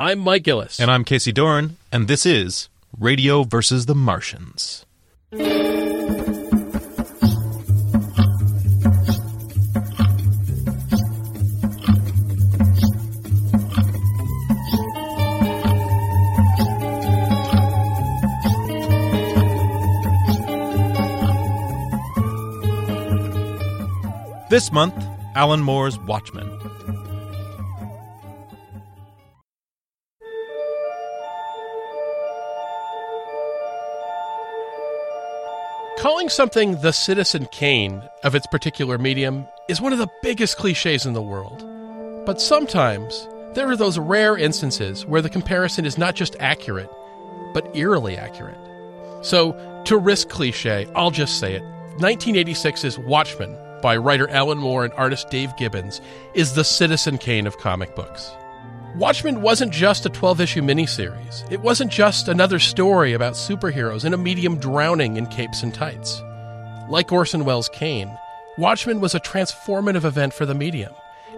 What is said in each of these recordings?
I'm Mike Gillis. And I'm Casey Doran, and this is Radio versus the Martians. This month, Alan Moore's Watchmen. Something the Citizen Kane of its particular medium is one of the biggest cliches in the world. But sometimes there are those rare instances where the comparison is not just accurate, but eerily accurate. So, to risk cliche, I'll just say it 1986's Watchmen by writer Alan Moore and artist Dave Gibbons is the Citizen Kane of comic books. Watchmen wasn't just a 12 issue miniseries. It wasn't just another story about superheroes in a medium drowning in capes and tights. Like Orson Welles' Kane, Watchmen was a transformative event for the medium.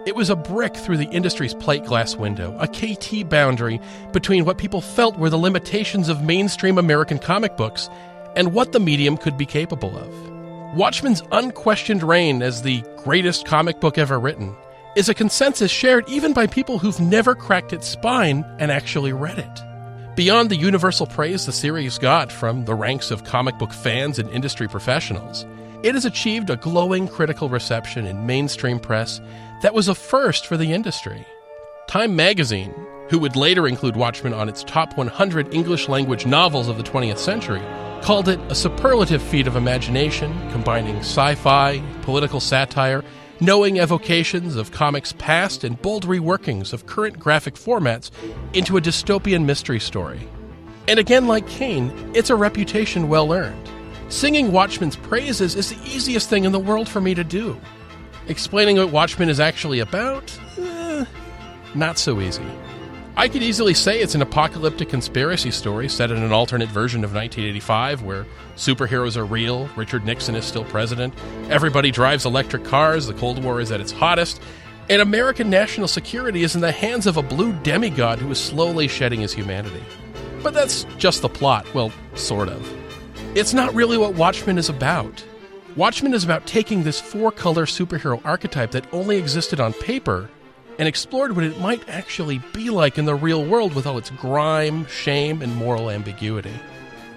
It was a brick through the industry's plate glass window, a KT boundary between what people felt were the limitations of mainstream American comic books and what the medium could be capable of. Watchmen's unquestioned reign as the greatest comic book ever written is a consensus shared even by people who've never cracked its spine and actually read it. Beyond the universal praise the series got from the ranks of comic book fans and industry professionals, it has achieved a glowing critical reception in mainstream press that was a first for the industry. Time magazine, who would later include Watchmen on its top 100 English language novels of the 20th century, called it a superlative feat of imagination, combining sci fi, political satire, knowing evocations of comics past, and bold reworkings of current graphic formats into a dystopian mystery story. And again, like Kane, it's a reputation well earned. Singing Watchmen's praises is the easiest thing in the world for me to do. Explaining what Watchmen is actually about? Eh, not so easy. I could easily say it's an apocalyptic conspiracy story set in an alternate version of 1985 where superheroes are real, Richard Nixon is still president, everybody drives electric cars, the Cold War is at its hottest, and American national security is in the hands of a blue demigod who is slowly shedding his humanity. But that's just the plot, well, sort of. It's not really what Watchmen is about. Watchmen is about taking this four color superhero archetype that only existed on paper and explored what it might actually be like in the real world with all its grime, shame, and moral ambiguity.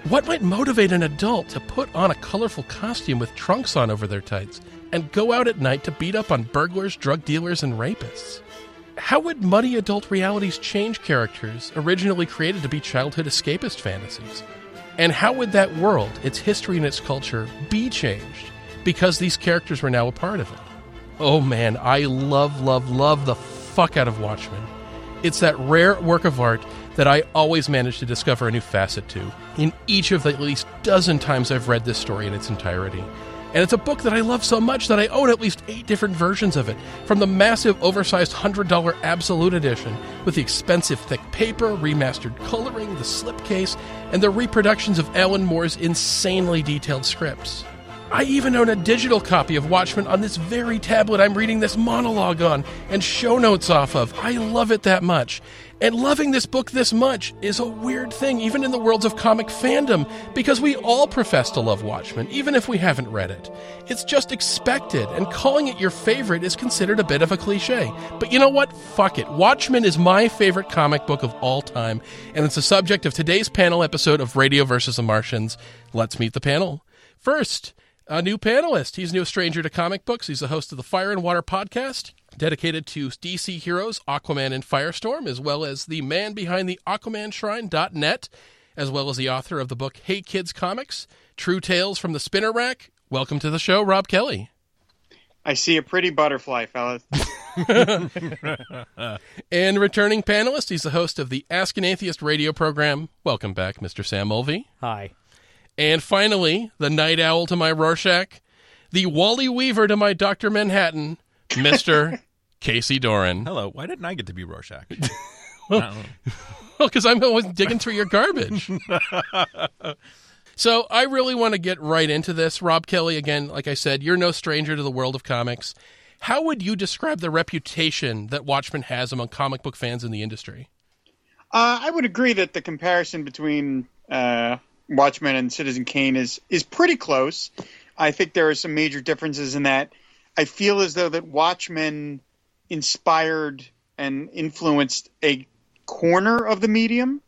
What might motivate an adult to put on a colorful costume with trunks on over their tights and go out at night to beat up on burglars, drug dealers, and rapists? How would muddy adult realities change characters originally created to be childhood escapist fantasies? And how would that world, its history and its culture, be changed because these characters were now a part of it? Oh man, I love, love, love the fuck out of Watchmen. It's that rare work of art that I always manage to discover a new facet to in each of the at least dozen times I've read this story in its entirety. And it's a book that I love so much that I own at least eight different versions of it, from the massive, oversized $100 Absolute Edition, with the expensive thick paper, remastered coloring, the slipcase, and the reproductions of Alan Moore's insanely detailed scripts. I even own a digital copy of Watchmen on this very tablet I'm reading this monologue on and show notes off of. I love it that much. And loving this book this much is a weird thing, even in the worlds of comic fandom, because we all profess to love Watchmen, even if we haven't read it. It's just expected, and calling it your favorite is considered a bit of a cliche. But you know what? Fuck it. Watchmen is my favorite comic book of all time, and it's the subject of today's panel episode of Radio versus the Martians. Let's meet the panel. First, a new panelist. He's no stranger to comic books. He's the host of the Fire and Water podcast, dedicated to DC heroes Aquaman and Firestorm, as well as the man behind the AquamanShrine.net, as well as the author of the book Hey Kids Comics, True Tales from the Spinner Rack. Welcome to the show, Rob Kelly. I see a pretty butterfly, fellas. and returning panelist, he's the host of the Ask an Atheist radio program. Welcome back, Mr. Sam Mulvey. Hi. And finally, the night owl to my Rorschach, the Wally Weaver to my Dr. Manhattan, Mr. Casey Doran. Hello. Why didn't I get to be Rorschach? well, because I'm always digging through your garbage. so I really want to get right into this. Rob Kelly, again, like I said, you're no stranger to the world of comics. How would you describe the reputation that Watchmen has among comic book fans in the industry? Uh, I would agree that the comparison between uh, Watchmen and Citizen Kane is is pretty close. I think there are some major differences in that. I feel as though that Watchmen inspired and influenced a corner of the medium,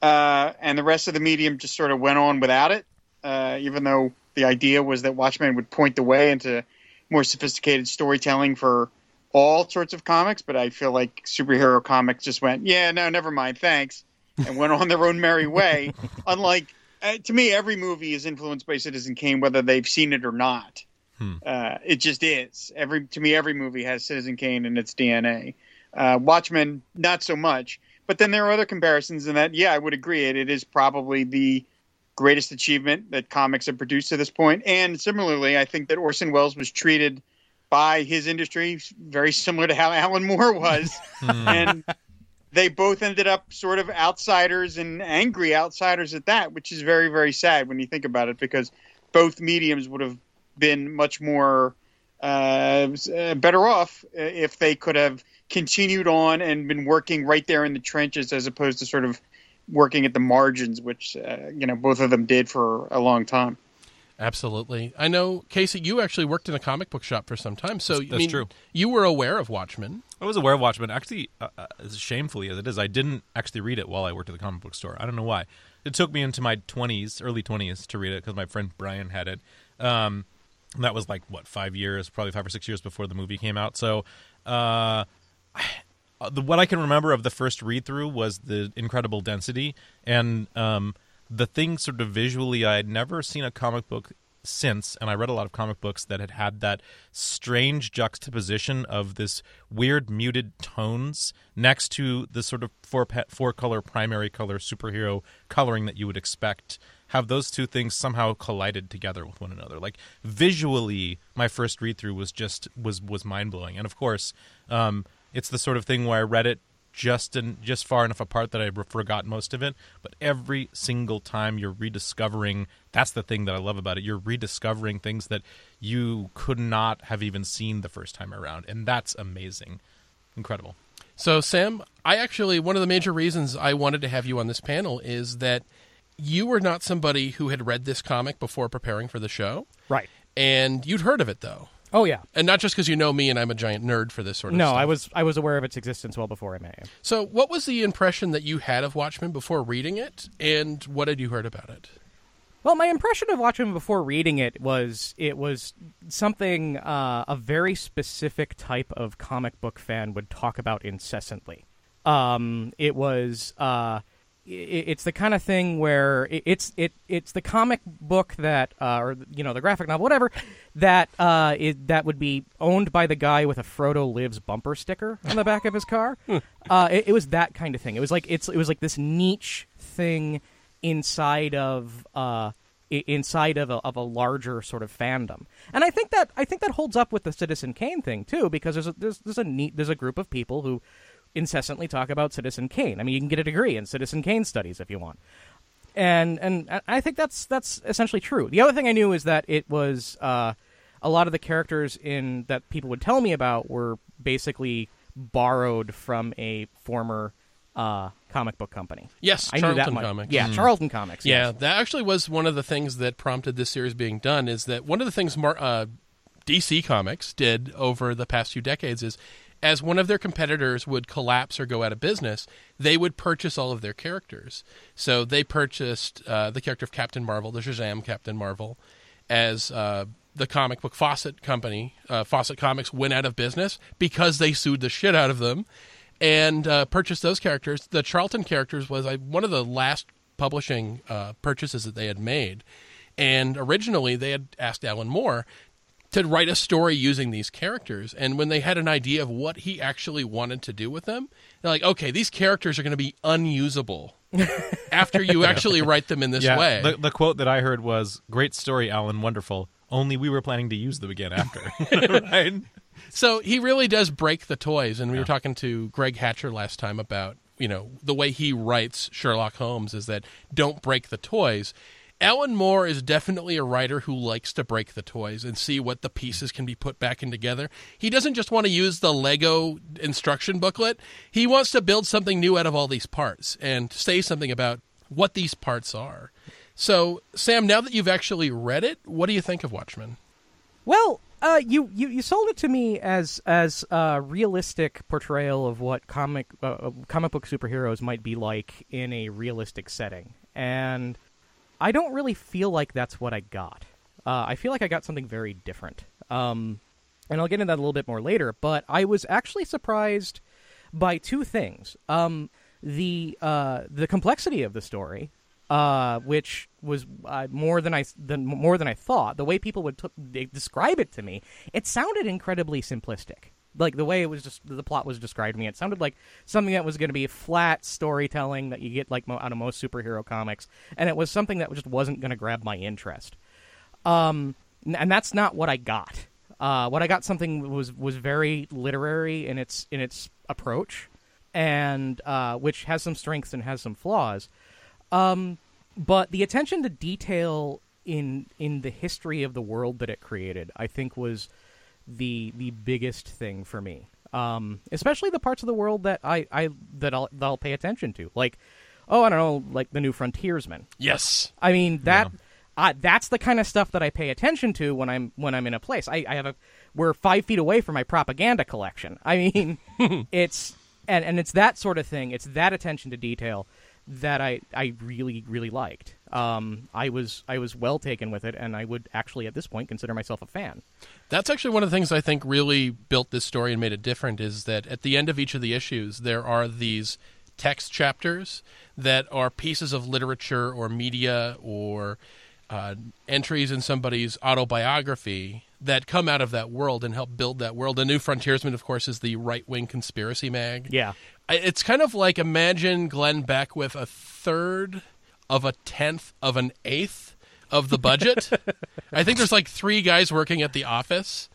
uh, and the rest of the medium just sort of went on without it. Uh, even though the idea was that Watchmen would point the way into more sophisticated storytelling for all sorts of comics, but I feel like superhero comics just went, yeah, no, never mind, thanks, and went on their own merry way. Unlike, uh, to me, every movie is influenced by Citizen Kane, whether they've seen it or not. Hmm. Uh, it just is. Every to me, every movie has Citizen Kane in its DNA. Uh, Watchmen, not so much. But then there are other comparisons in that, yeah, I would agree. It, it is probably the greatest achievement that comics have produced to this point. And similarly, I think that Orson Welles was treated by his industry very similar to how Alan Moore was. and they both ended up sort of outsiders and angry outsiders at that, which is very, very sad when you think about it, because both mediums would have been much more uh, better off if they could have continued on and been working right there in the trenches as opposed to sort of working at the margins, which uh, you know both of them did for a long time. Absolutely. I know, Casey, you actually worked in a comic book shop for some time. So, That's I mean, true. You were aware of Watchmen. I was aware of Watchmen. Actually, uh, uh, as shamefully as it is, I didn't actually read it while I worked at the comic book store. I don't know why. It took me into my 20s, early 20s, to read it because my friend Brian had it. Um, that was like, what, five years, probably five or six years before the movie came out. So, uh, uh, the, what I can remember of the first read through was the incredible density and um, the thing sort of visually. I had never seen a comic book since, and I read a lot of comic books that had had that strange juxtaposition of this weird muted tones next to the sort of four four color primary color superhero coloring that you would expect. Have those two things somehow collided together with one another? Like visually, my first read through was just was was mind blowing, and of course. Um, it's the sort of thing where I read it just in just far enough apart that I forgot most of it. But every single time you're rediscovering, that's the thing that I love about it. You're rediscovering things that you could not have even seen the first time around, and that's amazing, incredible. So, Sam, I actually one of the major reasons I wanted to have you on this panel is that you were not somebody who had read this comic before preparing for the show, Right. and you'd heard of it though. Oh yeah. And not just because you know me and I'm a giant nerd for this sort of stuff. No, stuff. I was I was aware of its existence well before I met you. So, what was the impression that you had of Watchmen before reading it, and what had you heard about it? Well, my impression of Watchmen before reading it was it was something uh, a very specific type of comic book fan would talk about incessantly. Um, it was uh, it's the kind of thing where it's it it's the comic book that uh, or you know the graphic novel whatever that uh, it, that would be owned by the guy with a Frodo lives bumper sticker on the back of his car. uh, it, it was that kind of thing. It was like it's it was like this niche thing inside of uh, inside of a, of a larger sort of fandom. And I think that I think that holds up with the Citizen Kane thing too, because there's a, there's there's a neat there's a group of people who incessantly talk about Citizen Kane. I mean, you can get a degree in Citizen Kane studies if you want. And and I think that's that's essentially true. The other thing I knew is that it was uh, a lot of the characters in that people would tell me about were basically borrowed from a former uh, comic book company. Yes, I knew that Charlton much. Comics. Yeah, Charlton Comics. Yeah, yes. that actually was one of the things that prompted this series being done. Is that one of the things Mar- uh, DC Comics did over the past few decades is, as one of their competitors would collapse or go out of business, they would purchase all of their characters. So they purchased uh, the character of Captain Marvel, the Shazam Captain Marvel, as uh, the comic book Fawcett Company, uh, Fawcett Comics, went out of business because they sued the shit out of them and uh, purchased those characters. The Charlton characters was one of the last publishing uh, purchases that they had made, and originally they had asked Alan Moore to write a story using these characters. And when they had an idea of what he actually wanted to do with them, they're like, "Okay, these characters are going to be unusable after you actually write them in this yeah, way." The, the quote that I heard was, "Great story, Alan. Wonderful. Only we were planning to use them again after." right? So he really does break the toys. And we were talking to Greg Hatcher last time about, you know, the way he writes Sherlock Holmes is that don't break the toys. Alan Moore is definitely a writer who likes to break the toys and see what the pieces can be put back in together. He doesn't just want to use the Lego instruction booklet. He wants to build something new out of all these parts and say something about what these parts are. So, Sam, now that you've actually read it, what do you think of Watchmen? Well, uh, you, you you sold it to me as as a realistic portrayal of what comic uh, comic book superheroes might be like in a realistic setting, and I don't really feel like that's what I got. Uh, I feel like I got something very different. Um, and I'll get into that a little bit more later. But I was actually surprised by two things: um, the uh, the complexity of the story, uh, which was uh, more than I than more than I thought. The way people would t- describe it to me, it sounded incredibly simplistic. Like the way it was just the plot was described to me, it sounded like something that was going to be flat storytelling that you get like mo- out of most superhero comics, and it was something that just wasn't going to grab my interest. Um, and that's not what I got. Uh, what I got something was was very literary in its in its approach, and uh, which has some strengths and has some flaws. Um, but the attention to detail in in the history of the world that it created, I think, was the the biggest thing for me. Um, especially the parts of the world that I, I that I'll that I'll pay attention to, like oh I don't know, like the new frontiersman. Yes, I mean that. Uh, that's the kind of stuff that I pay attention to when I'm when I'm in a place. I, I have a we're five feet away from my propaganda collection. I mean, it's and and it's that sort of thing. It's that attention to detail that I I really really liked. Um, I was I was well taken with it, and I would actually at this point consider myself a fan. That's actually one of the things I think really built this story and made it different. Is that at the end of each of the issues, there are these text chapters that are pieces of literature or media or uh, entries in somebody's autobiography that come out of that world and help build that world. The New Frontiersman, of course, is the right wing conspiracy mag. Yeah, it's kind of like imagine Glenn Beck with a third of a tenth of an eighth of the budget. I think there's like three guys working at the office.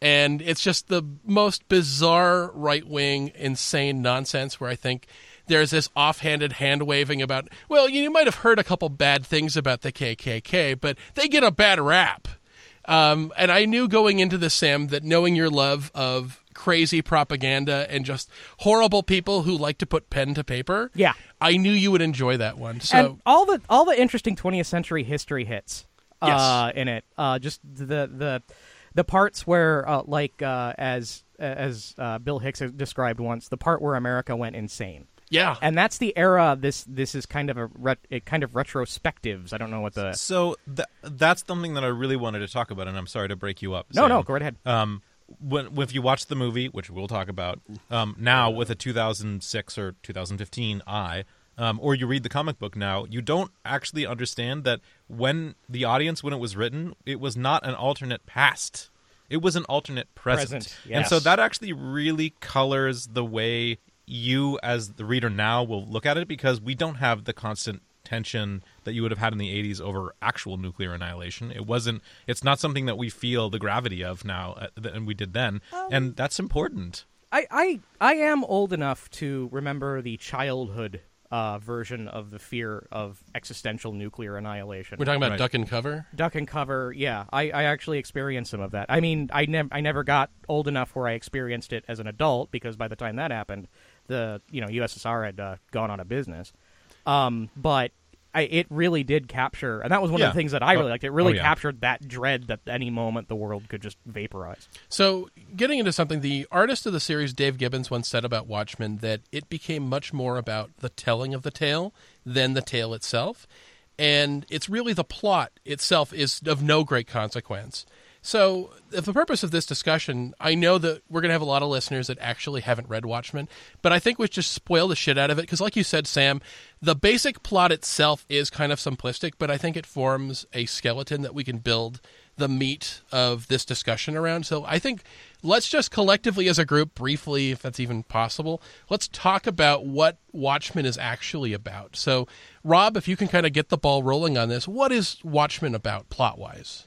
And it's just the most bizarre right wing, insane nonsense where I think there's this offhanded hand waving about, well, you might have heard a couple bad things about the KKK, but they get a bad rap. Um, and I knew going into this, Sam, that knowing your love of crazy propaganda and just horrible people who like to put pen to paper. Yeah. I knew you would enjoy that one. So and all the all the interesting 20th century history hits uh, Yes. in it. Uh, just the the the parts where uh, like uh, as as uh, Bill Hicks described once, the part where America went insane. yeah. And that's the era this this is kind of a ret- it kind of retrospectives. I don't know what the So th- that's something that I really wanted to talk about, and I'm sorry to break you up. No, Sam. no, go right ahead. Um, when if you watch the movie, which we'll talk about um, now with a 2006 or 2015 eye, um, or you read the comic book now, you don't actually understand that when the audience, when it was written, it was not an alternate past. It was an alternate present. Present, And so that actually really colors the way you, as the reader now, will look at it because we don't have the constant tension that you would have had in the 80s over actual nuclear annihilation. It wasn't, it's not something that we feel the gravity of now uh, than we did then. and that's important. I, I I am old enough to remember the childhood uh, version of the fear of existential nuclear annihilation. We're talking about Right. duck and cover. duck and cover. Yeah, I, I actually experienced some of that. I mean, I never I never got old enough where I experienced it as an adult because by the time that happened, the you know USSR had uh, gone out of business. Um, but I, it really did capture, and that was one Yeah. of the things that I really Oh, liked. It really oh, yeah. captured that dread that any moment the world could just vaporize. So, getting into something, the artist of the series, Dave Gibbons, once said about Watchmen that it became much more about the telling of the tale than the tale itself. And it's really the plot itself is of no great consequence. So, the purpose of this discussion, I know that we're going to have a lot of listeners that actually haven't read Watchmen, but I think we just spoil the shit out of it because, like you said, Sam, the basic plot itself is kind of simplistic, but I think it forms a skeleton that we can build the meat of this discussion around. So, I think let's just collectively, as a group, briefly, if that's even possible, let's talk about what Watchmen is actually about. So, Rob, if you can kind of get the ball rolling on this, what is Watchmen about plot wise?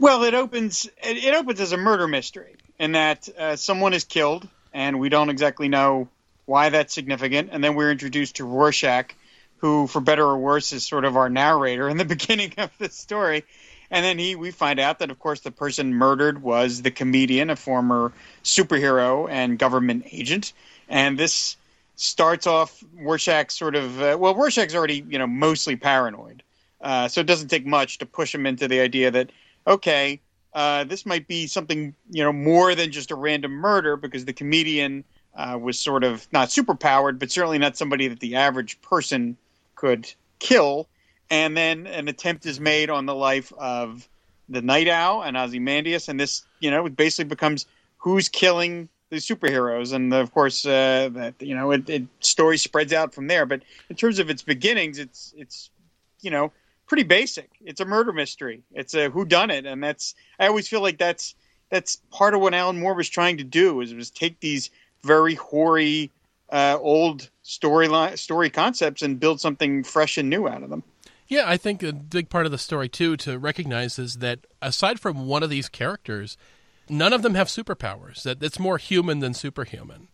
Well, it opens it, it opens as a murder mystery in that uh, someone is killed, and we don't exactly know why that's significant. And then we're introduced to Rorschach, who, for better or worse, is sort of our narrator in the beginning of the story. And then he, we find out that, of course, the person murdered was the comedian, a former superhero and government agent. And this starts off Rorschach sort of, uh, well, Rorschach's already, you know, mostly paranoid. Uh, so it doesn't take much to push him into the idea that, okay, uh, this might be something, you know, more than just a random murder because the comedian uh, was sort of not super powered, but certainly not somebody that the average person could kill. And then an attempt is made on the life of the Night Owl and Ozymandias, and this, you know, basically becomes who's killing the superheroes, and of course, uh, that you know, it, it story spreads out from there. But in terms of its beginnings, it's it's you know pretty basic. It's a murder mystery. It's a who done it, and that's I always feel like that's that's part of what Alan Moore was trying to do is was take these very hoary uh, old storyline story concepts and build something fresh and new out of them. Yeah, I think a big part of the story too to recognize is that aside from one of these characters, none of them have superpowers. That it's more human than superhuman.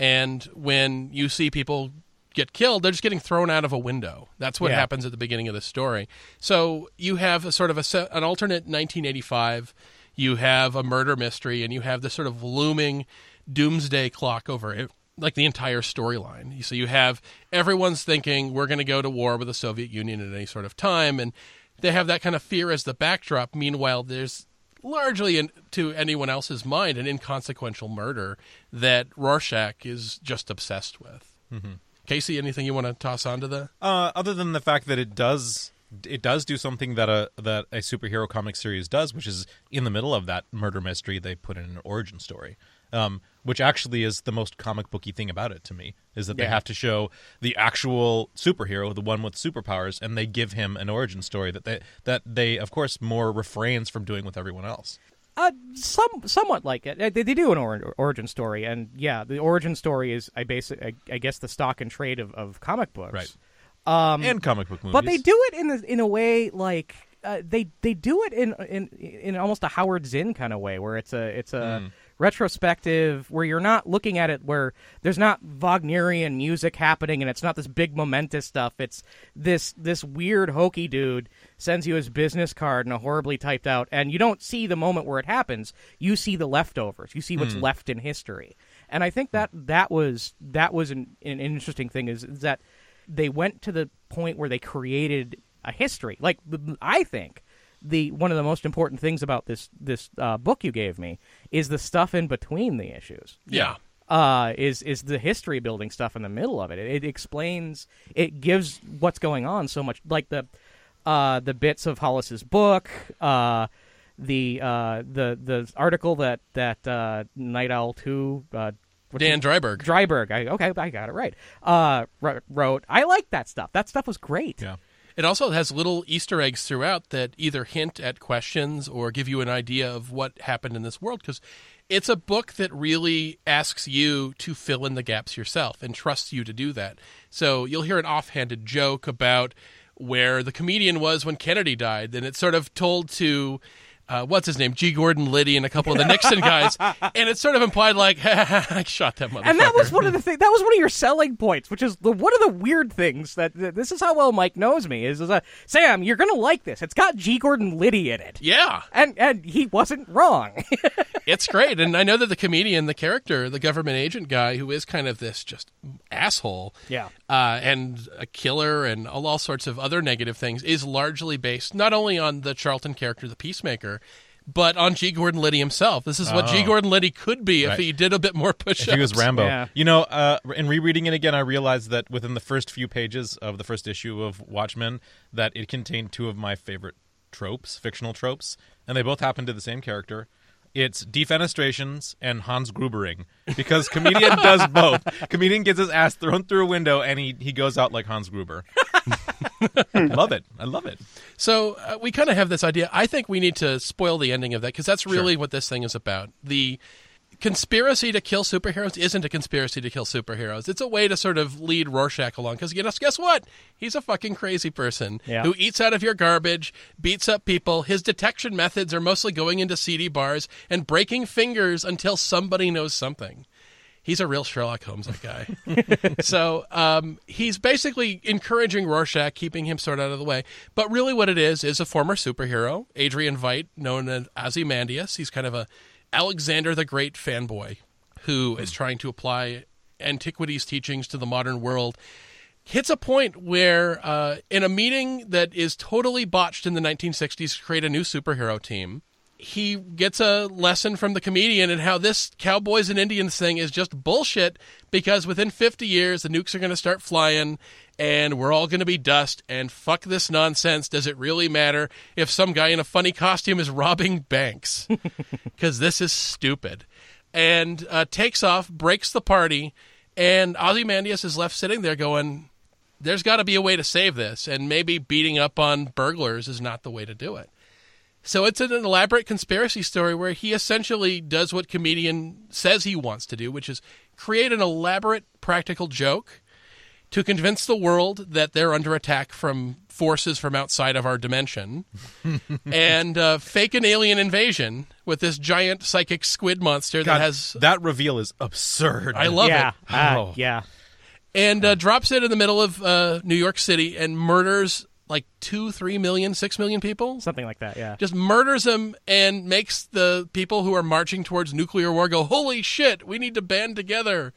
And when you see people get killed, they're just getting thrown out of a window. That's what Yeah. happens at the beginning of the story. So you have a sort of a an alternate 1985. You have a murder mystery, and you have this sort of looming doomsday clock over it, like the entire storyline. So you have everyone's thinking we're going to go to war with the Soviet Union at any sort of time, and they have that kind of fear as the backdrop. Meanwhile, there's largely in, to anyone else's mind an inconsequential murder that Rorschach is just obsessed with. Mm-hmm. Casey, anything you want to toss onto the? Uh, other than the fact that it does it does do something that a that a superhero comic series does, which is in the middle of that murder mystery they put in an origin story. Um, which actually is the most comic booky thing about it to me is that they have to show the actual superhero, the one with superpowers, and they give him an origin story that they that they of course more refrains from doing with everyone else. Uh, some somewhat like it. Uh, They, they do an or- origin story, and yeah, the origin story is I basic I, I guess the stock and trade of, of comic books. Right. Um, and comic book movies. but they do it in a, in a way like uh, they they do it in in in almost a Howard Zinn kind of way, where it's a it's a retrospective where you're not looking at it where there's not Wagnerian music happening and it's not this big momentous stuff. It's this this weird hokey dude sends you his business card in a horribly typed out, and you don't see the moment where it happens. You see the leftovers. You see what's hmm. left in history. And I think that that was that was an, an interesting thing is, is that they went to the point where they created a history. Like I think the one of the most important things about this this uh, book you gave me is the stuff in between the issues. Yeah. Uh, is is the history building stuff in the middle of it. it? It explains, it gives what's going on so much, like the uh, the bits of Hollis's book, uh, the uh, the the article that that uh, Night Owl two uh, Dan he- Dreiberg. Dreiberg. I, okay, I got it right. Uh, wrote. I like that stuff. That stuff was great. Yeah. It also has little Easter eggs throughout that either hint at questions or give you an idea of what happened in this world because it's a book that really asks you to fill in the gaps yourself and trusts you to do that. So you'll hear an offhanded joke about where the comedian was when Kennedy died, and it's sort of told to. Uh, what's his name? G. Gordon Liddy and a couple of the Nixon guys, and it's sort of implied like, I shot that motherfucker. And that was one of the things. That was one of your selling points, which is the, one of the weird things that, that this is how well Mike knows me. Is, is uh, Sam, you're gonna like this. It's got G. Gordon Liddy in it, yeah, and and he wasn't wrong. it's great. And I know that the comedian, the character, the government agent guy, who is kind of this just asshole, Yeah. Uh, and a killer, and all, all sorts of other negative things, is largely based not only on the Charlton character, the Peacemaker. But on G. Gordon Liddy himself. This is what G. Oh. Gordon Liddy could be if he did a bit more push If he was Rambo. Yeah. You know, uh, in rereading it again, I realized that within the first few pages of the first issue of Watchmen, that it contained two of my favorite tropes, fictional tropes, and they both happened to the same character. It's defenestrations and Hans Grubering because comedian does both. Comedian gets his ass thrown through a window and he, he goes out like Hans Gruber. love it. I love it. So uh, we kind of have this idea. I think we need to spoil the ending of that because that's really what this thing is about. The conspiracy to kill superheroes isn't a conspiracy to kill superheroes. It's a way to sort of lead Rorschach along because you know, guess what? He's a fucking crazy person Yeah. who eats out of your garbage, beats up people. His detection methods are mostly going into seedy bars and breaking fingers until somebody knows something. He's a real Sherlock Holmes, that guy. so um, he's basically encouraging Rorschach, keeping him sort of out of the way. But really, what it is is a former superhero, Adrian Veidt, known as Ozymandias. He's kind of a Alexander the Great fanboy who is trying to apply antiquities teachings to the modern world hits a point where uh, in a meeting that is totally botched in the 1960s to create a new superhero team he gets a lesson from the comedian and how this cowboys and indians thing is just bullshit because within 50 years the nukes are going to start flying and we're all going to be dust and fuck this nonsense. Does it really matter if some guy in a funny costume is robbing banks? Because this is stupid. And uh, takes off breaks the party and ozymandias is left sitting there going there's got to be a way to save this, and maybe beating up on burglars is not the way to do it. So it's an elaborate conspiracy story where he essentially does what comedian says he wants to do, which is create an elaborate practical joke to convince the world that they're under attack from forces from outside of our dimension and uh, fake an alien invasion with this giant psychic squid monster God, that has that reveal is absurd. I love yeah, it. uh, Oh. yeah. and uh, drops it in the middle of uh, New York City and murders like two, three million, six million people. Something like that. Yeah. Just murders them and makes the people who are marching towards nuclear war go, "Holy shit! We need to band together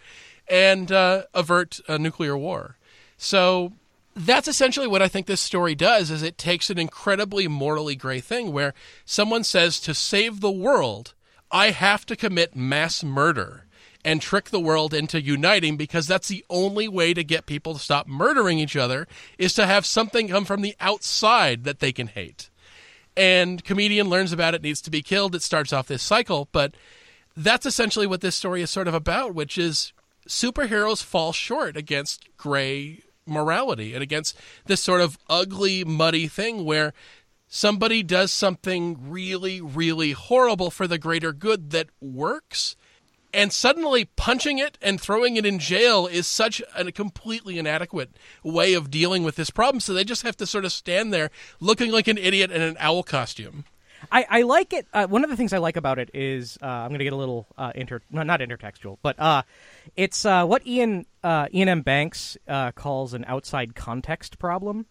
and uh, avert a nuclear war." So that's essentially what I think this story does. Is it takes an incredibly morally gray thing where someone says to save the world, I have to commit mass murder and trick the world into uniting because that's the only way to get people to stop murdering each other is to have something come from the outside that they can hate. And comedian learns about it, needs to be killed. It starts off this cycle, but that's essentially what this story is sort of about, which is superheroes fall short against gray morality and against this sort of ugly, muddy thing where somebody does something really, really horrible for the greater good that works. And suddenly punching it and throwing it in jail is such a completely inadequate way of dealing with this problem. So they just have to sort of stand there looking like an idiot in an owl costume. I, I like it. Uh, one of the things I like about it is uh, I'm going to get a little uh, inter no, not intertextual, but uh, it's uh, what Iain uh, Iain M. Banks calls an outside context problem,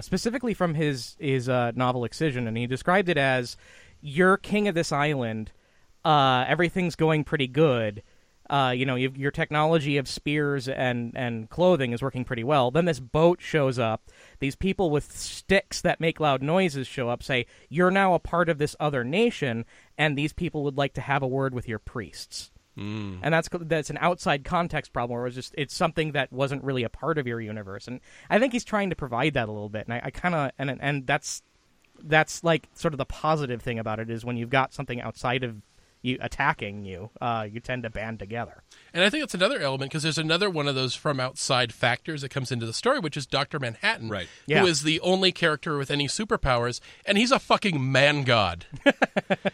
specifically from his his novel Excession, and he described it as you're king of this island, everything's going pretty good. Uh, you know, you've, your technology of spears and, and clothing is working pretty well. Then this boat shows up. These people with sticks that make loud noises show up, say, You're now a part of this other nation, and these people would like to have a word with your priests. Mm. And that's that's an outside context problem, where it's just it's something that wasn't really a part of your universe. And I think he's trying to provide that a little bit. And I, I kind of and and that's that's like sort of the positive thing about it is when you've got something outside of you attacking you, uh, you tend to band together. And I think that's another element because there's another one of those from outside factors that comes into the story, which is Dr. Manhattan, Right. Yeah. who is the only character with any superpowers, and he's a fucking man god.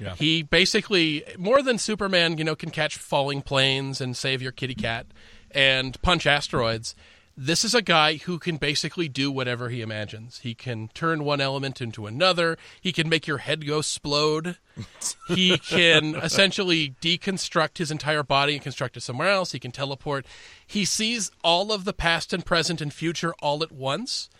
Yeah. He basically, more than Superman, you know, can catch falling planes and save your kitty cat and punch asteroids. This is a guy who can basically do whatever he imagines. He can turn one element into another. He can make your head go explode. he can essentially deconstruct his entire body and construct it somewhere else. He can teleport. He sees all of the past and present and future all at once.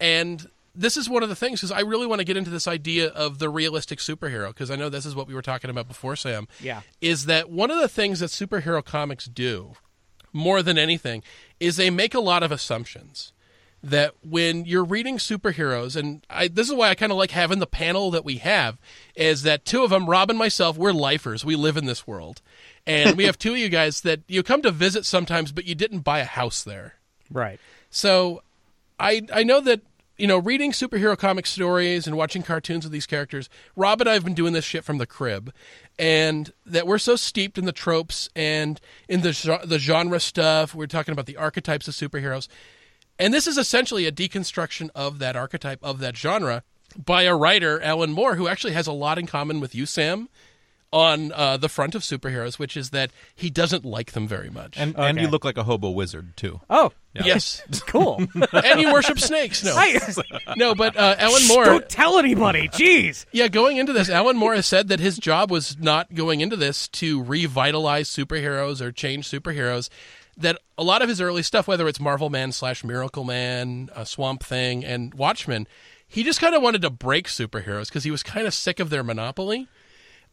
And this is one of the things because I really want to get into this idea of the realistic superhero because I know this is what we were talking about before, Sam. Yeah. Is that one of the things that superhero comics do more than anything is they make a lot of assumptions that when you're reading superheroes and I, this is why I kind of like having the panel that we have is that two of them Rob and myself we're lifers we live in this world and we have two of you guys that you come to visit sometimes but you didn't buy a house there Right. so I I know that you know reading superhero comic stories and watching cartoons of these characters. Rob and I have been doing this shit from the crib, and that we're so steeped in the tropes and in the the genre stuff. We're talking about the archetypes of superheroes, and this is essentially a deconstruction of that archetype of that genre by a writer, Alan Moore, who actually has a lot in common with you, Sam. On uh, the front of superheroes, which is that he doesn't like them very much. And and Okay. you look like a hobo wizard too. Oh, yes, cool. and you worship snakes. No, I, no, but uh, Alan Moore. don't tell anybody. Jeez. Yeah, going into this, Alan Moore has said that his job was not going into this to revitalize superheroes or change superheroes. That a lot of his early stuff, whether it's Marvel Man slash Miracle Man, uh, Swamp Thing, and Watchmen, he just kind of wanted to break superheroes because he was kind of sick of their monopoly.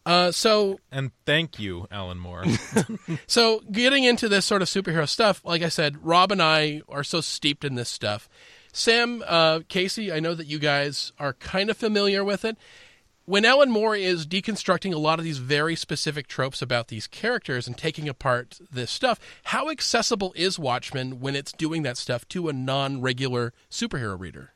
Uh, so And thank you, Alan Moore. so getting into this sort of superhero stuff, like I said, Rob and I are so steeped in this stuff. Sam, uh, Casey, I know that you guys are kind of familiar with it. When Alan Moore is deconstructing a lot of these very specific tropes about these characters and taking apart this stuff, how accessible is Watchmen when it's doing that stuff to a non-regular superhero reader?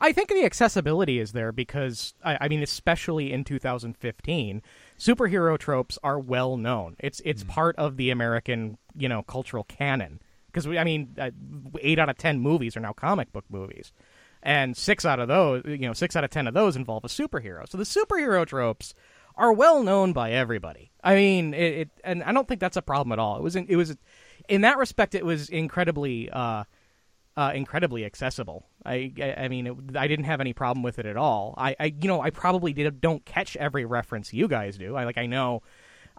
I think the accessibility is there because I, I mean, especially in 2015, superhero tropes are well known. It's it's part of the American you know cultural canon because I mean, uh, eight out of ten movies are now comic book movies, and six out of those, you know, six out of ten of those involve a superhero. So the superhero tropes are well known by everybody. I mean, it, it and I don't think that's a problem at all. It was in, it was in that respect, it was incredibly. Uh, uh, incredibly accessible. I, I, I mean, it, I didn't have any problem with it at all. I, I, you know, I probably did, don't catch every reference you guys do. I like, I know,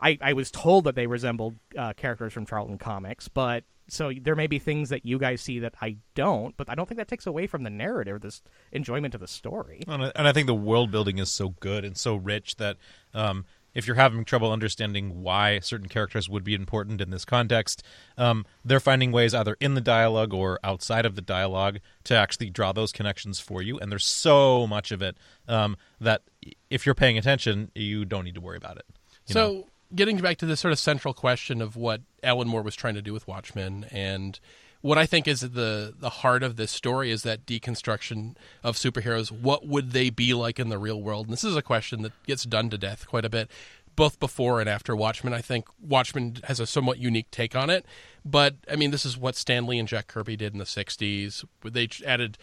I, I was told that they resembled uh, characters from Charlton Comics, but so there may be things that you guys see that I don't. But I don't think that takes away from the narrative, this enjoyment of the story. and, I, and I think the world building is so good and so rich that um, if you're having trouble understanding why certain characters would be important in this context, um, they're finding ways either in the dialogue or outside of the dialogue to actually draw those connections for you. And there's so much of it um, that if you're paying attention, you don't need to worry about it. you so know? getting back to the sort of central question of what Alan Moore was trying to do with Watchmen and what I think is the the heart of this story is that deconstruction of superheroes. What would they be like in the real world? And this is a question that gets done to death quite a bit, both before and after Watchmen. I think Watchmen has a somewhat unique take on it, but I mean, this is what Stan Lee and Jack Kirby did in the '60s. They added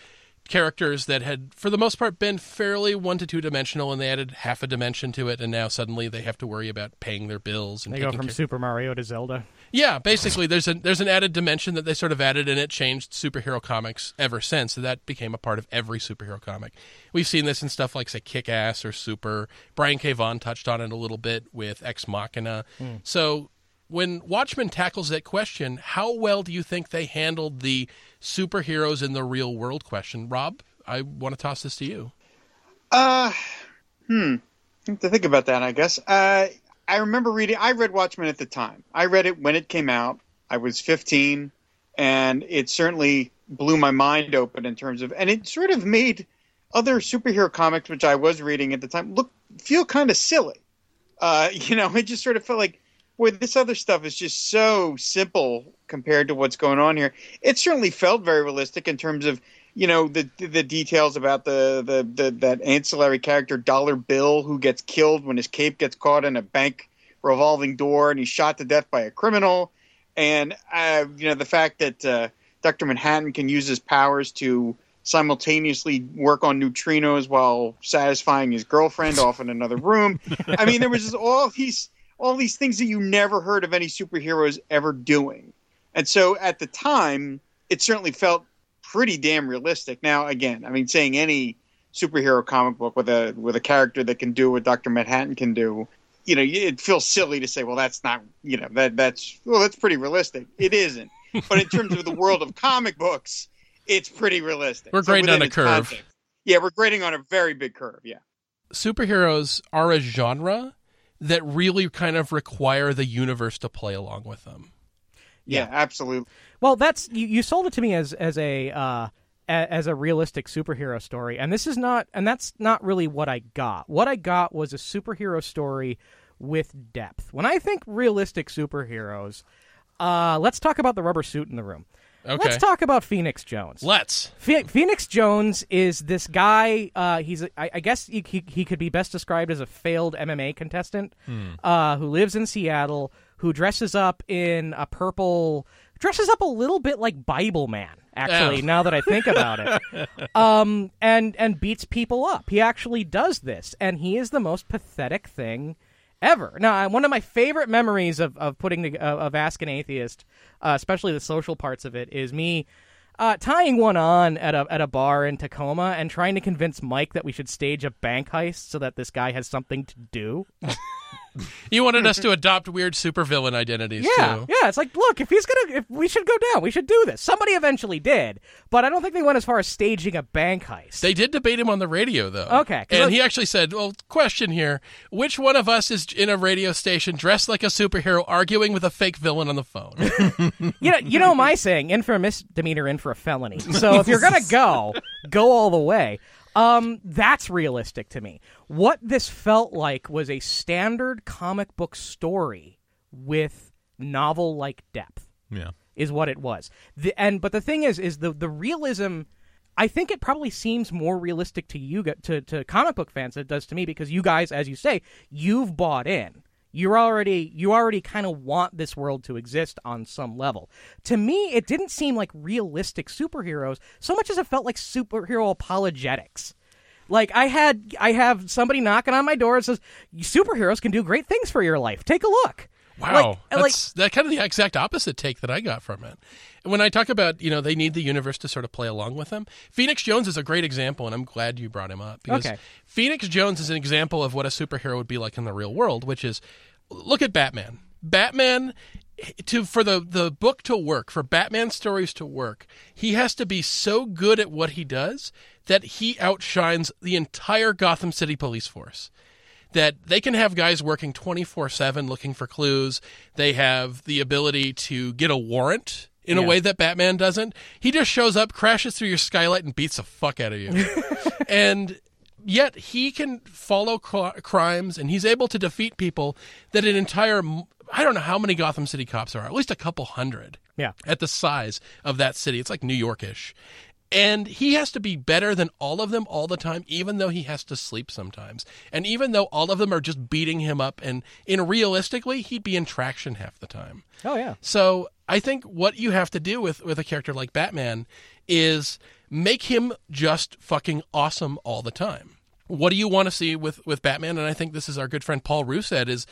characters that had, for the most part, been fairly one to two dimensional, and they added half a dimension to it, and now suddenly they have to worry about paying their bills and They go from care- Super Mario to Zelda. yeah, basically, there's an there's an added dimension that they sort of added, and it changed superhero comics ever since. So that became a part of every superhero comic. We've seen this in stuff like say Kick Ass or Super. Brian K. Vaughan touched on it a little bit with Ex Machina. Hmm. So when Watchmen tackles that question, how well do you think they handled the superheroes in the real world question? Rob, I want to toss this to you. Uh, hmm. To think about that, I guess. Uh, I remember reading. I read Watchmen at the time. I read it when it came out. I was 15, and it certainly blew my mind open in terms of, and it sort of made other superhero comics, which I was reading at the time, look feel kind of silly. Uh, you know, it just sort of felt like, boy, this other stuff is just so simple compared to what's going on here. It certainly felt very realistic in terms of you know the the details about the, the the that ancillary character Dollar Bill who gets killed when his cape gets caught in a bank revolving door and he's shot to death by a criminal, and uh, you know the fact that uh, Doctor Manhattan can use his powers to simultaneously work on neutrinos while satisfying his girlfriend off in another room. I mean, there was just all these all these things that you never heard of any superheroes ever doing, and so at the time, it certainly felt pretty damn realistic. Now, again, I mean, saying any superhero comic book with a with a character that can do what Doctor Manhattan can do, you know, it feels silly to say, well, that's not, you know, that that's well, that's pretty realistic. It isn't, but in terms of the world of comic books, it's pretty realistic. We're grading within on a curve. context- yeah, we're grading on a very big curve. Yeah. Superheroes are a genre that really kind of require the universe to play along with them. Yeah, absolutely. Well, that's you, you sold it to me as as a uh, a, as a realistic superhero story, and this is not, and that's not really what I got. What I got was a superhero story with depth. When I think realistic superheroes, uh, let's talk about the rubber suit in the room. Okay. Let's talk about Phoenix Jones. Let's. Phoenix Jones is this guy. Uh, he's, a, I, I guess, he, he, he could be best described as a failed MMA contestant uh, who lives in Seattle, who dresses up in a purple, dresses up a little bit like Bible Man. Actually, Oh. now that I think about it, um, and and beats people up. He actually does this, and he is the most pathetic thing ever. Now, one of my favorite memories of of putting the, of, Ask an Atheist, uh, especially the social parts of it, is me. Uh, tying one on at a at a bar in Tacoma and trying to convince Mike that we should stage a bank heist so that this guy has something to do. You wanted us to adopt weird supervillain identities Yeah, too. yeah. It's like, look, if he's gonna, if we should go down, we should do this. Somebody eventually did, but I don't think they went as far as staging a bank heist. They did debate him on the radio, though. Okay, And I- he actually said, Well, question here. Which one of us is in a radio station dressed like a superhero arguing with a fake villain on the phone? you know, you know my saying, in for a misdemeanor, in for a felony. So if you're gonna go, go all the way. Um, that's realistic to me. What this felt like was a standard comic book story with novel-like depth. Yeah. is what it was. The, and but the thing is, is the the realism. I think it probably seems more realistic to you, to to comic book fans than it does to me, because you guys, as you say, you've bought in. You're already you already kind of want this world to exist on some level. To me, it didn't seem like realistic superheroes so much as it felt like superhero apologetics. Like I had I have somebody knocking on my door and says superheroes can do great things for your life. Take a look. Wow, Like- like that's that kind of the exact opposite take that I got from it. And when I talk about you know they need the universe to sort of play along with them, Phoenix Jones is a great example, and I'm glad you brought him up because Okay. Phoenix Jones is an example of what a superhero would be like in the real world, which is look at Batman. Batman to for the the book to work, for Batman stories to work, he has to be so good at what he does that he outshines the entire Gotham City police force that they can have guys working 24/7 looking for clues. They have the ability to get a warrant in a way that Batman doesn't. He just shows up, crashes through your skylight and beats the fuck out of you. and yet he can follow cr- crimes and he's able to defeat people that an entire I don't know how many Gotham City cops are. At least a couple hundred Yeah. at the size of that city. It's like New Yorkish. And he has to be better than all of them all the time, even though he has to sleep sometimes. And even though all of them are just beating him up, and in realistically, he'd be in traction half the time. Oh yeah. So I think what you have to do with, with a character like Batman is make him just fucking awesome all the time. What do you want to see with, with Batman? And I think this is our good friend Paul Roos said is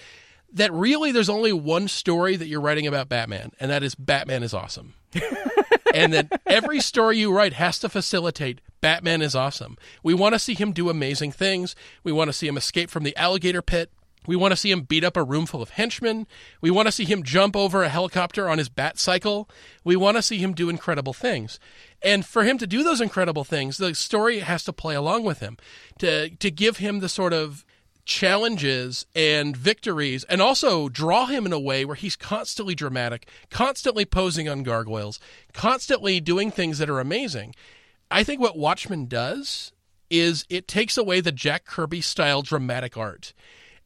that really there's only one story that you're writing about Batman, and that is Batman is awesome. and that every story you write has to facilitate Batman is awesome. We want to see him do amazing things. We want to see him escape from the alligator pit. We want to see him beat up a room full of henchmen. We want to see him jump over a helicopter on his bat cycle. We want to see him do incredible things. And for him to do those incredible things, the story has to play along with him to to give him the sort of challenges and victories and also draw him in a way where he's constantly dramatic, constantly posing on gargoyles, constantly doing things that are amazing. I think what Watchmen does is it takes away the Jack Kirby style dramatic art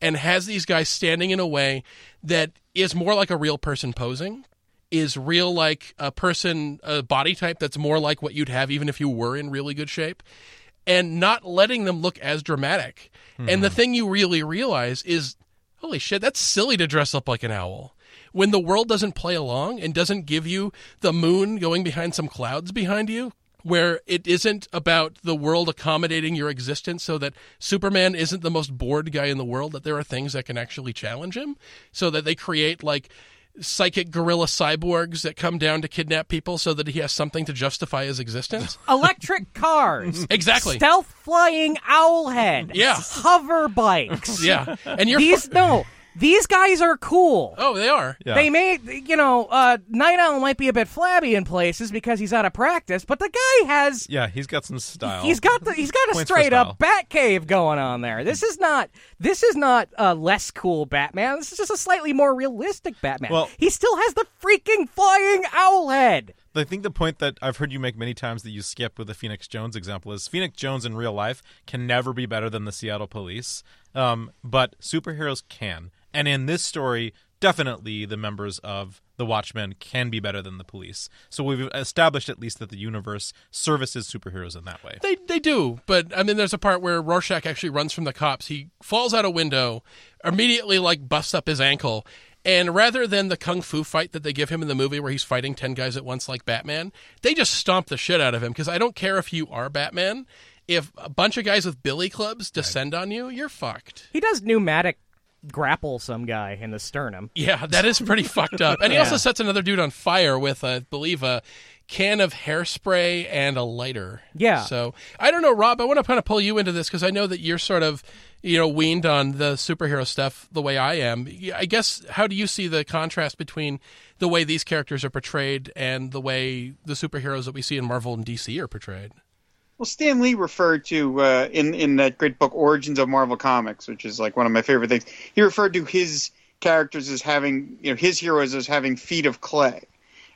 and has these guys standing in a way that is more like a real person posing is real like a person a body type that's more like what you'd have even if you were in really good shape and not letting them look as dramatic. And the mm-hmm. thing you really realize is holy shit, that's silly to dress up like an owl. When the world doesn't play along and doesn't give you the moon going behind some clouds behind you, where it isn't about the world accommodating your existence so that Superman isn't the most bored guy in the world, that there are things that can actually challenge him, so that they create like psychic gorilla cyborgs that come down to kidnap people so that he has something to justify his existence. Electric cars. Exactly. Stealth flying owl head. Yeah. Hover bikes. Yeah. And you're These no. These guys are cool. Oh, they are. Yeah. They may, you know, uh, Nite Owl might be a bit flabby in places because he's out of practice, but the guy has Yeah, he's got some style. He's got the he's got a Points straight up style. bat cave going on there. This is not this is not a less cool Batman. This is just a slightly more realistic Batman. Well- he still has the freaking flying owl head. I think the point that I've heard you make many times that you skip with the Phoenix Jones example is Phoenix Jones in real life can never be better than the Seattle police, um, but superheroes can. And in this story, definitely the members of the Watchmen can be better than the police. So we've established at least that the universe services superheroes in that way. They they do, but I mean, there's a part where Rorschach actually runs from the cops. He falls out a window, immediately like busts up his ankle, and rather than the kung fu fight that they give him in the movie where he's fighting ten guys at once like Batman, they just stomp the shit out of him. Because I don't care if you are Batman, if a bunch of guys with billy clubs descend on you, you're fucked. He does pneumatic grapple some guy in the sternum. Yeah, that is pretty fucked up. And he Yeah. also sets another dude on fire with, I believe, a can of hairspray and a lighter. Yeah. So I don't know, Rob. I want to kind of pull you into this because I know that you're sort of, you know, weaned on the superhero stuff the way I am. I guess how do you see the contrast between the way these characters are portrayed and the way the superheroes that we see in Marvel and DC are portrayed? Well, Stan Lee referred to uh, in in that great book Origins of Marvel Comics, which is like one of my favorite things. He referred to his characters as having, you know, his heroes as having feet of clay,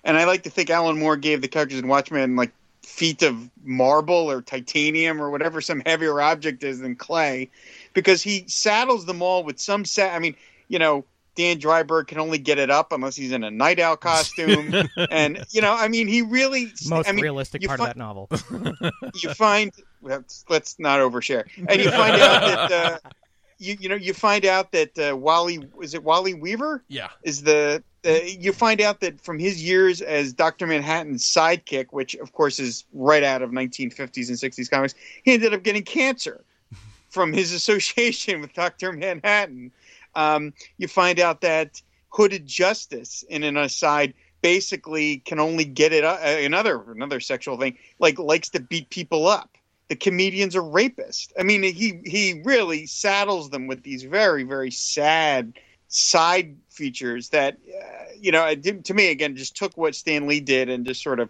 and I like to think Alan Moore gave the characters in Watchmen like feet of marble or titanium or whatever some heavier object is than clay, because he saddles them all with some set. I mean, you know. Dan Dreiberg can only get it up unless he's in a night owl costume, and you know, I mean, he really. Most I mean, realistic part fi- of that novel. you find let's, let's not overshare, and you find out that uh, you you know you find out that uh, Wally is it Wally Weaver Yeah. is the uh, you find out that from his years as Doctor Manhattan's sidekick, which of course is right out of 1950s and 60s comics, he ended up getting cancer from his association with Doctor Manhattan. Um, you find out that Hooded Justice, in an aside, basically can only get it uh, another another sexual thing, like likes to beat people up. The comedian's a rapist. I mean, he he really saddles them with these very very sad side features that uh, you know did- to me again just took what Stan Lee did and just sort of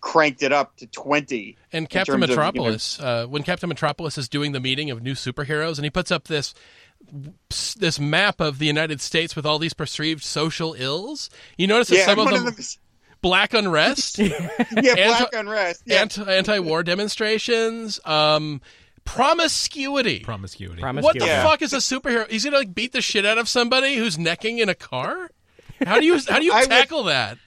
cranked it up to 20 And Captain terms of, you know- Metropolis, uh, when Captain Metropolis is doing the meeting of new superheroes, and he puts up this this map of the United States with all these perceived social ills. You notice that yeah some of them, of them is- black unrest, yeah black unrest yeah anti- anti-war demonstrations, um, promiscuity. Promiscuity. What the Yeah. fuck is a superhero? He's gonna like beat the shit out of somebody who's necking in a car. How do you how do you I would- tackle that?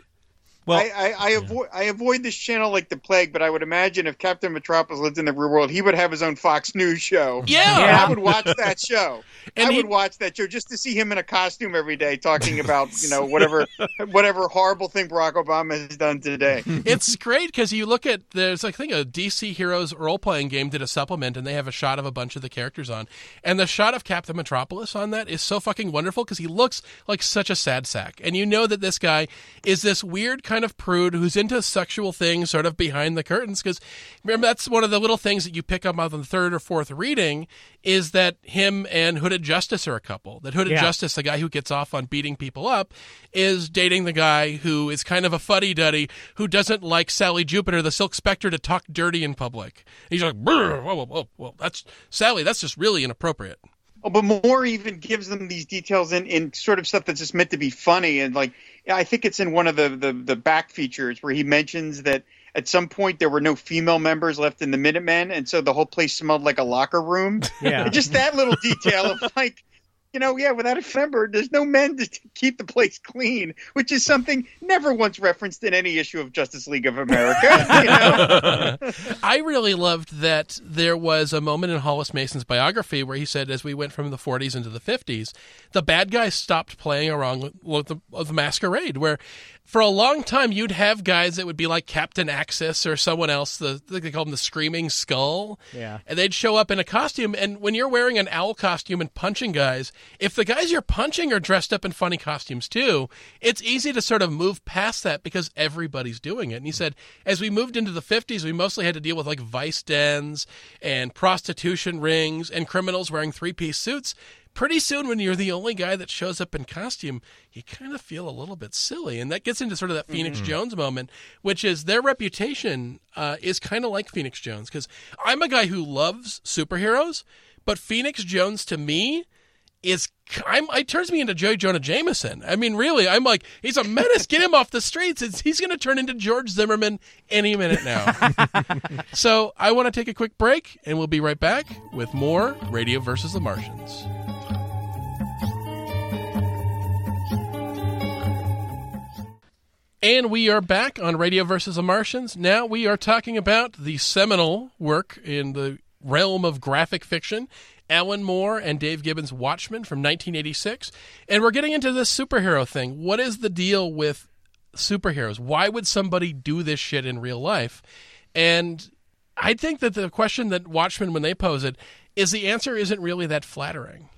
Well, I, I, I avoid I avoid this channel like the plague, but I would imagine if Captain Metropolis lived in the real world, he would have his own Fox News show. Yeah. Yeah. I would watch that show. And I he- would watch that show just to see him in a costume every day, talking about you know whatever whatever horrible thing Barack Obama has done today. it's great because you look at there's I think a DC Heroes role playing game did a supplement and they have a shot of a bunch of the characters on, and the shot of Captain Metropolis on that is so fucking wonderful because he looks like such a sad sack, and you know that this guy is this weird kind of prude who's into sexual things sort of behind the curtains because remember that's one of the little things that you pick up on the third or fourth reading is that him and Hooded Justice are a couple. That Hooded Yeah. Justice, the guy who gets off on beating people up, is dating the guy who is kind of a fuddy duddy who doesn't like Sally Jupiter, the Silk Spectre, to talk dirty in public. He's like, "Brr, whoa, whoa, whoa, whoa, that's Sally. That's just really inappropriate. Oh, but Moore even gives them these details in, in sort of stuff that's just meant to be funny, and like I think it's in one of the, the the back features where he mentions that at some point there were no female members left in the Minutemen, and so the whole place smelled like a locker room. Yeah. just that little detail of like you know yeah without a member there's no men to keep the place clean which is something never once referenced in any issue of justice league of america? I really loved that there was a moment in Hollis Mason's biography where he said, as we went from the 40s into the 50s, the bad guys stopped playing around with, the, with the masquerade. Where for a long time you'd have guys that would be like Captain Axis or someone else. The they call them the Screaming Skull. Yeah. and they'd show up in a costume. And when you're wearing an owl costume and punching guys, if the guys you're punching are dressed up in funny costumes too, it's easy to sort of move past that because everybody's doing it. And he said, as we moved into the 50s, we mostly had to deal with like vice dens and prostitution rings and criminals wearing three piece suits. Pretty soon, when you're the only guy that shows up in costume, you kind of feel a little bit silly. And that gets into sort of that Phoenix Jones moment, which is their reputation uh, is kind of like Phoenix Jones. Because I'm a guy who loves superheroes, but Phoenix Jones to me is I'm, it turns me into Joe Jonah Jameson. I mean, really, I'm like, he's a menace. Get him off the streets. It's, he's going to turn into George Zimmerman any minute now. so I want to take a quick break, and we'll be right back with more Radio versus the Martians. And we are back on Radio versus the Martians. Now we are talking about the seminal work in the realm of graphic fiction, Alan Moore and Dave Gibbons' Watchmen from 1986. And we're getting into this superhero thing. What is the deal with superheroes? Why would somebody do this shit in real life? And I think that the question that Watchmen, when they pose it, is the answer isn't really that flattering.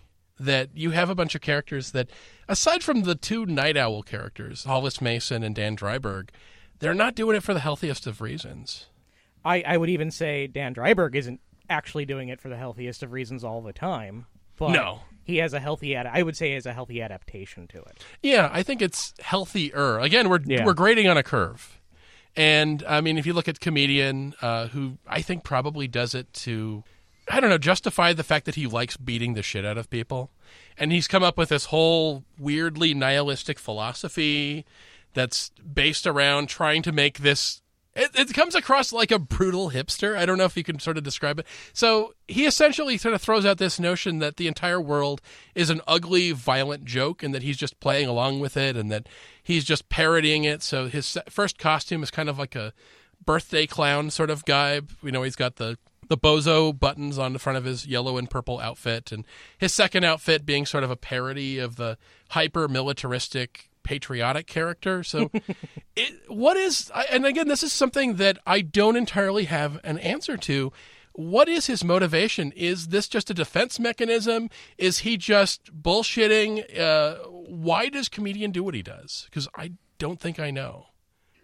That you have a bunch of characters that, aside from the two Nite Owl characters, Hollis Mason and Dan Dreiberg, they're not doing it for the healthiest of reasons. I, I would even say Dan Dreiberg isn't actually doing it for the healthiest of reasons all the time. But No. he has a healthy. Ad- I would say he has a healthy adaptation to it. Yeah, I think it's healthier. Again, we're Yeah. we're grading on a curve, and I mean, if you look at comedian, uh, who I think probably does it to, I don't know, justify the fact that he likes beating the shit out of people, and he's come up with this whole weirdly nihilistic philosophy that's based around trying to make this. It, it comes across like a brutal hipster. I don't know if you can sort of describe it. So he essentially sort of throws out this notion that the entire world is an ugly, violent joke, and that he's just playing along with it, and that he's just parodying it. So his first costume is kind of like a birthday clown sort of guy. You know, he's got the the bozo buttons on the front of his yellow and purple outfit, and his second outfit being sort of a parody of the hyper militaristic patriotic character. So, it, what is? And again, this is something that I don't entirely have an answer to. What is his motivation? Is this just a defense mechanism? Is he just bullshitting? Uh, why does comedian do what he does? Because I don't think I know.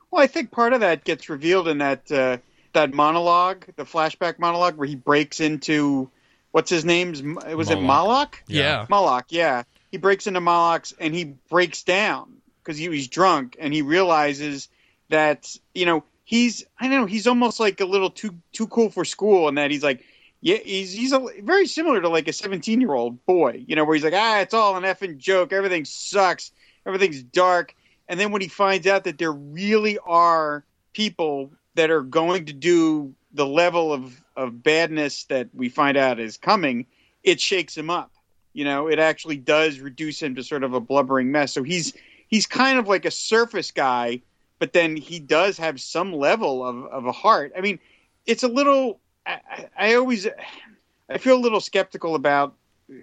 Well, I think part of that gets revealed in that uh, that monologue, the flashback monologue, where he breaks into what's his name's was it Moloch. Moloch? Yeah. Moloch, yeah. He breaks into Moloch's and he breaks down because he was drunk and he realizes that you know he's I don't know he's almost like a little too too cool for school and that he's like yeah he's he's a, very similar to like a 17 year old boy you know where he's like ah it's all an effing joke everything sucks everything's dark and then when he finds out that there really are people that are going to do the level of of badness that we find out is coming it shakes him up. You know it actually does reduce him to sort of a blubbering mess. So he's he's kind of like a surface guy but then he does have some level of, of a heart. I mean it's a little I, I always i feel a little skeptical about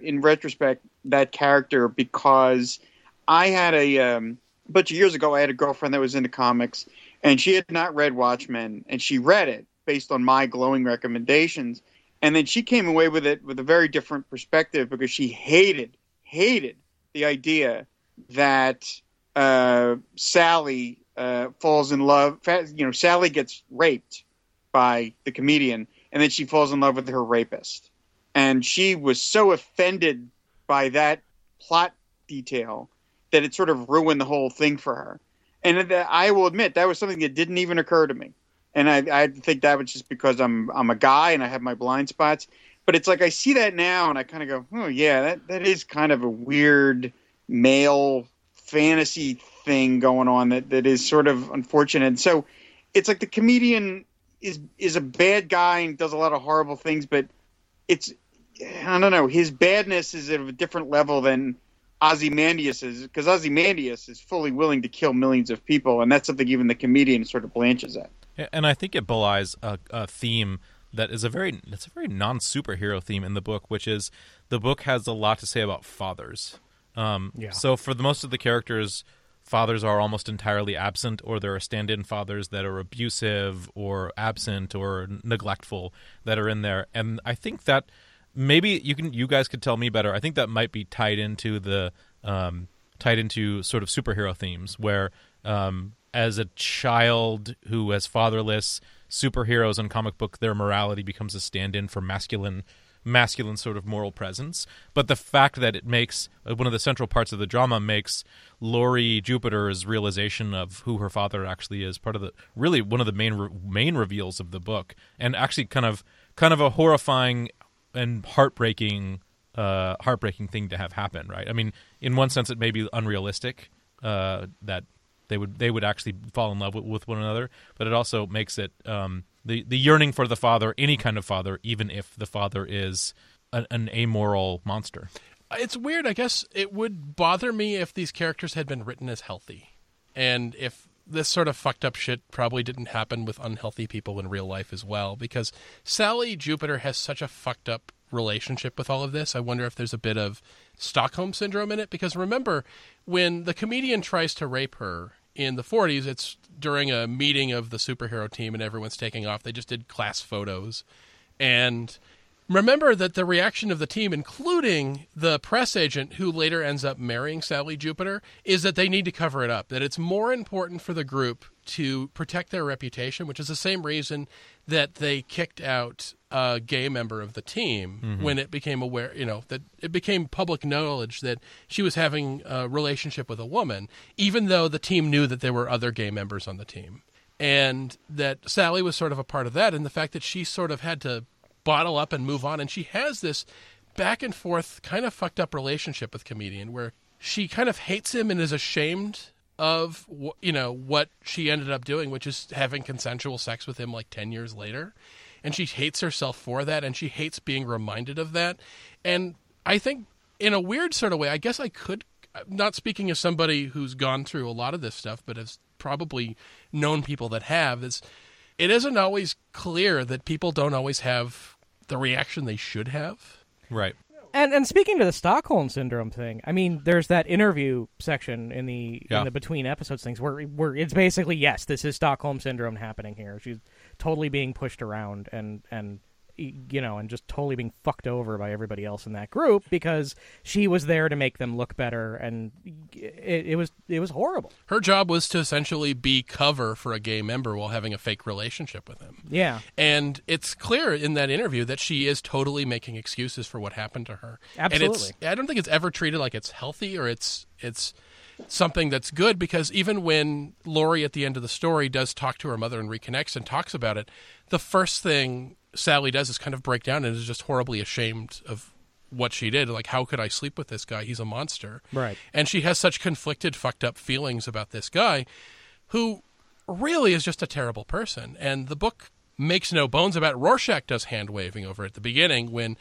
in retrospect that character because i had a um, a bunch of years ago i had a girlfriend that was into comics and she had not read watchmen and she read it based on my glowing recommendations and then she came away with it with a very different perspective because she hated hated the idea that uh, Sally uh, falls in love. You know, Sally gets raped by the comedian, and then she falls in love with her rapist. And she was so offended by that plot detail that it sort of ruined the whole thing for her. And that- I will admit that was something that didn't even occur to me. And I, I think that was just because I'm I'm a guy and I have my blind spots. But it's like I see that now and I kind of go, oh yeah, that that is kind of a weird male fantasy thing going on that, that is sort of unfortunate. So it's like the comedian is is a bad guy and does a lot of horrible things, but it's I don't know, his badness is at a different level than Ozymandias is because Ozymandias is fully willing to kill millions of people, and that's something even the comedian sort of blanches at. And I think it belies a, a theme that is a very it's a very non superhero theme in the book, which is the book has a lot to say about fathers. Um, Yeah. So for the most of the characters, fathers are almost entirely absent, or there are stand-in fathers that are abusive or absent or neglectful that are in there. And I think that maybe you can you guys could tell me better. I think that might be tied into the um, tied into sort of superhero themes where um, as a child who is fatherless, superheroes in comic book their morality becomes a stand-in for masculine masculine sort of moral presence. But the fact that it makes uh, one of the central parts of the drama makes Laurie Jupiter's realization of who her father actually is part of the really one of the main main reveals of the book, and actually kind of kind of a horrifying and heartbreaking uh, heartbreaking thing to have happen. Right? I mean, in one sense, it may be unrealistic uh, that they would they would actually fall in love with, with one another, but it also makes it um, the the yearning for the father, any kind of father, even if the father is an, an amoral monster. It's weird. I guess it would bother me if these characters had been written as healthy, and if this sort of fucked up shit probably didn't happen with unhealthy people in real life as well. Because Sally Jupiter has such a fucked up relationship with all of this. I wonder if there's a bit of Stockholm syndrome in it. Because remember, when the comedian tries to rape her in the 40s, it's during a meeting of the superhero team and everyone's taking off. They just did class photos, and remember that the reaction of the team, including the press agent who later ends up marrying Sally Jupiter, is that they need to cover it up. That it's more important for the group to protect their reputation, which is the same reason that they kicked out a gay member of the team mm-hmm. when it became aware, you know, that it became public knowledge that she was having a relationship with a woman, even though the team knew that there were other gay members on the team. And that Sally was sort of a part of that, and the fact that she sort of had to bottle up and move on. And she has this back and forth kind of fucked up relationship with comedian where she kind of hates him and is ashamed of you know what she ended up doing which is having consensual sex with him like 10 years later and she hates herself for that and she hates being reminded of that and i think in a weird sort of way i guess i could not speaking as somebody who's gone through a lot of this stuff but has probably known people that have is it isn't always clear that people don't always have the reaction they should have. Right. And and speaking to the Stockholm syndrome thing, I mean, there's that interview section in the Yeah. in the between episodes things where where it's basically yes, this is Stockholm syndrome happening here. She's totally being pushed around and and you know and just totally being fucked over by everybody else in that group because she was there to make them look better and it, it was it was horrible. Her job was to essentially be cover for a gay member while having a fake relationship with him. Yeah. And it's clear in that interview that she is totally making excuses for what happened to her. Absolutely. I don't think it's ever treated like it's healthy or it's it's something that's good because even when Laurie at the end of the story does talk to her mother and reconnects and talks about it, the first thing Sally does is kind of break down and is just horribly ashamed of what she did. Like, how could I sleep with this guy? He's a monster. Right. And she has such conflicted, fucked up feelings about this guy who really is just a terrible person. And the book makes no bones about it. Rorschach does hand waving over at the beginning when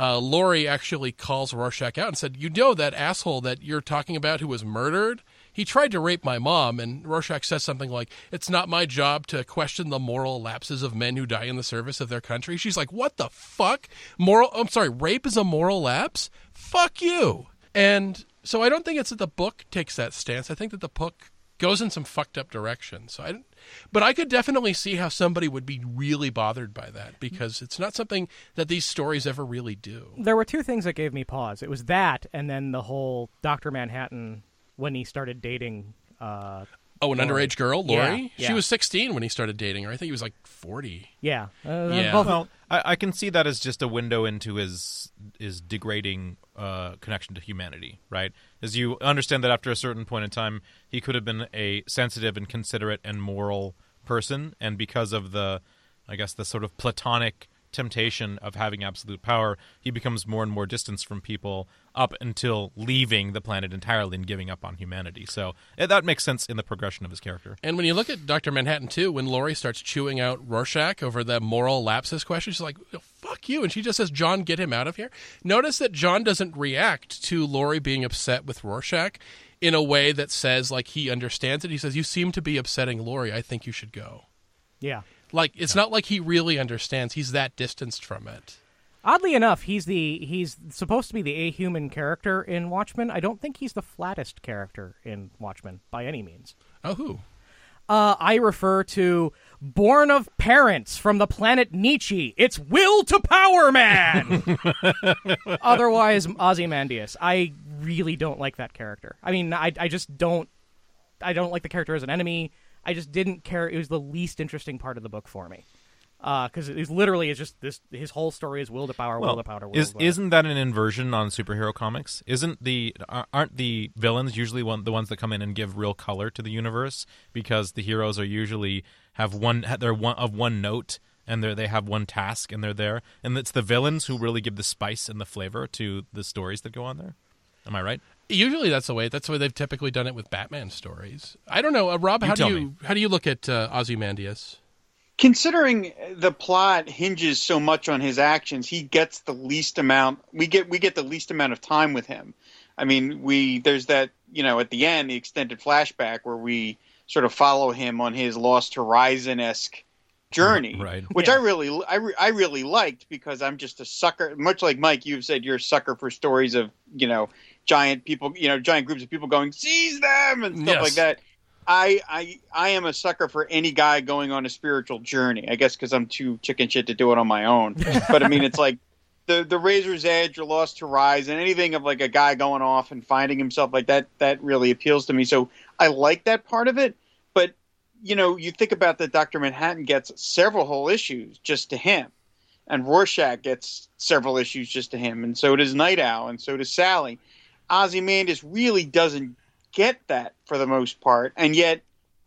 uh, Laurie actually calls Rorschach out and said, You know that asshole that you're talking about who was murdered? He tried to rape my mom. And Rorschach says something like, It's not my job to question the moral lapses of men who die in the service of their country. She's like, What the fuck? Moral, I'm sorry, rape is a moral lapse? Fuck you. And so I don't think it's that the book takes that stance. I think that the book goes in some fucked up direction. So I, but I could definitely see how somebody would be really bothered by that because it's not something that these stories ever really do. There were two things that gave me pause. It was that and then the whole Dr. Manhattan when he started dating uh Oh, an Laurie. underage girl, Laurie. yeah. She was 16 when he started dating her. I think he was like 40. yeah. Uh, Yeah. both- Well, I, I can see that as just a window into his his degrading uh, connection to humanity, right? As you understand that after a certain point in time, he could have been a sensitive and considerate and moral person, and because of the, I guess, the sort of platonic temptation of having absolute power, he becomes more and more distanced from people up until leaving the planet entirely and giving up on humanity. So eh, that makes sense in the progression of his character. And when you look at Dr. Manhattan too, when Laurie starts chewing out Rorschach over the moral lapses question, she's like, fuck you. And she just says, John, get him out of here. Notice that John doesn't react to Laurie being upset with Rorschach in a way that says, like, he understands it. He says, You seem to be upsetting Laurie. I think you should go. yeah. Like, it's not like he really understands. He's that distanced from it. Oddly enough, he's the he's supposed to be the a human character in Watchmen. I don't think he's the flattest character in Watchmen by any means. Oh, who? Uh, I refer to born of parents from the planet Nietzsche. It's will to power man. Otherwise, Ozymandias. I really don't like that character. I mean, I I just don't. I don't like the character as an enemy. I just didn't care. It was the least interesting part of the book for me. Uh, because it is literally it's just this. His whole story is will to power, will to power, will is to power. isn't that an inversion on superhero comics? Isn't the aren't the villains usually one the ones that come in and give real color to the universe because the heroes are usually have one they're one of one note and they they have one task and they're there and it's the villains who really give the spice and the flavor to the stories that go on there. Am I right? Usually that's the way. That's the way they've typically done it with Batman stories. I don't know, uh, Rob. You how do you me. how do you look at uh, Ozymandias? considering the plot hinges so much on his actions he gets the least amount we get we get the least amount of time with him i mean we there's that you know at the end the extended flashback where we sort of follow him on his lost horizon-esque journey Right. which Yeah. i really I, re- I really liked because i'm just a sucker much like mike you've said you're a sucker for stories of you know giant people you know giant groups of people going seize them and stuff Yes. like that I, I I am a sucker for any guy going on a spiritual journey. I guess because I'm too chicken shit to do it on my own. But I mean, it's like the the Razor's Edge or Lost Horizon, anything of like a guy going off and finding himself like that, that really appeals to me. So I like that part of it. But you know, you think about that Doctor Manhattan gets several whole issues just to him, and Rorschach gets several issues just to him, and so does Nite Owl, and so does Sally. Ozymandias really doesn't get that for the most part, and yet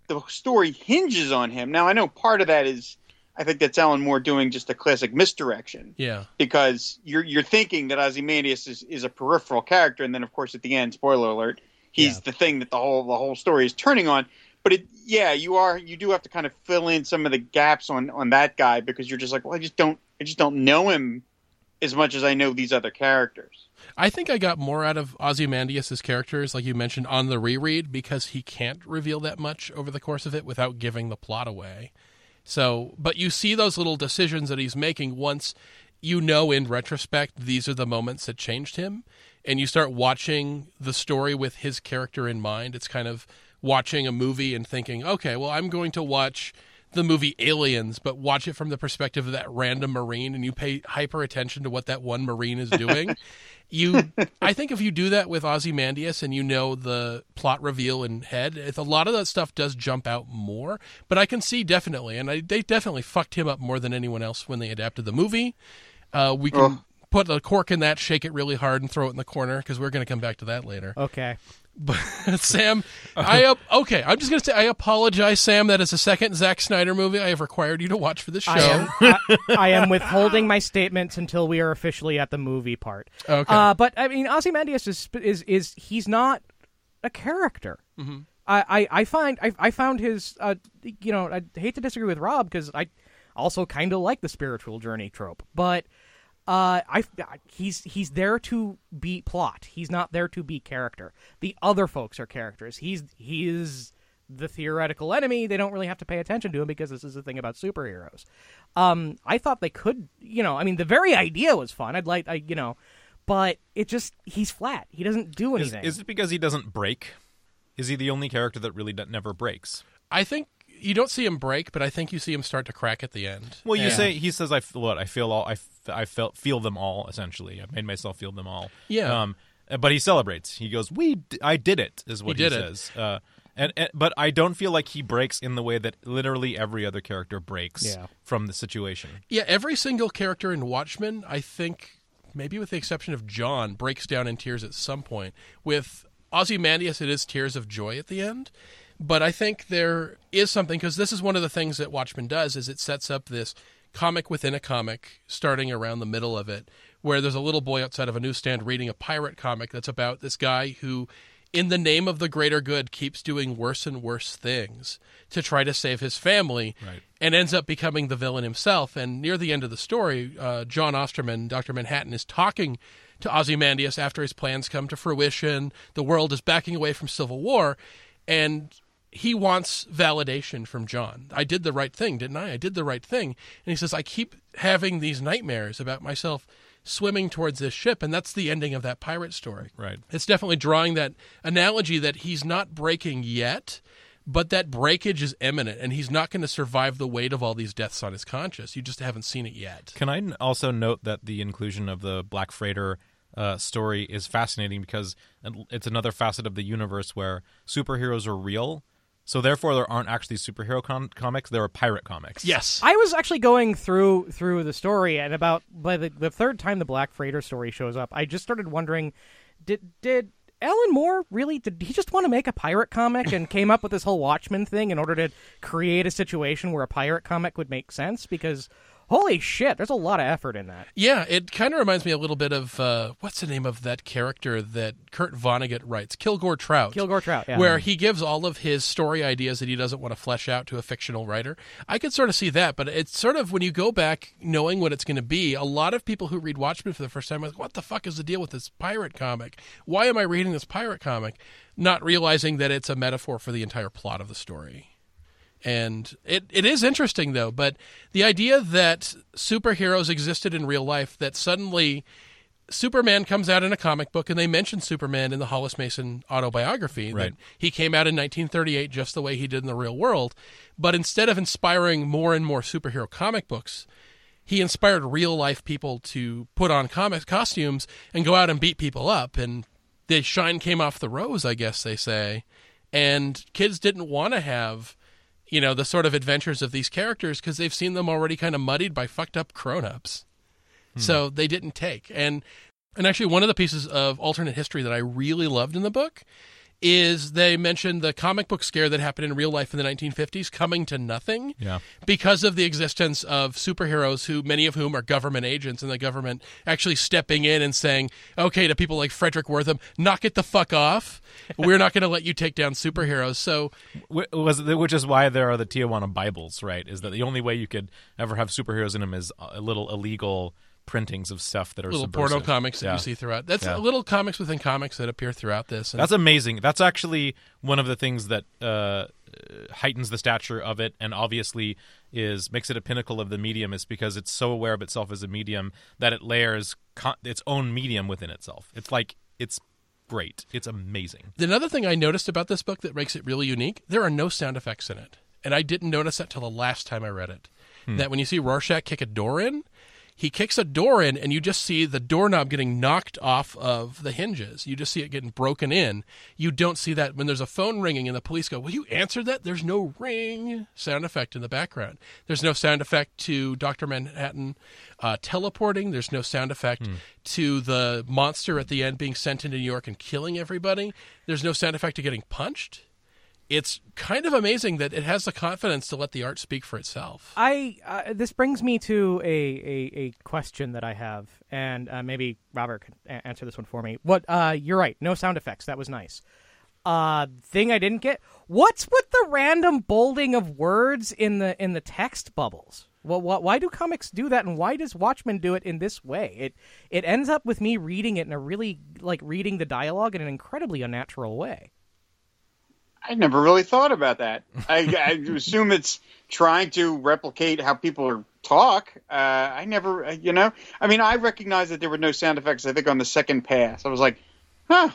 the story hinges on him. Now I know part of that is I think that's Alan Moore doing just a classic misdirection. Yeah. Because you're you're thinking that Ozymandias is, is a peripheral character, and then of course at the end, spoiler alert, he's Yeah. the thing that the whole the whole story is turning on. But it, yeah, you are you do have to kind of fill in some of the gaps on on that guy because you're just like, well, I just don't I just don't know him as much as I know these other characters. I think I got more out of Ozymandias' characters, like you mentioned, on the reread because he can't reveal that much over the course of it without giving the plot away. So, but you see those little decisions that he's making once you know in retrospect these are the moments that changed him, and you start watching the story with his character in mind. It's kind of watching a movie and thinking, okay, well, I'm going to watch the movie Aliens, but watch it from the perspective of that random Marine and you pay hyper attention to what that one Marine is doing. you I think if you do that with Ozymandias and you know the plot reveal in head, it's a lot of that stuff does jump out more. But I can see definitely, and I, they definitely fucked him up more than anyone else when they adapted the movie. Uh, we can Ugh. put a cork in that, shake it really hard, and throw it in the corner because we're going to come back to that later. Okay. But Sam, I okay. I'm just gonna say I apologize, Sam. That is the second Zack Snyder movie I have required you to watch for this show. I am, I, I am withholding my statements until we are officially at the movie part. Okay. Uh, but I mean, Ozymandias is is is he's not a character. Mm-hmm. I, I I find I I found his uh you know I hate to disagree with Rob because I also kind of like the spiritual journey trope, but uh I he's he's there to be plot. He's not there to be character. The other folks are characters. He's he is the theoretical enemy. They don't really have to pay attention to him because this is the thing about superheroes. Um I thought they could, you know, I mean the very idea was fun. I'd like I you know, but it just he's flat. He doesn't do Is, anything. is it because he doesn't break? Is he the only character that really d- never breaks? I think you don't see him break, but I think you see him start to crack at the end. Well, you And- say he says I f- what I feel all I, f- I felt feel them all essentially. I made myself feel them all. Yeah. Um, but he celebrates. He goes, "We, d- I did it," is what He he, did it. says. Uh, and, and but I don't feel like he breaks in the way that literally every other character breaks Yeah. from the situation. Yeah, every single character in Watchmen, I think, maybe with the exception of John, breaks down in tears at some point. With Ozymandias, it is tears of joy at the end. But I think there is something because this is one of the things that Watchmen does is it sets up this comic within a comic, starting around the middle of it, where there's a little boy outside of a newsstand reading a pirate comic that's about this guy who in the name of the greater good keeps doing worse and worse things to try to save his family Right. and ends up becoming the villain himself. And near the end of the story, uh, John Osterman, Dr. Manhattan, is talking to Ozymandias after his plans come to fruition. The world is backing away from civil war, and he wants validation from John. I did the right thing, didn't I? I did the right thing. And he says, I keep having these nightmares about myself swimming towards this ship, and that's the ending of that pirate story. Right. It's definitely drawing that analogy that he's not breaking yet, but that breakage is imminent, and he's not going to survive the weight of all these deaths on his conscience. You just haven't seen it yet. Can I also note that the inclusion of the Black Freighter uh, story is fascinating because it's another facet of the universe where superheroes are real. So therefore, there aren't actually superhero com- comics; there are pirate comics. Yes. I was actually going through through the story, and about by the, the third time the Black Freighter story shows up, I just started wondering, did did Alan Moore really did he just want to make a pirate comic and came up with this whole Watchmen thing in order to create a situation where a pirate comic would make sense? Because holy shit, there's a lot of effort in that. Yeah, it kind of reminds me a little bit of uh, what's the name of that character that Kurt Vonnegut writes, Kilgore Trout. Kilgore Trout, yeah. Where he gives all of his story ideas that he doesn't want to flesh out to a fictional writer. I could sort of see that, but it's sort of when you go back knowing what it's going to be, a lot of people who read Watchmen for the first time are like, what the fuck is the deal with this pirate comic? Why am I reading this pirate comic? Not realizing that it's a metaphor for the entire plot of the story. And it, it is interesting, though, but the idea that superheroes existed in real life, that suddenly Superman comes out in a comic book, and they mention Superman in the Hollis Mason autobiography. Right. That he came out in 1938 just the way he did in the real world. But instead of inspiring more and more superhero comic books, he inspired real life people to put on comic costumes and go out and beat people up and the shine came off the rose i guess they say and kids didn't want to have you know the sort of adventures of these characters because they've seen them already kind of muddied by fucked up grown-ups. Hmm. So they didn't take. And and actually one of the pieces of alternate history that i really loved in the book is they mentioned the comic book scare that happened in real life in the 1950s coming to nothing Yeah. because of the existence of superheroes who many of whom are government agents and the government actually stepping in and saying okay to people like Fredric Wertham knock it the fuck off we're not going to let you take down superheroes so was which is why there are the Tijuana Bibles, right? Is that the only way you could ever have superheroes in them is a little illegal printings of stuff that are little subversive. porno comics that Yeah. you see throughout that's Yeah. little comics within comics that appear throughout this and That's amazing. That's actually one of the things that uh, heightens the stature of it, and obviously is makes it a pinnacle of the medium. Is because it's so aware of itself as a medium that it layers its own medium within itself. It's like it's great. It's amazing. Another thing I noticed about this book that makes it really unique, there are no sound effects in it. And I didn't notice that till the last time I read it. That when you see Rorschach kick a door in, he kicks a door in and you just see the doorknob getting knocked off of the hinges. You just see it getting broken in. You don't see that when there's a phone ringing and the police go, Will you answer that? There's no ring sound effect in the background. There's no sound effect to Dr. Manhattan uh, teleporting. There's no sound effect to the monster at the end being sent into New York and killing everybody. There's no sound effect to getting punched. It's kind of amazing that it has the confidence to let the art speak for itself. I uh, this brings me to a, a, a question that I have, and uh, maybe Robert can a- answer this one for me. What? Uh, you're right. No sound effects. That was nice. Uh, thing I didn't get. What's with the random bolding of words in the in the text bubbles? Well, wh- why do comics do that, and why does Watchmen do it in this way? It it ends up with me reading it in a really like reading the dialogue in an incredibly unnatural way. I never really thought about that. I, I assume it's trying to replicate how people talk. Uh, I never, you know, I mean, I recognized that there were no sound effects. I think on the second pass, I was like, "Huh,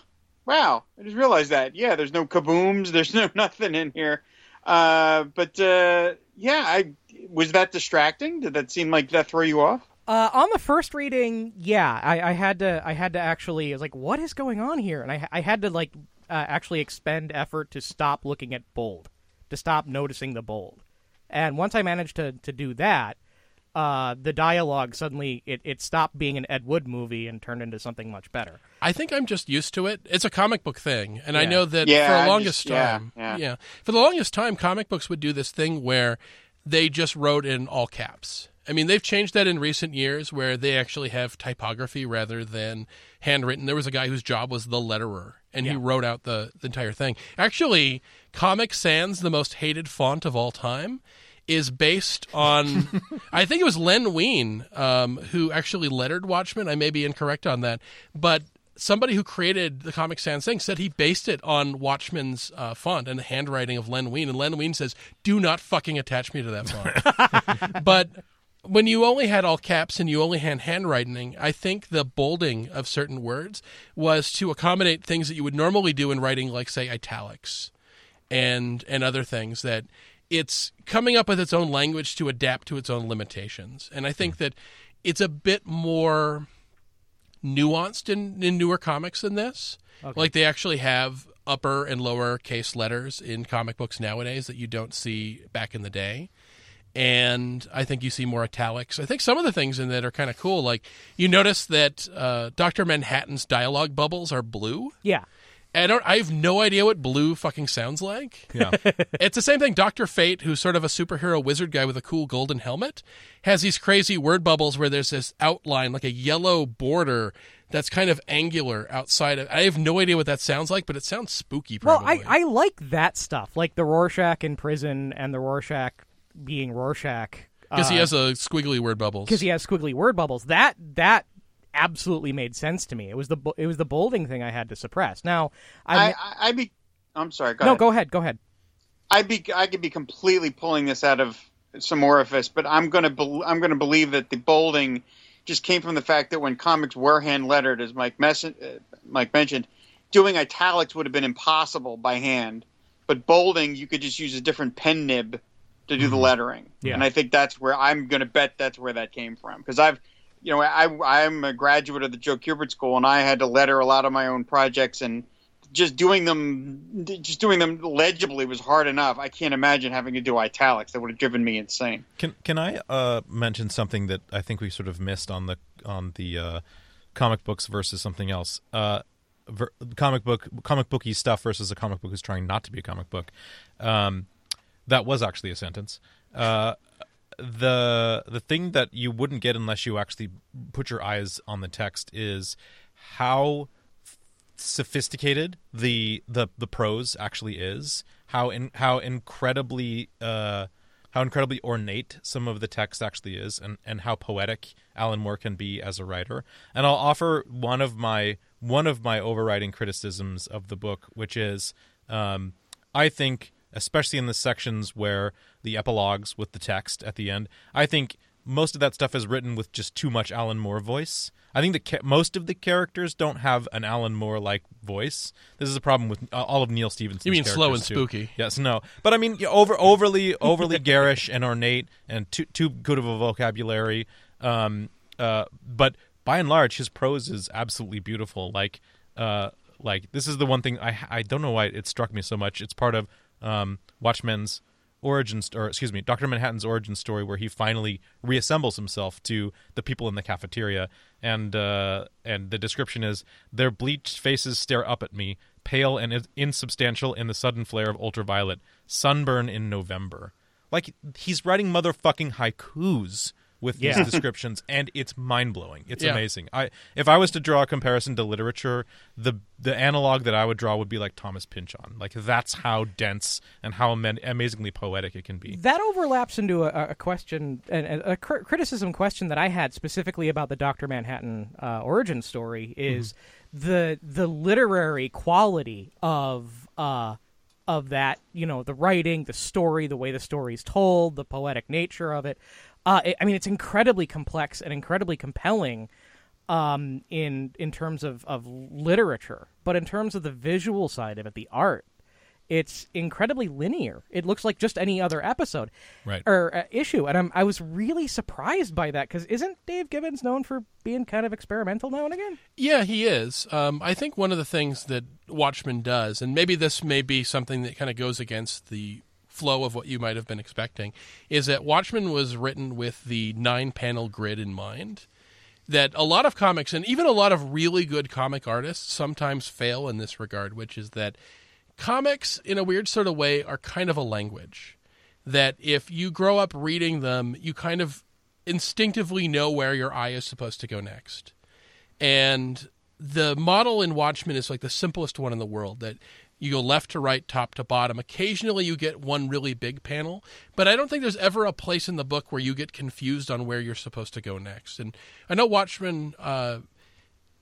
wow!" I just realized that. Yeah, there's no kabooms. There's no nothing in here. Uh, but uh, yeah, I was that distracting. Did that seem like that throw you off? Uh, on the first reading, yeah, I, I had to, I had to actually, I was like, what is going on here? And I, I had to like uh, actually expend effort to stop looking at bold, to stop noticing the bold. And once I managed to to do that, uh, the dialogue suddenly it, it stopped being an Ed Wood movie and turned into something much better. I think I'm just used to it. It's a comic book thing, and I know that Yeah, for I the longest just- yeah, time, yeah. for the longest time, comic books would do this thing where they just wrote in all caps. I mean, they've changed that in recent years, where they actually have typography rather than handwritten. There was a guy whose job was the letterer, and he wrote out the, the entire thing. Actually, Comic Sans, the most hated font of all time, is based on I think it was Len Wein um, who actually lettered Watchmen. I may be incorrect on that, but somebody who created the Comic Sans thing said he based it on Watchmen's uh, font and the handwriting of Len Wein. And Len Wein says, "Do not fucking attach me to that font." but when you only had all caps and you only had handwriting, I think the bolding of certain words was to accommodate things that you would normally do in writing, like say italics and and other things that it's coming up with its own language to adapt to its own limitations. And I think hmm. that it's a bit more nuanced in, in newer comics than this. Like they actually have upper and lower case letters in comic books nowadays that you don't see back in the day. And I think you see more italics. I think some of the things in that are kind of cool. Like you notice that uh, Doctor Manhattan's dialogue bubbles are blue. Yeah, I don't. I have no idea what blue fucking sounds like. Yeah. It's the same thing. Doctor Fate, who's sort of a superhero wizard guy with a cool golden helmet, has these crazy word bubbles where there's this outline, like a yellow border, that's kind of angular outside of. I have no idea what that sounds like, but it sounds spooky. Well, I, I like that stuff, like the Rorschach in prison and the Rorschach being Rorschach because he uh, has a squiggly word bubbles. because he has squiggly word bubbles. That that absolutely made sense to me. It was the bo- it was the bolding thing I had to suppress. Now, I, I, I, I'd be. I'm sorry. Go no, ahead. go ahead, go ahead. I'd be I could be completely pulling this out of some orifice, but I'm gonna bel I'm gonna believe that the bolding just came from the fact that when comics were hand lettered, as Mike Mess- uh, Mike mentioned, doing italics would have been impossible by hand. But bolding, you could just use a different pen nib to do the lettering, Yeah. and I think that's where I'm going to bet that's where that came from because I've, you know, I I'm a graduate of the Joe Kubert School, and I had to letter a lot of my own projects, and just doing them, just doing them legibly was hard enough. I can't imagine having to do italics; that would have driven me insane. Can can I uh, mention something that I think we sort of missed on the on the uh, comic books versus something else? Uh, ver- comic book comic booky stuff versus a comic book who's trying not to be a comic book. Um, that was actually a sentence. Uh, the the thing that you wouldn't get unless you actually put your eyes on the text is how sophisticated the the the prose actually is how in how incredibly uh how incredibly ornate some of the text actually is and and how poetic Alan Moore can be as a writer and I'll offer one of my one of my overriding criticisms of the book which is um I think especially in the sections where the epilogues with the text at the end I think most of that stuff is written with just too much Alan Moore voice. I think the ca- most of the characters don't have an Alan Moore like voice. This is a problem with uh, all of Neal Stephenson's. You mean slow and too. spooky. Yes, no, but I mean over overly overly garish and ornate and too too good of a vocabulary. Um, uh, but by and large, his prose is absolutely beautiful. Like, uh, like this is the one thing I I don't know why it struck me so much. It's part of um, Watchmen's origin or excuse me dr manhattan's origin story where he finally reassembles himself to the people in the cafeteria. And uh, and the description is their bleached faces stare up at me pale and insubstantial in the sudden flare of ultraviolet sunburn in november. Like he's writing motherfucking haikus with Yeah. these descriptions and it's mind-blowing it's Yeah. amazing i if i was to draw a comparison to literature the the analog that i would draw would be like thomas pynchon like that's how dense and how amen- amazingly poetic it can be That overlaps into a, a question, a, a cr- criticism question that I had specifically about the Doctor Manhattan uh, origin story is the the literary quality of uh, of that. You know, the writing, the story, the way the story is told, the poetic nature of it. Uh, it I mean, it's incredibly complex and incredibly compelling um, in in terms of, of literature, but in terms of the visual side of it, the art, it's incredibly linear. It looks like just any other episode Right. or uh, issue, and I'm, I was really surprised by that because isn't Dave Gibbons known for being kind of experimental now and again? Yeah, he is. Um, I think one of the things that Watchmen does, and maybe this may be something that kind of goes against the flow of what you might have been expecting, is that Watchmen was written with the nine panel grid in mind. That a lot of comics, and even a lot of really good comic artists, sometimes fail in this regard, which is that comics, in a weird sort of way, are kind of a language. That if you grow up reading them, you kind of instinctively know where your eye is supposed to go next and the model in Watchmen is like the simplest one in the world that you go left to right, top to bottom. Occasionally you get one really big panel, but I don't think there's ever a place in the book where you get confused on where you're supposed to go next. And I know Watchmen uh,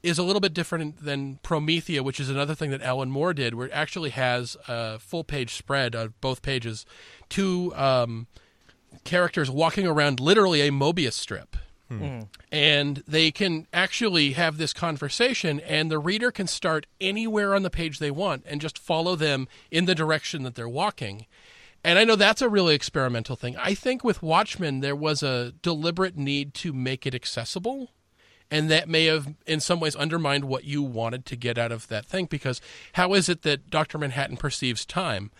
is a little bit different than Promethea, which is another thing that Alan Moore did, where it actually has a full page spread on both pages, two um, characters walking around literally a Mobius strip Hmm. Hmm. and they can actually have this conversation and the reader can start anywhere on the page they want and just follow them in the direction that they're walking. And i know that's a really experimental thing. I think with watchmen there was a deliberate need to make it accessible and that may have in some ways undermined what you wanted to get out of that thing because how is it that dr manhattan perceives time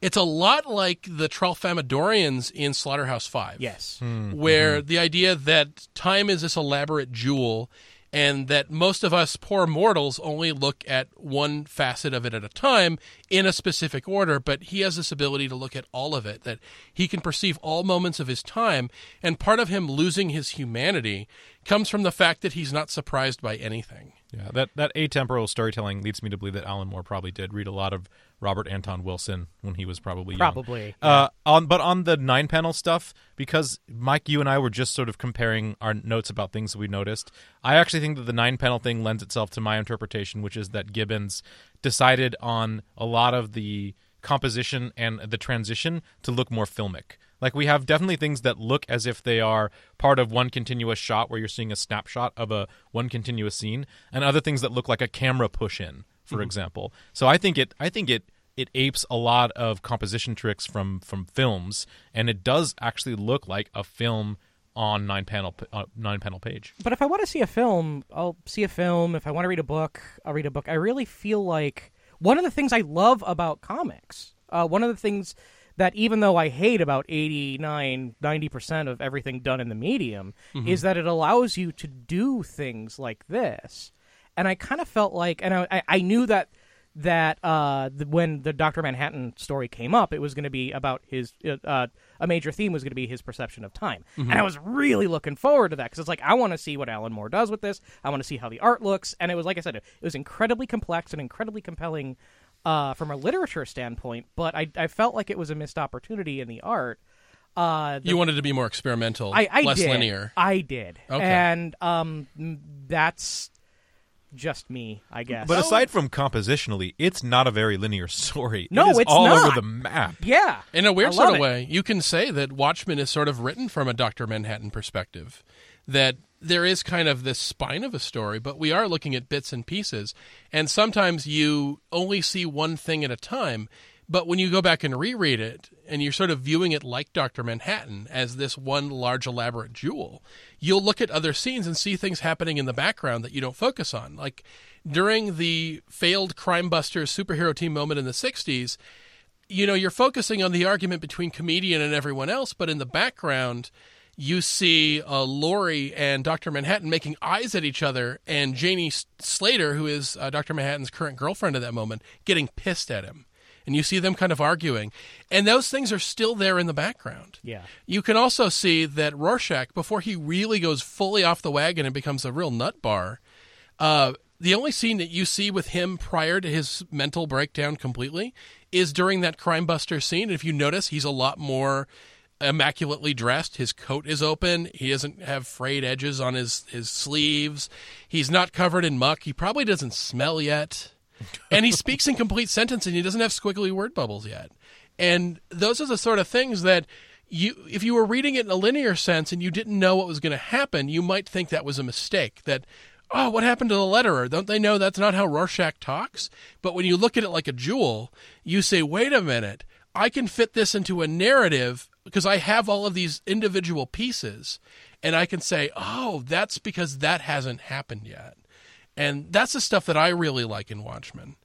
it's a lot like the Tralfamadorians in Slaughterhouse Five. Yes. Hmm. Mm-hmm. where the idea that time is this elaborate jewel and that most of us poor mortals only look at one facet of it at a time in a specific order but he has this ability to look at all of it that he can perceive all moments of his time and part of him losing his humanity comes from the fact that he's not surprised by anything. Yeah, that that atemporal storytelling leads me to believe that Alan Moore probably did read a lot of Robert Anton Wilson when he was probably young. Probably, Uh, on but on the nine panel stuff, because Mike, you and I were just sort of comparing our notes about things that we noticed. I actually think that the nine panel thing lends itself to my interpretation, which is that Gibbons decided on a lot of the composition and the transition to look more filmic. Like we have definitely things that look as if they are part of one continuous shot where you're seeing a snapshot of a one continuous scene and other things that look like a camera push in, for example. So I think it I think it it apes a lot of composition tricks from from films, and it does actually look like a film on nine panel uh, nine panel page. But if I want to see a film, I'll see a film. If I want to read a book, I'll read a book. I really feel like one of the things I love about comics, uh, one of the things that even though I hate about 89, 90% of everything done in the medium, Mm-hmm. is that it allows you to do things like this. And I kind of felt like, and I, I- knew that that uh, the, when the Doctor Manhattan story came up, it was going to be about his uh, uh, a major theme was going to be his perception of time, and I was really looking forward to that because it's like I want to see what Alan Moore does with this. I want to see how the art looks, and it was like I said, it was incredibly complex and incredibly compelling uh, from a literature standpoint. But I, I felt like it was a missed opportunity in the art. Uh, the- You wanted to be more experimental, I, I less did. linear. I did, Okay. and um, that's just me, I guess. But aside from compositionally, it's not a very linear story. No, it is it's all not. over the map. yeah, In a weird sort of it. way, you can say that Watchmen is sort of written from a Dr. Manhattan perspective. That there is kind of this spine of a story, but we are looking at bits and pieces. And sometimes you only see one thing at a time. But when you go back and reread it, and you're sort of viewing it like Dr. Manhattan as this one large elaborate jewel, you'll look at other scenes and see things happening in the background that you don't focus on. Like during the failed Crime Busters superhero team moment in the 60s, you know, you're focusing on the argument between comedian and everyone else, but in the background, you see uh, Laurie and Dr. Manhattan making eyes at each other, and Janey Slater, who is uh, Dr. Manhattan's current girlfriend at that moment, getting pissed at him. And you see them kind of arguing. And those things are still there in the background. Yeah. You can also see that Rorschach, before he really goes fully off the wagon and becomes a real nut bar, uh, the only scene that you see with him prior to his mental breakdown completely is during that crime buster scene. And if you notice, he's a lot more immaculately dressed. His coat is open. He doesn't have frayed edges on his, his sleeves. He's not covered in muck. He probably doesn't smell yet. And he speaks in complete sentences and he doesn't have squiggly word bubbles yet. And those are the sort of things that you if you were reading it in a linear sense and you didn't know what was going to happen, you might think that was a mistake. That oh, what happened to the letterer? Don't they know that's not how Rorschach talks? But when you look at it like a jewel, you say, wait a minute, I can fit this into a narrative because I have all of these individual pieces, and I can say, oh, that's because that hasn't happened yet. And that's the stuff that I really like in Watchmen.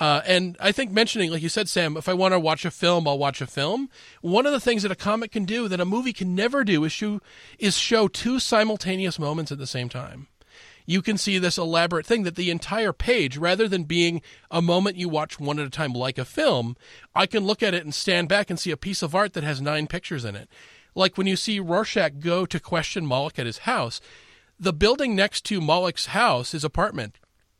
Uh, and I think mentioning, like you said, Sam, if I want to watch a film, I'll watch a film. One of the things that a comic can do that a movie can never do is show, is show two simultaneous moments at the same time. You can see this elaborate thing that the entire page, rather than being a moment you watch one at a time like a film, I can look at it and stand back and see a piece of art that has nine pictures in it. Like when you see Rorschach go to question Moloch at his house, the building next to Moloch's house, his apartment,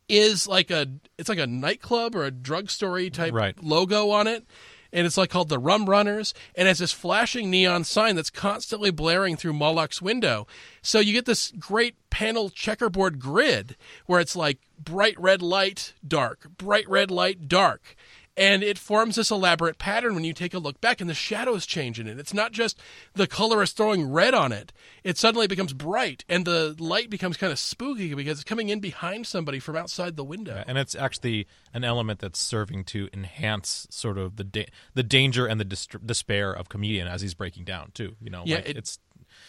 is like a it's like a nightclub or a drugstore type Right. logo on it. And it's like called the Rum Runners, and has this flashing neon sign that's constantly blaring through Moloch's window. So you get this great panel checkerboard grid where it's like bright red light, dark, bright red light, dark. And it forms this elaborate pattern when you take a look back, and the shadows change in it. It's not just the color is throwing red on it, it suddenly becomes bright, and the light becomes kind of spooky because it's coming in behind somebody from outside the window. and it's actually an element that's serving to enhance sort of the da- the danger and the dis- despair of comedian as he's breaking down too. You know, Yeah, like it- it's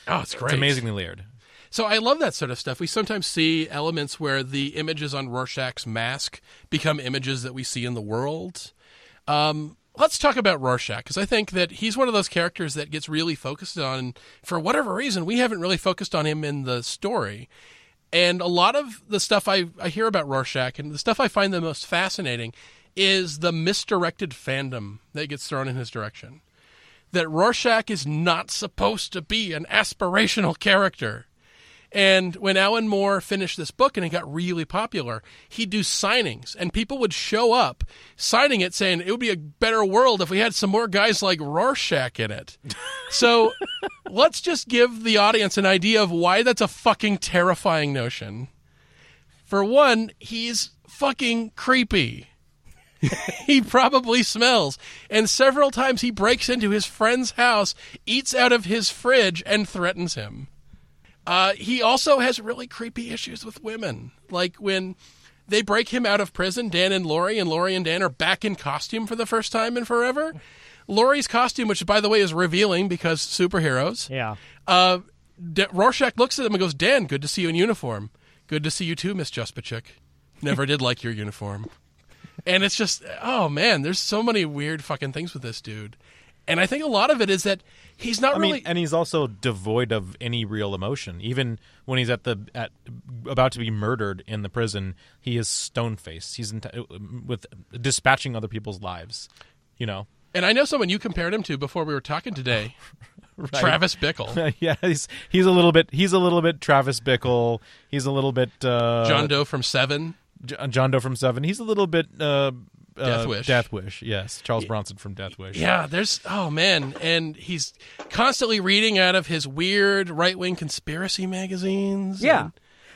oh, it's great. it's amazingly layered. So I love that sort of stuff. We sometimes see elements where the images on Rorschach's mask become images that we see in the world. Um, let's talk about Rorschach because I think that he's one of those characters that gets really focused on. For whatever reason, we haven't really focused on him in the story. And a lot of the stuff I, I hear about Rorschach and the stuff I find the most fascinating is the misdirected fandom that gets thrown in his direction. That Rorschach is not supposed to be an aspirational character. And when Alan Moore finished this book and it got really popular, he'd do signings, and people would show up signing it saying it would be a better world if we had some more guys like Rorschach in it. So let's just give the audience an idea of why that's a fucking terrifying notion. For one, he's fucking creepy. he probably smells. And several times he breaks into his friend's house, eats out of his fridge, and threatens him. Uh, he also has really creepy issues with women. Like when They break him out of prison, Dan and Laurie, and Laurie and Dan are back in costume for the first time in forever. Laurie's costume, which by the way is revealing because superheroes. Yeah. Uh, D- Rorschach looks at him and goes, "Dan, good to see you in uniform. Good to see you too, Miss Juspeczyk. Never did like your uniform." And it's just, oh man, there's so many weird fucking things with this dude. And I think a lot of it is that he's not I really. mean, and he's also devoid of any real emotion. Even when he's at the at about to be murdered in the prison, he is stone faced. He's in with dispatching other people's lives. You know, and I know someone you compared him to before we were talking today, Right. Travis Bickle, yeah, he's he's a little bit he's a little bit Travis Bickle. He's a little bit uh, John Doe from Seven. John Doe from Seven. He's a little bit uh, uh, Death Wish. Death Wish. Yes, Charles Bronson from Death Wish. Yeah, there's oh man, and he's constantly reading out of his weird right wing conspiracy magazines. Yeah. and-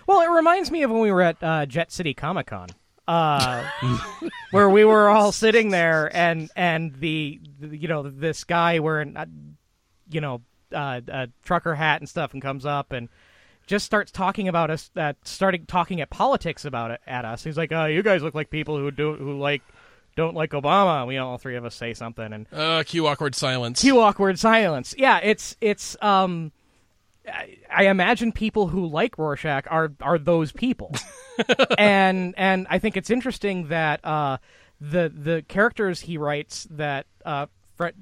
Well, it reminds me of when we were at uh, Jet City Comic Con, uh, where we were all sitting there, and and the, the- you know this guy wearing uh, you know uh, a trucker hat and stuff, and comes up and just starts talking about us. That started talking at politics about it at us. He's like, "Oh, you guys look like people who do who like." Don't like Obama. We all three of us say something, and uh, cue awkward silence. cue awkward silence. Yeah, it's it's um I, I imagine people who like Rorschach are are those people. and and I think it's interesting that uh the the characters he writes that uh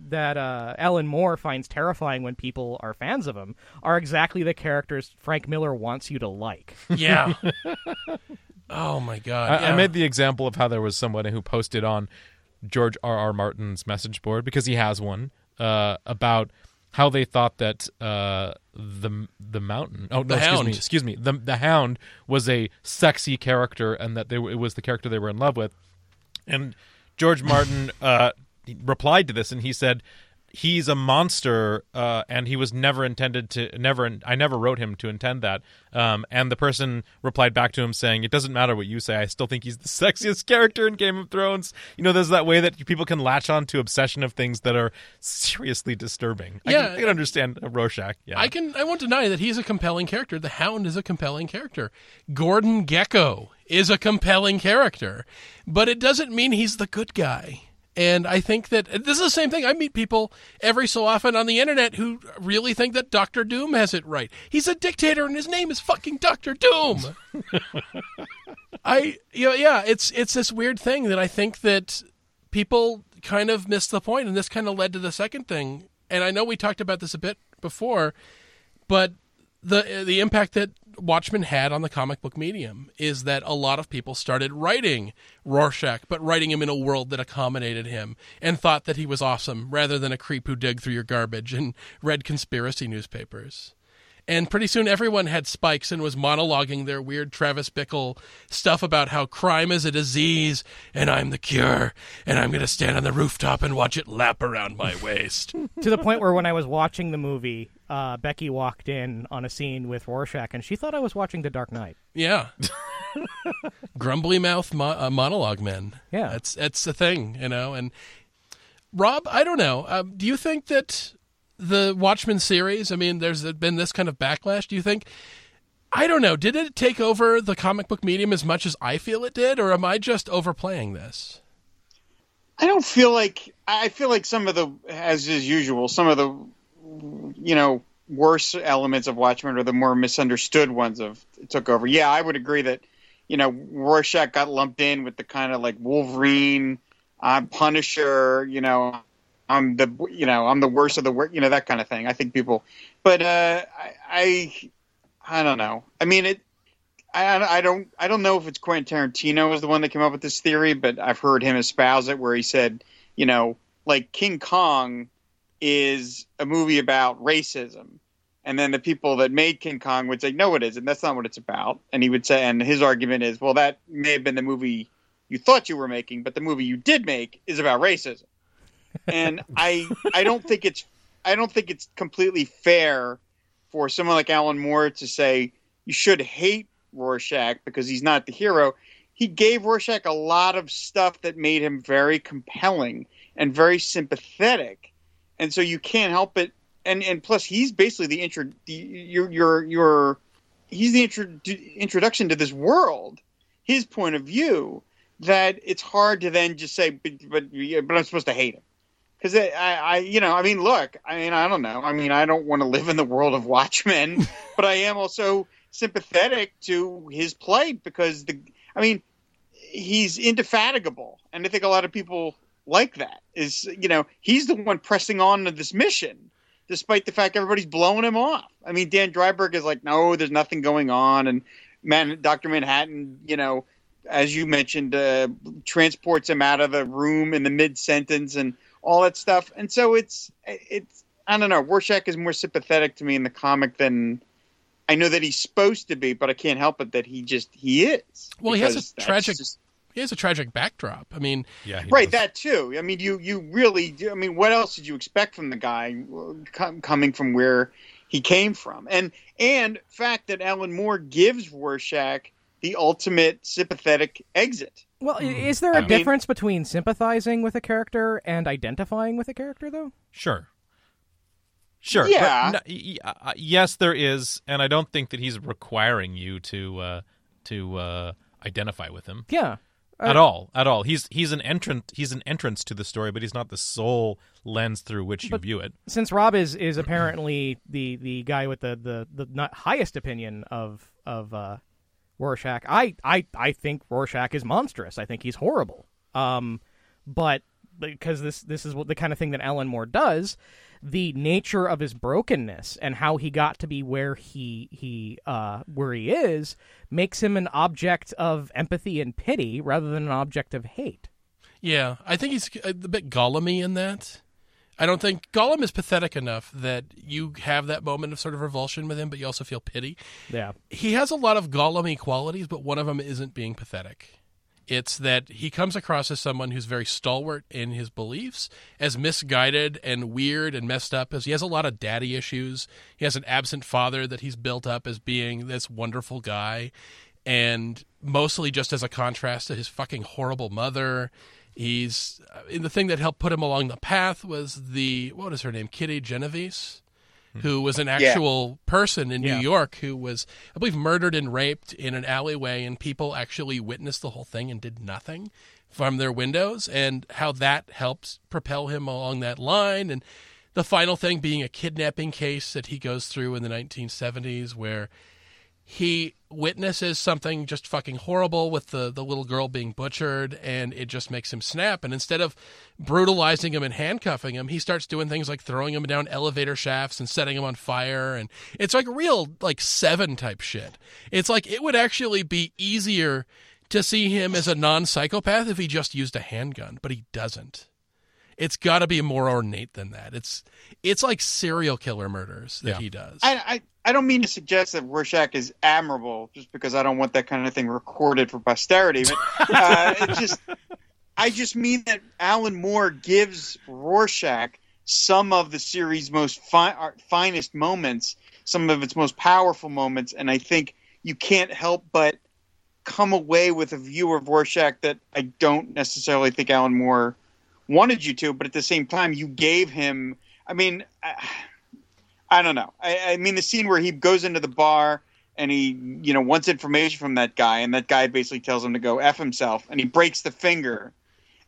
that uh, Alan Moore finds terrifying when people are fans of him are exactly the characters Frank Miller wants you to like. Yeah. oh my god. I, I made the example of how there was someone who posted on George R. R. Martin's message board because he has one uh, about how they thought that uh, the the mountain oh no excuse Hound. me excuse me the the hound was a sexy character and that they it was the character they were in love with and George Martin uh, replied to this and he said he's a monster uh, and he was never intended to never I never wrote him to intend that um, and the person replied back to him saying it doesn't matter what you say I still think he's the sexiest character in Game of Thrones you know there's that way that people can latch on to obsession of things that are seriously disturbing I, Yeah. can, I can understand Rorschach yeah I can I won't deny that he's a compelling character. The Hound is a compelling character. Gordon Gekko is a compelling character, but it doesn't mean he's the good guy. And I think that this is the same thing. I meet people every so often on the internet who really think that Doctor Doom has it right. He's a dictator and his name is fucking Doctor Doom. I you know, yeah, it's it's this weird thing that I think that people kind of missed the point and this kind of led to the second thing. And I know we talked about this a bit before, but the the impact that Watchmen had on the comic book medium is that a lot of people started writing Rorschach, but writing him in a world that accommodated him and thought that he was awesome rather than a creep who dug through your garbage and read conspiracy newspapers. And pretty soon everyone had spikes and was monologuing their weird Travis Bickle stuff about how crime is a disease and I'm the cure and I'm going to stand on the rooftop and watch it lap around my waist. to the point where when I was watching the movie, uh, Becky walked in on a scene with Rorschach, and she thought I was watching The Dark Knight. Yeah. Grumbly mouth mo- uh, monologue men. Yeah. That's that's the thing, you know. And Rob, I don't know. Um, do you think that the Watchmen series? I mean, there's been this kind of backlash. Do you think? I don't know. Did it take over the comic book medium as much as I feel it did, or am I just overplaying this? I don't feel like I feel like some of the as is usual, some of the you know worse elements of Watchmen are the more misunderstood ones of took over. Yeah, I would agree that you know Rorschach got lumped in with the kind of like Wolverine, I'm Punisher, you know, I'm the you know I'm the worst of the worst, you know that kind of thing. I think people, but uh, I, I I don't know. I mean it. I, I don't I don't know if it's Quentin Tarantino was the one that came up with this theory, but I've heard him espouse it where he said, you know, like King Kong is a movie about racism. And then the people that made King Kong would say, no, it isn't. That's not what it's about. And he would say, and his argument is, well, that may have been the movie you thought you were making, but the movie you did make is about racism. And I, I don't think it's, I don't think it's completely fair for someone like Alan Moore to say you should hate Rorschach because he's not the hero. He gave Rorschach a lot of stuff that made him very compelling and very sympathetic, and so you can't help it. And and plus, he's basically the intro. The, your your your he's the intro, introduction to this world. his point of view that it's hard to then just say, but but, but I'm supposed to hate him because I, I, you know, I mean, look, I mean, I don't know. I mean, I don't want to live in the world of Watchmen, but I am also sympathetic to his plight because the, I mean, he's indefatigable, and I think a lot of people like that. Is you know, he's the one pressing on to this mission, despite the fact everybody's blowing him off. I mean, Dan Dreiberg is like, no, there's nothing going on, and man, Doctor Manhattan, you know. As you mentioned, uh, transports him out of the room in the mid sentence, and all that stuff. And so it's it's I don't know. Rorschach is more sympathetic to me in the comic than I know that he's supposed to be, but I can't help it that he just he is. Well, he has a tragic. Just, he has a tragic backdrop. I mean, yeah, right. Does. That too. I mean, you you really. I mean, what else did you expect from the guy coming from where he came from? And and fact that Alan Moore gives Rorschach the ultimate sympathetic exit. Well, is there a I difference mean, between sympathizing with a character and identifying with a character, though? Sure. Sure. Yeah. No, uh, yes, there is, and I don't think that he's requiring you to uh, to uh, identify with him. Yeah. At all, at all. He's he's an entrant. He's an entrance to the story, but he's not the sole lens through which you view it. Since Rob is is apparently the the guy with the the the highest opinion of of uh, Rorschach. I, I, I think Rorschach is monstrous. I think he's horrible. Um, but because this this is what the kind of thing that Alan Moore does, the nature of his brokenness and how he got to be where he he uh, where he is makes him an object of empathy and pity rather than an object of hate. Yeah, I think he's a bit Gollumy in that. I don't think Gollum is pathetic enough that you have that moment of sort of revulsion with him, but you also feel pity. Yeah. He has a lot of Gollumy qualities, but one of them isn't being pathetic. It's that he comes across as someone who's very stalwart in his beliefs, as misguided and weird and messed up as he has a lot of daddy issues. He has an absent father that he's built up as being this wonderful guy, and mostly just as a contrast to his fucking horrible mother He's uh, the thing that helped put him along the path was the what is her name, Kitty Genovese. Mm-hmm. who was an actual yeah. person in yeah. New York who was, I believe, murdered and raped in an alleyway, and people actually witnessed the whole thing and did nothing from their windows, and how that helps propel him along that line, and the final thing being a kidnapping case that he goes through in the 1970s, where he witnesses something just fucking horrible with the, the little girl being butchered and it just makes him snap and instead of brutalizing him and handcuffing him he starts doing things like throwing him down elevator shafts and setting him on fire and it's like real like seven type shit it's like it would actually be easier to see him as a non-psychopath if he just used a handgun but he doesn't it's got to be more ornate than that. It's it's like serial killer murders that yeah. he does. I, I I don't mean to suggest that Rorschach is admirable just because I don't want that kind of thing recorded for posterity. But uh, it just I just mean that Alan Moore gives Rorschach some of the series' most fi- uh, finest moments, some of its most powerful moments, and I think you can't help but come away with a view of Rorschach that I don't necessarily think Alan Moore wanted you to, but at the same time, you gave him. I mean, I, I don't know. I, I, mean, the scene where he goes into the bar and he, you know, wants information from that guy, and that guy basically tells him to go f himself, and he breaks the finger.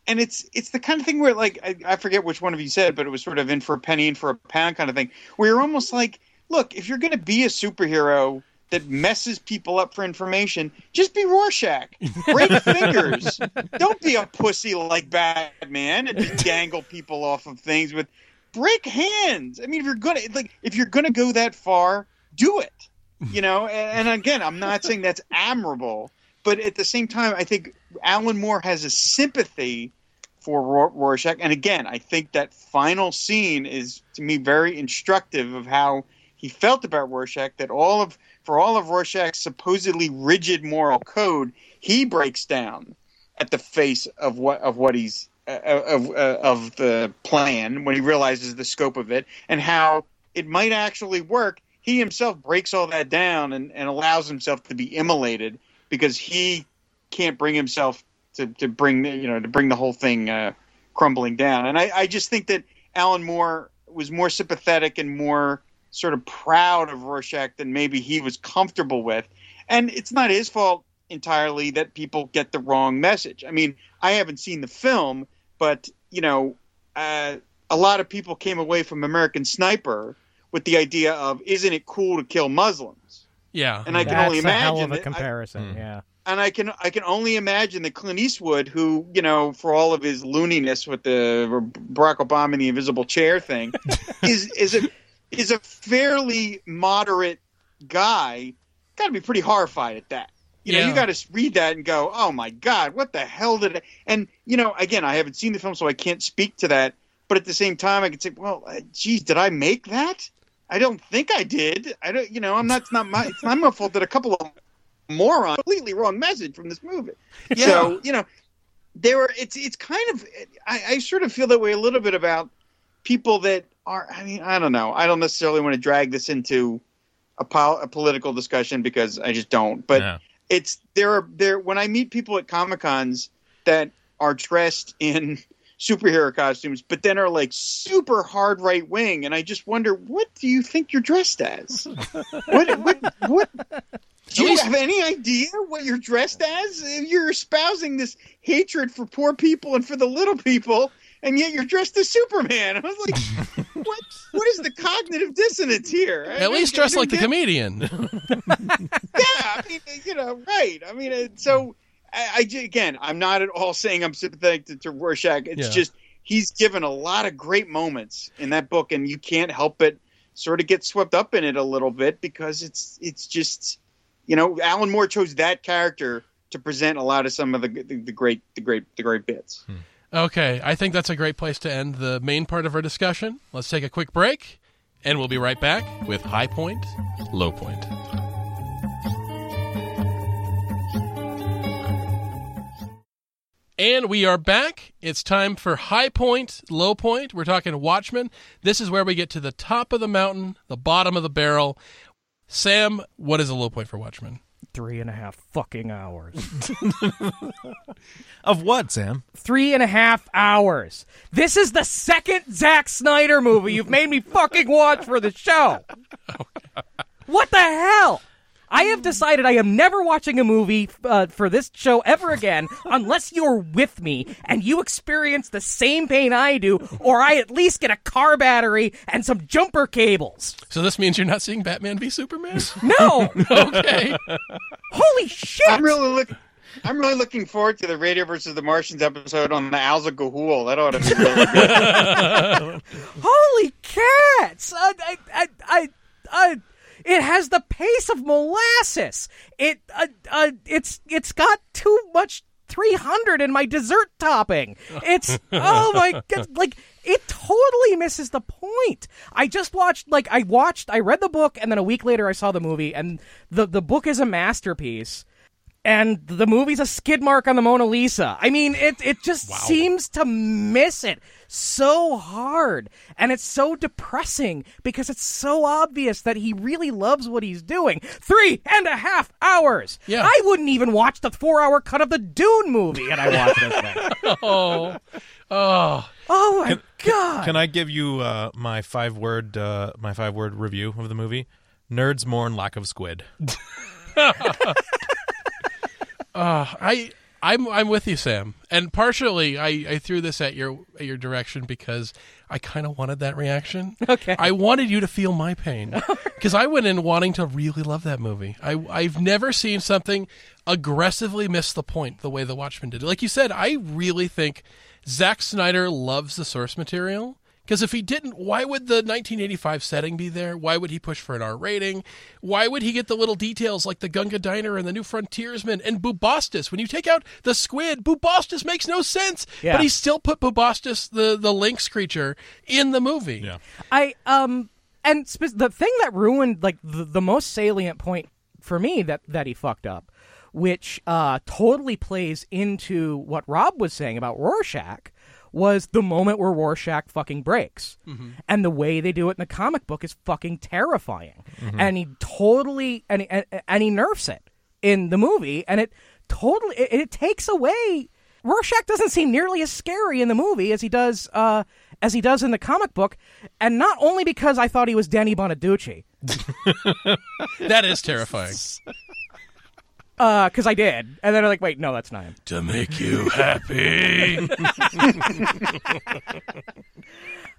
And it's it's the kind of thing where, like, I, I forget which one of you said, but it was sort of in for a penny, in for a pound kind of thing, where you're almost like, look, if you're going to be a superhero that messes people up for information, just be Rorschach. Break fingers. Don't be a pussy like Batman and dangle people off of things with break hands. I mean, if you're gonna like, if you're gonna go that far, do it. You know. And, and again, I'm not saying that's admirable, but at the same time, I think Alan Moore has a sympathy for Rorschach. And again, I think that final scene is to me very instructive of how he felt about Rorschach. That all of for all of Rorschach's supposedly rigid moral code, he breaks down at the face of what of what he's of uh, of the plan when he realizes the scope of it and how it might actually work. He himself breaks all that down and, and allows himself to be immolated because he can't bring himself to, to bring you know to bring the whole thing uh, crumbling down. And I, I just think that Alan Moore was more sympathetic and more sort of proud of Rorschach than maybe he was comfortable with. And it's not his fault entirely that people get the wrong message. I mean, I haven't seen the film, but you know, uh, a lot of people came away from American Sniper with the idea of, isn't it cool to kill Muslims? Yeah. And I can That's only a hell imagine of a that- I- comparison. Hmm. Yeah. and I can I can only imagine that Clint Eastwood, who you know, for all of his looniness with the Barack Obama and the invisible chair thing, is is a is a fairly moderate guy. Got to be pretty horrified at that. You know, Yeah. you got to read that and go, "Oh my God, what the hell did?" It? And you know, again, I haven't seen the film, so I can't speak to that. But at the same time, I can say, "Well, uh, geez, did I make that?" I don't think I did. I don't. You know, I'm not. It's not my. It's not my fault that a couple of moron completely wrong message from this movie. Yeah. So you know, there were. It's it's kind of. I, I sort of feel that way a little bit about people that are. I mean, I don't know. I don't necessarily want to drag this into a, pol- a political discussion because I just don't. But Yeah. It's there are there when I meet people at comic cons that are dressed in superhero costumes, but then are like super hard right wing, and I just wonder what do you think you're dressed as? what what what? Do you have any idea what you're dressed as? You're espousing this hatred for poor people and for the little people, and yet you're dressed as Superman. I was like, what? What is the cognitive dissonance here? I At don't least get- I dressed like the comedian. yeah, I mean, you know, right. I mean, uh, so I, I again, I'm not at all saying I'm sympathetic to, to Rorschach. It's Yeah. just he's given a lot of great moments in that book, and you can't help but sort of get swept up in it a little bit because it's it's just you know, Alan Moore chose that character to present a lot of some of the the, the great the great the great bits. Okay, I think that's a great place to end the main part of our discussion. Let's take a quick break, and we'll be right back with High Point, Low Point. And we are back. It's time for High Point, Low Point. We're talking Watchmen. This is where we get to the top of the mountain, the bottom of the barrel. Sam, what is a low point for Watchmen? Three and a half fucking hours. Of what, Sam? Three and a half hours. This is the second Zack Snyder movie you've made me fucking watch for the show. What the hell? I have decided I am never watching a movie uh, for this show ever again unless you're with me and you experience the same pain I do, or I at least get a car battery and some jumper cables. So this means you're not seeing Batman v Superman? No! okay. Holy shit! I'm really looking. I'm really looking forward to the Radio versus the Martians episode on the Owls of Ga'Hoole. That ought to be really good. Holy cats! I, I, I, I, I, it has the pace of molasses. It, uh, uh, it's, it's got too much. 300 in my dessert topping. It's oh my god like it totally misses the point. I just watched like I watched I read the book and then a week later I saw the movie and the the book is a masterpiece and the movie's a skid mark on the Mona Lisa. I mean, it it just seems to miss it so hard, and it's so depressing because it's so obvious that he really loves what he's doing. Three and a half hours. Yeah. I wouldn't even watch the four-hour cut of the Dune movie, and I watched this. Oh, oh. Oh my god! Can I give you uh, my five word uh, my five word review of the movie? Nerds mourn lack of squid. Uh, I I'm I'm with you, Sam. And partially, I, I threw this at your at your direction because I kind of wanted that reaction. Okay. I wanted you to feel my pain because I went in wanting to really love that movie. I I've never seen something aggressively miss the point the way The Watchmen did. Like you said, I really think Zack Snyder loves the source material. Because if he didn't, why would the 1985 setting be there? Why would he push for an R rating? Why would he get the little details like the Gunga Diner and the New Frontiersman and Bubastis? When you take out the squid, Bubastis makes no sense. Yeah. But he still put Bubastis, the, the lynx creature, in the movie. Yeah. I um and spe- the thing that ruined like the, the most salient point for me that that he fucked up, which uh totally plays into what Rob was saying about Rorschach, was the moment where Rorschach fucking breaks, and the way they do it in the comic book is fucking terrifying, and he totally and, and and he nerfs it in the movie, and it totally it, it takes away. Rorschach doesn't seem nearly as scary in the movie as he does uh, as he does in the comic book, and not only because I thought he was Danny Bonaducci. That is terrifying. because I did, and then I'm like, wait, no, that's not him. to make you happy.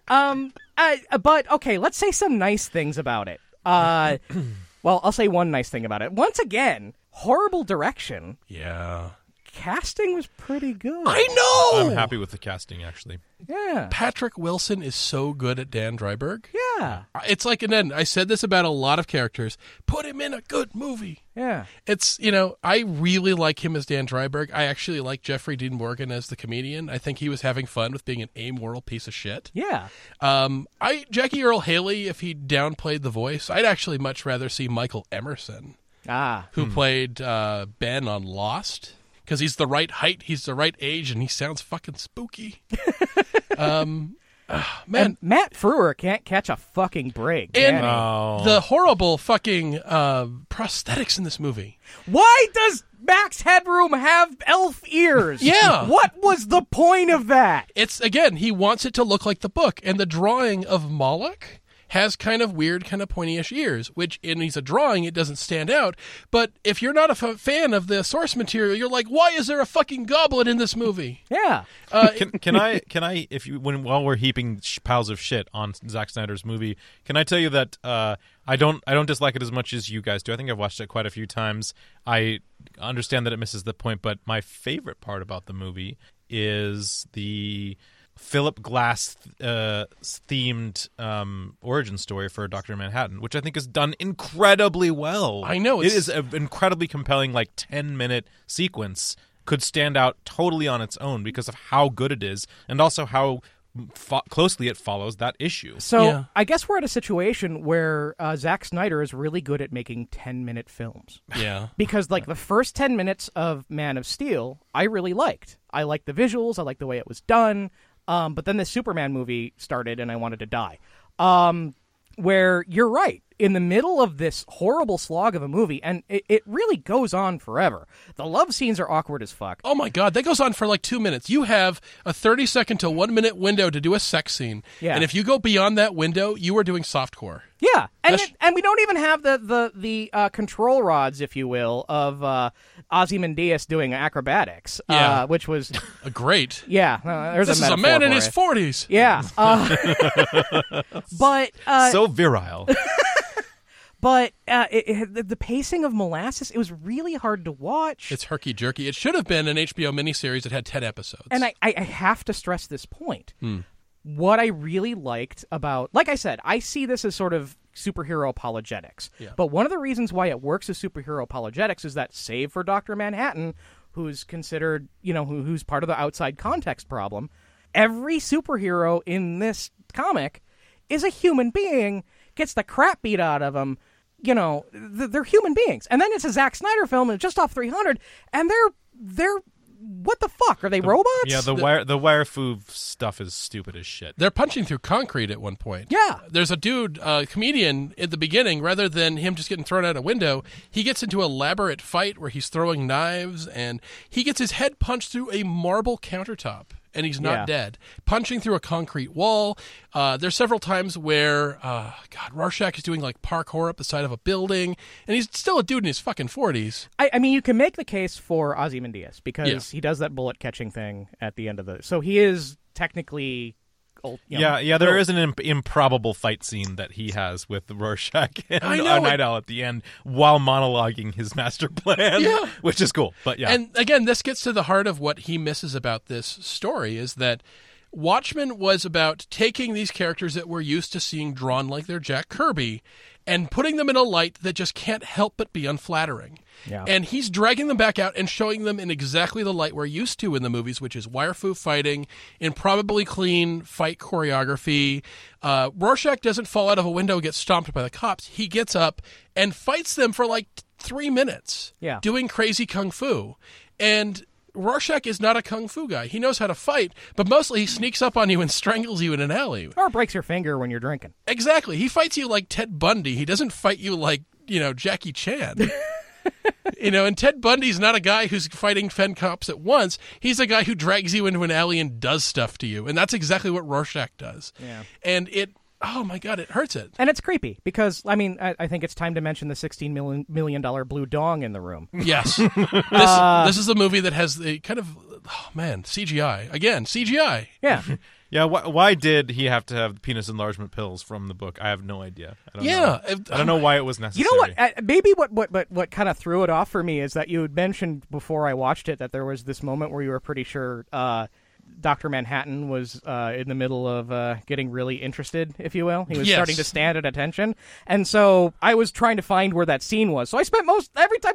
Um, uh, but okay, let's say some nice things about it. Uh, well, I'll say one nice thing about it. Once again, horrible direction. yeah. Casting was pretty good. I know. I'm happy with the casting, actually. Yeah. Patrick Wilson is so good at Dan Dreiberg. Yeah. It's like, and then I said this about a lot of characters. Put him in a good movie. Yeah. It's you know I really like him as Dan Dreiberg. I actually like Jeffrey Dean Morgan as the comedian. I think he was having fun with being an amoral piece of shit. Yeah. Um, I Jackie Earle Haley, if he downplayed the voice, I'd actually much rather see Michael Emerson, Ah. who played uh, Ben on Lost, because he's the right height, he's the right age, and he sounds fucking spooky. um, ah, man, And Matt Frewer can't catch a fucking break. And- can? Oh, the horrible fucking uh, prosthetics in this movie. Why does Max Headroom have elf ears? Yeah. What was the point of that? It's again, he wants it to look like the book, and the drawing of Moloch has kind of weird, kind of pointyish ears. Which, in he's a drawing, it doesn't stand out. But if you're not a f- fan of the source material, you're like, why is there a fucking goblin in this movie? Yeah. Uh, can, can I can I if you when while we're heaping sh- piles of shit on Zack Snyder's movie, can I tell you that uh, I don't I don't dislike it as much as you guys do. I think I've watched it quite a few times. I understand that it misses the point, but my favorite part about the movie is the Philip Glass uh, themed um, origin story for Doctor Manhattan, which I think is done incredibly well. I know, it it's- an incredibly compelling, like ten minute sequence. Could stand out totally on its own because of how good it is, and also how fo- closely it follows that issue. So Yeah. I guess we're at a situation where uh, Zack Snyder is really good at making 10 minute films. yeah. Because, like, the first 10 minutes of Man of Steel, I really liked. I liked the visuals, I liked the way it was done. Um, but then the Superman movie started and I wanted to die. Um, where you're right. In the middle of this horrible slog of a movie, and it, it really goes on forever. The love scenes are awkward as fuck. Oh my god, that goes on for like two minutes. You have a 30 second to one minute window to do a sex scene. Yeah. And if you go beyond that window, you are doing softcore. Yeah, and it, and we don't even have the the the uh, control rods, if you will, of uh, Ozymandias doing acrobatics, Yeah. uh, which was Uh, great. yeah. Uh, there's This a is a man in for his 40s. Yeah, uh, but uh, so virile. But uh, it, it, the- pacing of Molasses it was really hard to watch. It's herky jerky. It should have been an HBO miniseries that had 10 episodes. and I, I, I have to stress this point. Hmm. What I really liked about, like I said, I see this as sort of superhero apologetics. Yeah. But one of the reasons why it works as superhero apologetics is that, save for Doctor Manhattan, who's considered, you know, who, who's part of the outside context problem, every superhero in this comic is a human being, gets the crap beat out of them. You know, th- they're human beings, and then it's a Zack Snyder film, and it's just off three hundred, and they're they're what the fuck are they robots? Yeah, the wire the wire fu stuff is stupid as shit. They're punching through concrete at one point. Yeah. There's a dude, a comedian, at the beginning, rather than him just getting thrown out a window, he gets into a elaborate fight where he's throwing knives and he gets his head punched through a marble countertop. And he's not Yeah. dead. Punching through a concrete wall. Uh, there's several times where, uh, God, Rorschach is doing like parkour up the side of a building, and he's still a dude in his fucking 40s. I, I mean, you can make the case for Ozymandias because Yeah. he does that bullet catching thing at the end of the. So he is technically. Old- you know, yeah, yeah. There is an imp- improbable fight scene that he has with Rorschach and I know, uh, Nite Owl at the end while monologuing his master plan. Yeah. which is cool. But yeah, And again, this gets to the heart of what he misses about this story is that Watchmen was about taking these characters that we're used to seeing drawn like they're Jack Kirby and putting them in a light that just can't help but be unflattering. Yeah. And he's dragging them back out and showing them in exactly the light we're used to in the movies, which is wire fu fighting, improbably clean fight choreography. Uh, Rorschach doesn't fall out of a window and get stomped by the cops. He gets up and fights them for like three minutes Yeah. doing crazy kung fu. And Rorschach is not a kung fu guy. He knows how to fight, but mostly he sneaks up on you and strangles you in an alley. Or breaks your finger when you're drinking. Exactly. He fights you like Ted Bundy. He doesn't fight you like, you know, Jackie Chan. you know, and Ted Bundy's not a guy who's fighting 10 cops at once. He's a guy who drags you into an alley and does stuff to you. And that's exactly what Rorschach does. Yeah. And it oh my god, it hurts it. And it's creepy because I mean I, I think it's time to mention the sixteen million million dollar blue dong in the room. Yes, this this is a movie that has the kind of oh man CGI again CGI. Yeah, Yeah, why, why did he have to have the penis enlargement pills from the book? I have no idea. I don't Yeah, know. if- I don't know why it was necessary. you know what? Uh, maybe what what what what kind of threw it off for me is that you had mentioned before I watched it that there was this moment where you were pretty sure. Uh, Doctor Manhattan was uh, in the middle of uh, getting really interested, if you will. He was Yes. starting to stand at attention, and so I was trying to find where that scene was. So I spent most every time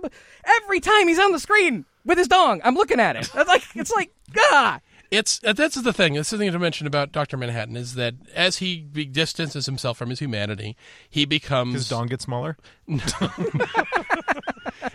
every time he's on the screen with his dong, I'm looking at it. It's like it's like ah. It's uh, that's the thing. That's the thing to mention about Doctor Manhattan is that as he be- distances himself from his humanity, he becomes His dong gets smaller.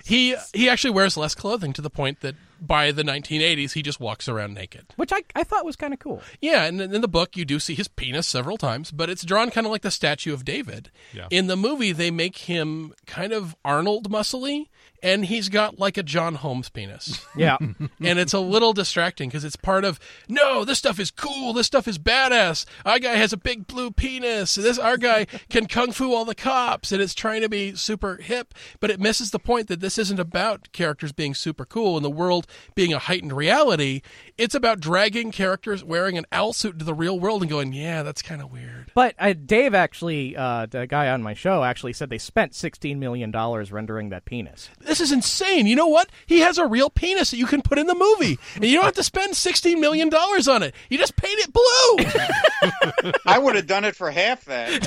he he actually wears less clothing to the point that by the 1980s he just walks around naked. which I, I thought was kind of cool. Yeah, and in the book you do see his penis several times, but it's drawn kind of like the statue of David. Yeah. In the movie, they make him kind of Arnold muscly, and he's got like a John Holmes penis. Yeah, and it's a little distracting because it's part of no, this stuff is cool, this stuff is badass. Our guy has a big blue penis. This our guy can kung fu all the cops, and it's trying to be super hip, but it misses the point that this isn't about characters being super cool and the world being a heightened reality. It's about dragging characters wearing an owl suit into the real world and going, yeah, that's kind of weird. but uh, Dave actually, uh, the guy on my show, actually said they spent sixteen million dollars rendering that penis. This is insane. You know what? He has a real penis that you can put in the movie, and you don't have to spend sixteen million dollars on it. You just paint it blue. I would have done it for half that.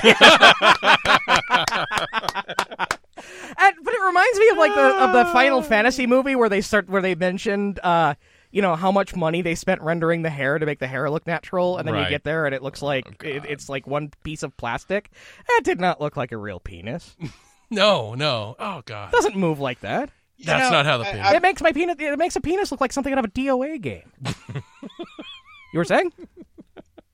And, but it reminds me of like the of the Final Fantasy movie where they start where they mentioned uh you know how much money they spent rendering the hair to make the hair look natural and then you get there and it looks like it, it's like one piece of plastic. It did not look like a real penis. no, no. Oh God. It doesn't move like that. You That's know, not how the I- penis. I- It makes my penis it makes a penis look like something out of a DOA game. you were saying?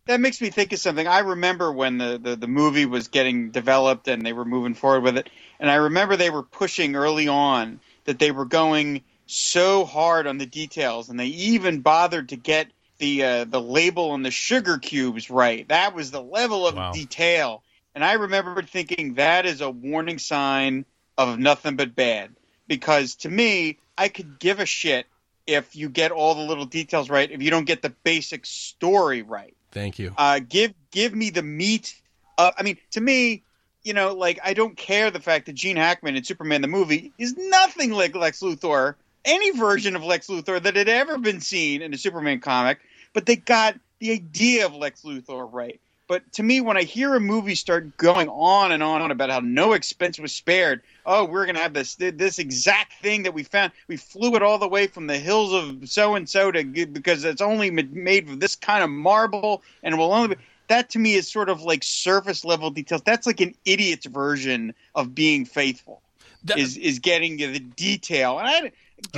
that makes me think of something. I remember when the, the, the movie was getting developed and they were moving forward with it. And I remember they were pushing early on that they were going so hard on the details and they even bothered to get the uh, the label on the sugar cubes right. That was the level of Wow. detail. And I remember thinking that is a warning sign of nothing but bad. Because to me, I could give a shit if you get all the little details right, if you don't get the basic story right Thank you. uh, give give me the meat. I mean, to me, you know, like I don't care the fact that Gene Hackman in Superman the movie is nothing like Lex Luthor, any version of Lex Luthor that had ever been seen in a Superman comic. But they got the idea of Lex Luthor right. But to me, when I hear a movie start going on and on and about how no expense was spared, oh, we're gonna have this this exact thing that we found. We flew it all the way from the hills of so and so to because it's only made of this kind of marble and will only. Be, that to me is sort of like surface level details. That's like an idiot's version of being faithful. That- is is getting you the detail and I.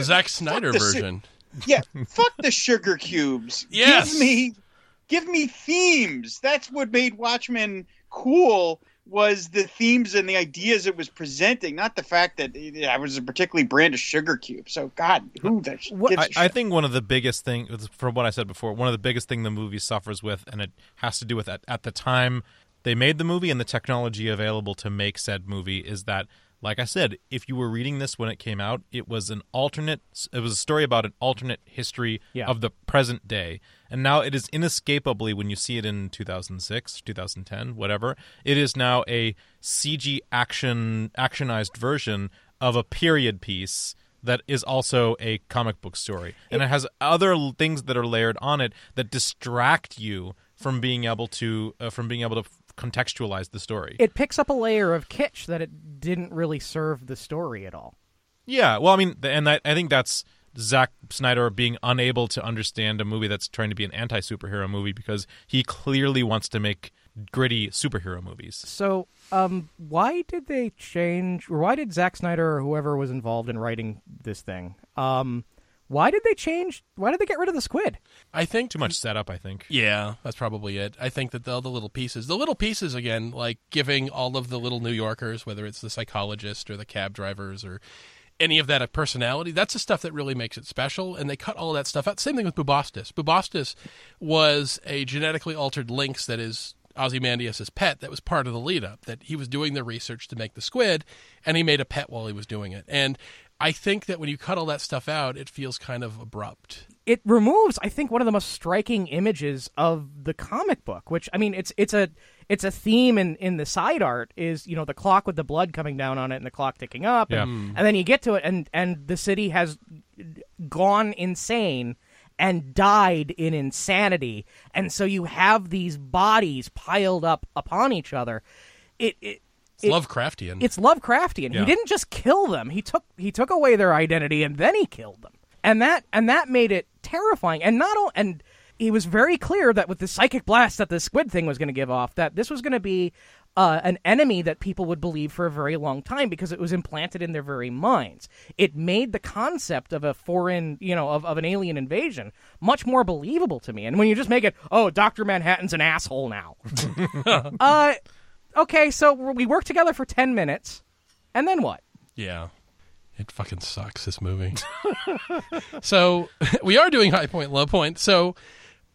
Zack Snyder the su- version. yeah, fuck the sugar cubes. Yes. Give me give me themes. That's what made Watchmen cool was the themes and the ideas it was presenting, not the fact that it, I was a particularly brand of sugar cube. So God, who the sh- What- gives a I, I think one of the biggest thing, from what I said before, one of the biggest thing the movie suffers with, and it has to do with at, at the time they made the movie and the technology available to make said movie is that, like I said, if you were reading this when it came out, it was an alternate. It was a story about an alternate history Yeah. of the present day, and now it is inescapably when you see it in 2006, 2010, whatever. It is now a CG action actionized version of a period piece that is also a comic book story and it has other things that are layered on it that distract you from being able to uh, from being able to contextualize the story It picks up a layer of kitsch that it didn't really serve the story at all. yeah well i mean and I, I think that's Zack Snyder being unable to understand a movie that's trying to be an anti-superhero movie because he clearly wants to make gritty superhero movies. So, um, why did they change, or why did Zack Snyder or whoever was involved in writing this thing, um, why did they change? Why did they get rid of the squid? I think Too much setup, I think. Yeah, that's probably it. I think that all the little pieces, the little pieces again, like giving all of the little New Yorkers, whether it's the psychologist or the cab drivers or any of that a personality, that's the stuff that really makes it special. And they cut all that stuff out. Same thing with Bubastis. Bubastis was a genetically altered lynx that is Ozymandias' pet that was part of the lead up, that he was doing the research to make the squid, and he made a pet while he was doing it. And I think that when you cut all that stuff out, it feels kind of abrupt. it removes i think one of the most striking images of the comic book which i mean it's it's a it's a theme in in the side art is you know the clock with the blood coming down on it and the clock ticking up Yeah. and, and then you get to it and and the city has gone insane and died in insanity and so you have these bodies piled up upon each other it, it It's Lovecraftian. it's Lovecraftian. Yeah. He didn't just kill them. He took he took away their identity and then he killed them. And that and that made it terrifying. And not and he was very clear that with the psychic blast that the squid thing was going to give off, that this was going to be uh, an enemy that people would believe for a very long time because it was implanted in their very minds. It made the concept of a foreign, you know, of, of an alien invasion much more believable to me. And when you just make it, oh, Doctor Manhattan's an asshole now. uh, okay, so we worked together for ten minutes, and then what? Yeah. It fucking sucks, this movie. so, we are doing high point, low point. So,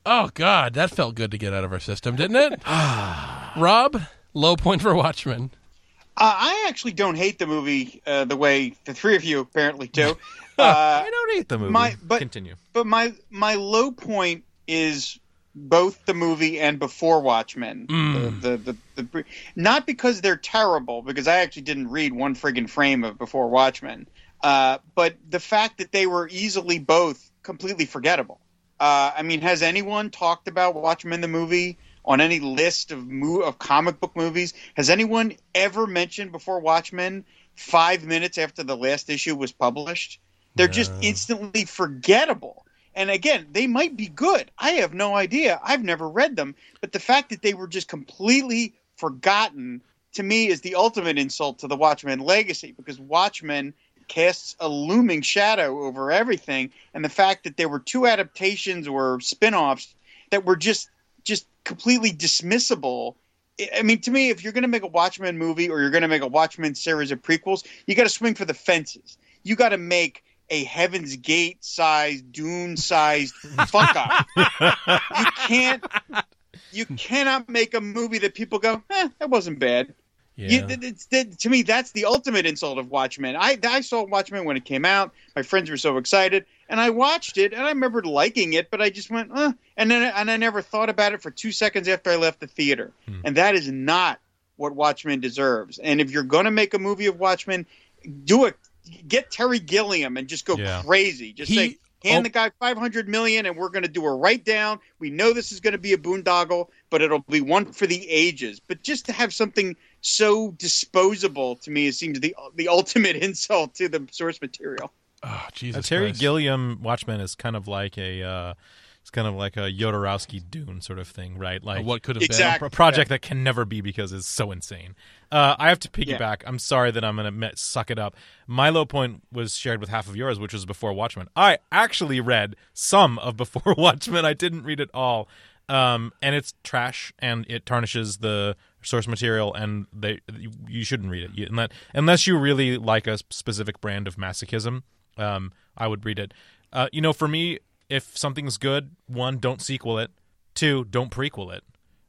oh, God, that felt good to get out of our system, didn't it? Rob, low point for Watchmen. Uh, I actually don't hate the movie uh, the way the three of you apparently do. Uh, I don't hate the movie. my- but- Continue. but my my low point is both the movie and before Watchmen. Mm. The, the, the, the not because they're terrible, because I actually didn't read one friggin' frame of Before Watchmen, uh, but the fact that they were easily both completely forgettable. Uh, I mean, has anyone talked about Watchmen the movie on any list of mo- of comic book movies? Has anyone ever mentioned Before Watchmen five minutes after the last issue was published? They're just instantly forgettable. And again, they might be good. I have no idea. I've never read them. But the fact that they were just completely forgotten to me is the ultimate insult to the Watchmen legacy because Watchmen casts a looming shadow over everything. And the fact that there were two adaptations or spin offs that were just just completely dismissible. I- I mean, to me, if you're going to make a Watchmen movie or you're going to make a Watchmen series of prequels, you got to swing for the fences. You got to make a Heaven's Gate sized, Dune sized fuck up. you can't. You cannot make a movie that people go, eh, that wasn't bad. Yeah. You, it's, th- to me, that's the ultimate insult of Watchmen. I, I saw Watchmen when it came out. My friends were so excited, and I watched it, and I remember liking it, but I just went, uh, and then and I never thought about it for two seconds after I left the theater. And that is not what Watchmen deserves. And if you're going to make a movie of Watchmen, do it. Get Terry Gilliam and just go Yeah. crazy. Just He- say, hand oh- the guy 500 million and we're going to do a write down. We know this is going to be a boondoggle, but it'll be one for the ages. But just to have something so disposable to me, it seems the the ultimate insult to the source material. oh, Uh, Jesus Terry Christ. Gilliam Watchmen is kind of like a uh, it's kind of like a Jodorowsky Dune sort of thing, right? Like what could have Exactly. a project that can never be because it's so insane. Uh, I have to piggyback. I'm sorry that I'm going to admit, suck it up. My low point was shared with half of yours, which was before Watchmen. I actually read some of Before Watchmen. I didn't read it all, um, and it's trash and it tarnishes the source material. And they you, you shouldn't read it you, unless, unless you really like a specific brand of masochism. Um, I would read it. Uh, you know, for me, if something's good, one, don't sequel it. Two, don't prequel it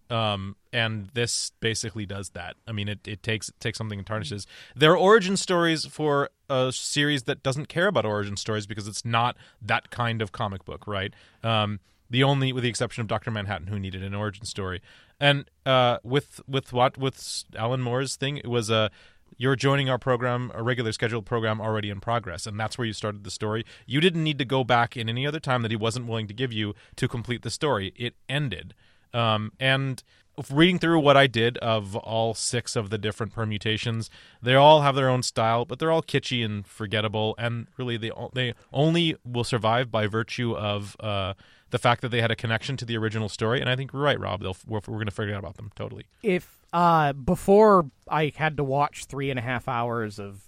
um, and this basically does that. I mean, it, it takes it takes something and tarnishes. There are origin stories for a series that doesn't care about origin stories because it's not that kind of comic book, right? Um, the only, with the exception of Doctor Manhattan, who needed an origin story, and uh, with with what with Alan Moore's thing, it was a. you're joining our program, a regular scheduled program already in progress, and that's where you started the story. You didn't need to go back in any other time that he wasn't willing to give you to complete the story. It ended. Um, and reading through what I did of all six of the different permutations, they all have their own style, but they're all kitschy and forgettable. And really, they they only will survive by virtue of uh, the fact that they had a connection to the original story. And I think you're right, Rob. They'll, we're, we're going to forget about them totally. If uh, before I had to watch three and a half hours of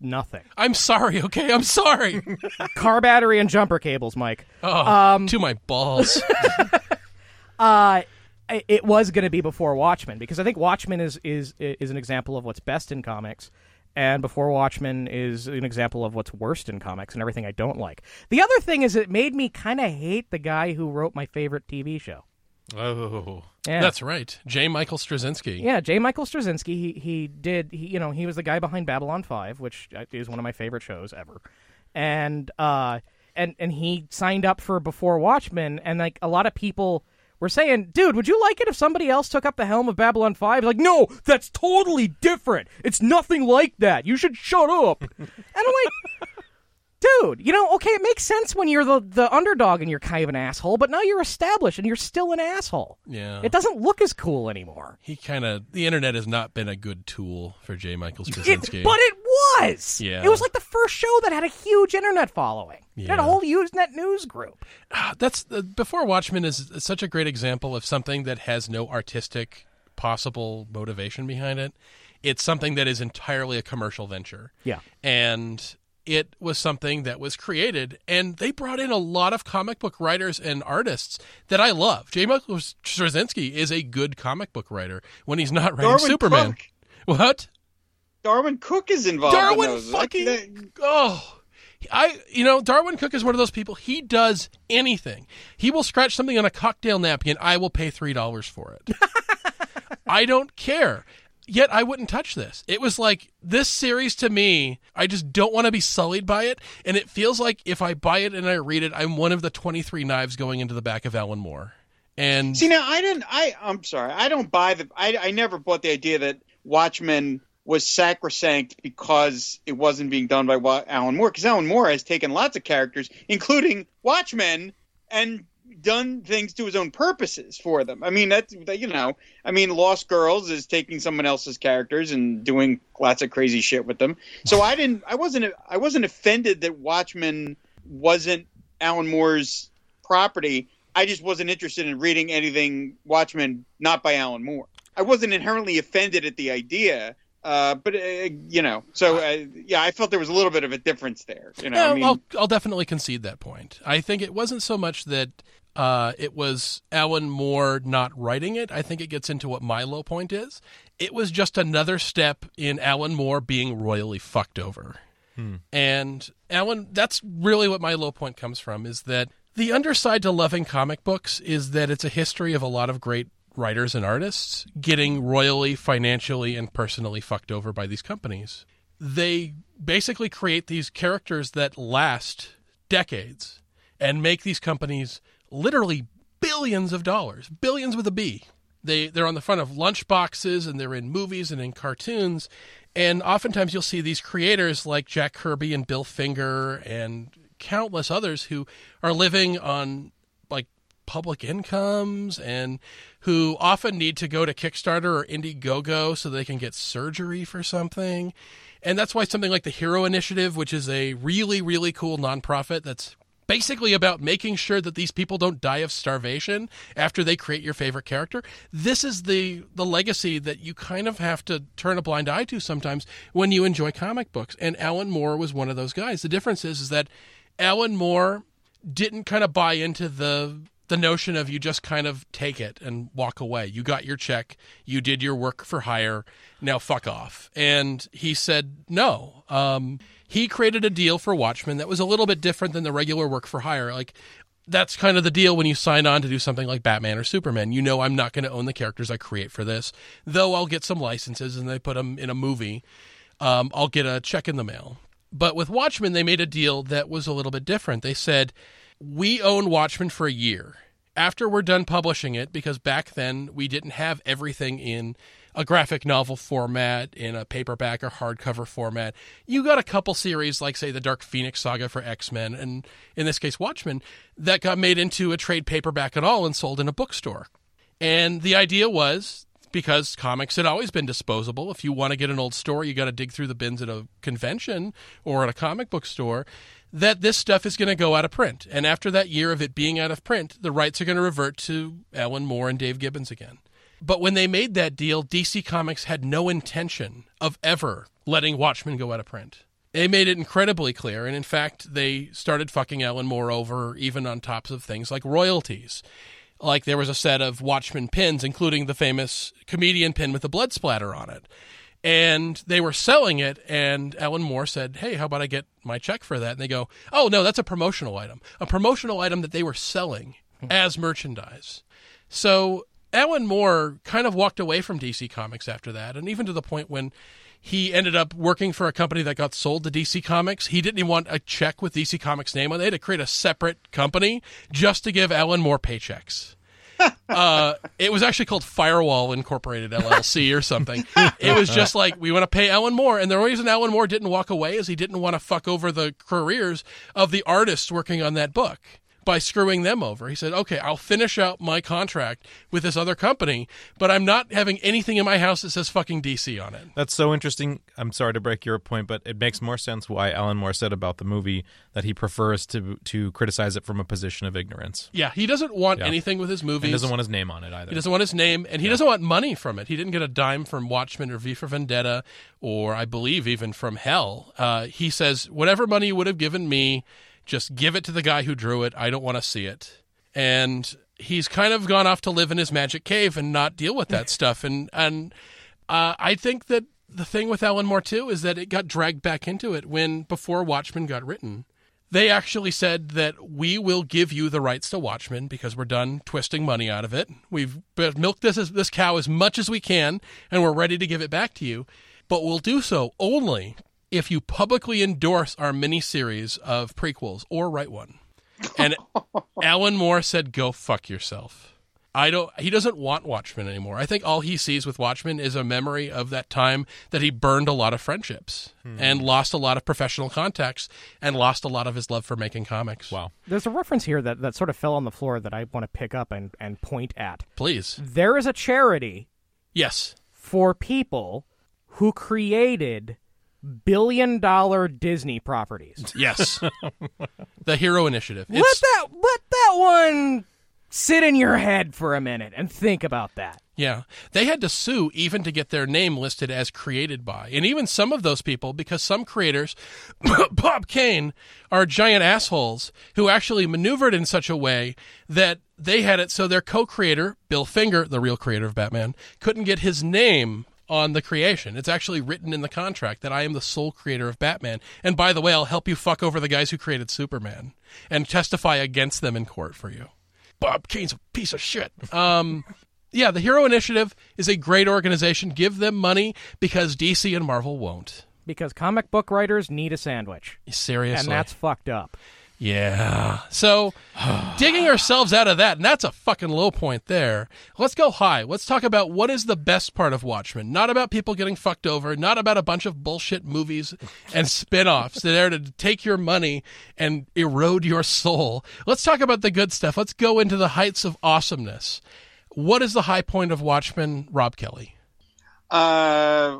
nothing, I'm sorry, okay? I'm sorry. car battery and jumper cables, Mike. Oh, Um, to my balls. Uh, it was going to be before Watchmen because I think Watchmen is is is an example of what's best in comics, and before Watchmen is an example of what's worst in comics and everything I don't like. The other thing is it made me kind of hate the guy who wrote my favorite TV show. Oh, Yeah. That's right. J. Michael Straczynski. Yeah, J. Michael Straczynski. He he did. He, you know, he was the guy behind Babylon Five, which uh, is one of my favorite shows ever. And uh, and and he signed up for Before Watchmen, and like a lot of people were saying, "Dude, would you like it if somebody else took up the helm of Babylon 5? Like, no, that's totally different. It's nothing like that. You should shut up. and I'm like, dude, you know, okay, it makes sense when you're the the underdog and you're kind of an asshole, but now you're established and you're still an asshole. Yeah. It doesn't look as cool anymore. He kind of the internet has not been a good tool for J. Michael It- but it was. Yeah. It was like the first show that had a huge internet following. It had a whole Usenet news group. Ah, That's uh, before Watchmen is such a great example of something that has no artistic possible motivation behind it. It's something that is entirely a commercial venture. Yeah. and it was something that was created and they brought in a lot of comic book writers and artists that I love. J. Michael Straczynski is a good comic book writer when he's not writing Darwin Superman. Cook. What? Darwyn Cooke is involved. in Darwin. Like, fucking oh I you know Darwyn Cooke is one of those people he does anything. He will scratch something on a cocktail napkin, I will pay $3 for it. I don't care. Yet I wouldn't touch this. It was like this series to me, I just don't want to be sullied by it and it feels like if I buy it and I read it, I'm one of the 23 knives going into the back of Alan Moore. And See now, I didn't. I I'm sorry. I don't buy the. I I never bought the idea that Watchmen was sacrosanct because it wasn't being done by Alan Moore. Because Alan Moore has taken lots of characters, including Watchmen, and done things to his own purposes for them. I mean, that's you know. I mean, Lost Girls is taking someone else's characters and doing lots of crazy shit with them. So I didn't. I wasn't. I wasn't offended that Watchmen wasn't Alan Moore's property. I just wasn't interested in reading anything Watchmen not by Alan Moore. I wasn't inherently offended at the idea, uh, but uh, you know, so uh, yeah, I felt there was a little bit of a difference there. You know, Yeah, I mean, I'll, I'll definitely concede that point. I think it wasn't so much that uh, it was Alan Moore not writing it. I think it gets into what my low point is. It was just another step in Alan Moore being royally fucked over. And Alan, that's really what my low point comes from is that the underside to loving comic books is that it's a history of a lot of great writers and artists getting royally, financially, and personally fucked over by these companies. They basically create these characters that last decades and make these companies literally billions of dollars, billions with a B. They they're on the front of lunch boxes and they're in movies and in cartoons. And oftentimes you'll see these creators like Jack Kirby and Bill Finger and countless others who are living on like public incomes and who often need to go to Kickstarter or Indiegogo so they can get surgery for something. And that's why something like the Hero Initiative, which is a really, really cool nonprofit that's basically about making sure that these people don't die of starvation after they create your favorite character. This is the the legacy that you kind of have to turn a blind eye to sometimes when you enjoy comic books. And Alan Moore was one of those guys. The difference is, is that Alan Moore didn't kind of buy into the the notion of you just kind of take it and walk away. You got your check, you did your work for hire, now fuck off. And he said no. Um, he created a deal for Watchmen that was a little bit different than the regular work for hire. Like that's kind of the deal when you sign on to do something like Batman or Superman. You know, I'm not going to own the characters I create for this, though I'll get some licenses and they put them in a movie. Um, I'll get a check in the mail. But with Watchmen, they made a deal that was a little bit different. They said, we own Watchmen for a year. After we're done publishing it, because back then we didn't have everything in a graphic novel format, in a paperback or hardcover format. You got a couple series, like, say, the Dark Phoenix saga for X Men, and in this case, Watchmen, that got made into a trade paperback at all and sold in a bookstore. And the idea was because comics had always been disposable. If you want to get an old story, you got to dig through the bins at a convention or at a comic book store. That this stuff is going to go out of print. And after that year of it being out of print, the rights are going to revert to Alan Moore and Dave Gibbons again. But when they made that deal, DC Comics had no intention of ever letting Watchmen go out of print. They made it incredibly clear, and in fact, they started fucking Alan Moore over even on tops of things like royalties. Like there was a set of Watchmen pins, including the famous comedian pin with the blood splatter on it. And they were selling it, and Alan Moore said, Hey, how about I get my check for that? And they go, Oh, no, that's a promotional item. A promotional item that they were selling hmm. as merchandise. So Alan Moore kind of walked away from DC Comics after that, and even to the point when he ended up working for a company that got sold to DC Comics. He didn't even want a check with DC Comics' name on. it. They had to create a separate company just to give Alan Moore paychecks. Uh, it was actually called Firewall Incorporated LLC or something. It was just like we want to pay Alan Moore, and the reason Alan Moore didn't walk away is he didn't want to fuck over the careers of the artists working on that book by screwing them over. He said, "Okay, I'll finish out my contract with this other company, but I'm not having anything in my house that says fucking DC on it." That's so interesting. I'm sorry to break your point, but it makes more sense why Alan Moore said about the movie that he prefers to to criticize it from a position of ignorance. Yeah, he doesn't want Yeah. anything with his movie. He doesn't want his name on it either. He doesn't want his name, and he doesn't want money from it. He didn't get a dime from Watchmen or V for Vendetta, or I believe even from Hell. Uh, he says, whatever money you would have given me, just give it to the guy who drew it. I don't want to see it. And he's kind of gone off to live in his magic cave and not deal with that stuff. And and uh, I think that the thing with Alan Moore too is that it got dragged back into it when before Watchmen got written they actually said that we will give you the rights to Watchmen because we're done twisting money out of it. We've milked this this cow as much as we can, and we're ready to give it back to you. But we'll do so only if you publicly endorse our miniseries of prequels or write one. And Alan Moore said, "Go fuck yourself." I don't. He doesn't want Watchmen anymore. I think all he sees with Watchmen is a memory of that time that he burned a lot of friendships hmm. and lost a lot of professional contacts and lost a lot of his love for making comics. Wow. There's a reference here that, that sort of fell on the floor that I want to pick up and, and point at. Please, There is a charity yes, for people who created billion dollar Disney properties. yes, the Hero Initiative. let It's, that let that one sit in your head for a minute and think about that. yeah, they had to sue even to get their name listed as created by, and even some of those people because some creators, Bob Kane, are giant assholes who actually maneuvered in such a way that they had it so their co-creator Bill Finger, the real creator of Batman, couldn't get his name on the creation. It's actually written in the contract that I am the sole creator of Batman. And by the way, I'll help you fuck over the guys who created Superman and testify against them in court for you. Bob Kane's a piece of shit. Um, yeah, the Hero Initiative is a great organization. Give them money because DC and Marvel won't. Because comic book writers need a sandwich. Seriously. And that's fucked up. Yeah. So, digging ourselves out of that, and that's a fucking low point there. Let's go high. Let's talk about what is the best part of Watchmen. Not about people getting fucked over, not about a bunch of bullshit movies and spin offs that are there to take your money and erode your soul. Let's talk about the good stuff. Let's go into the heights of awesomeness. What is the high point of Watchmen, Rob Kelly? Uh,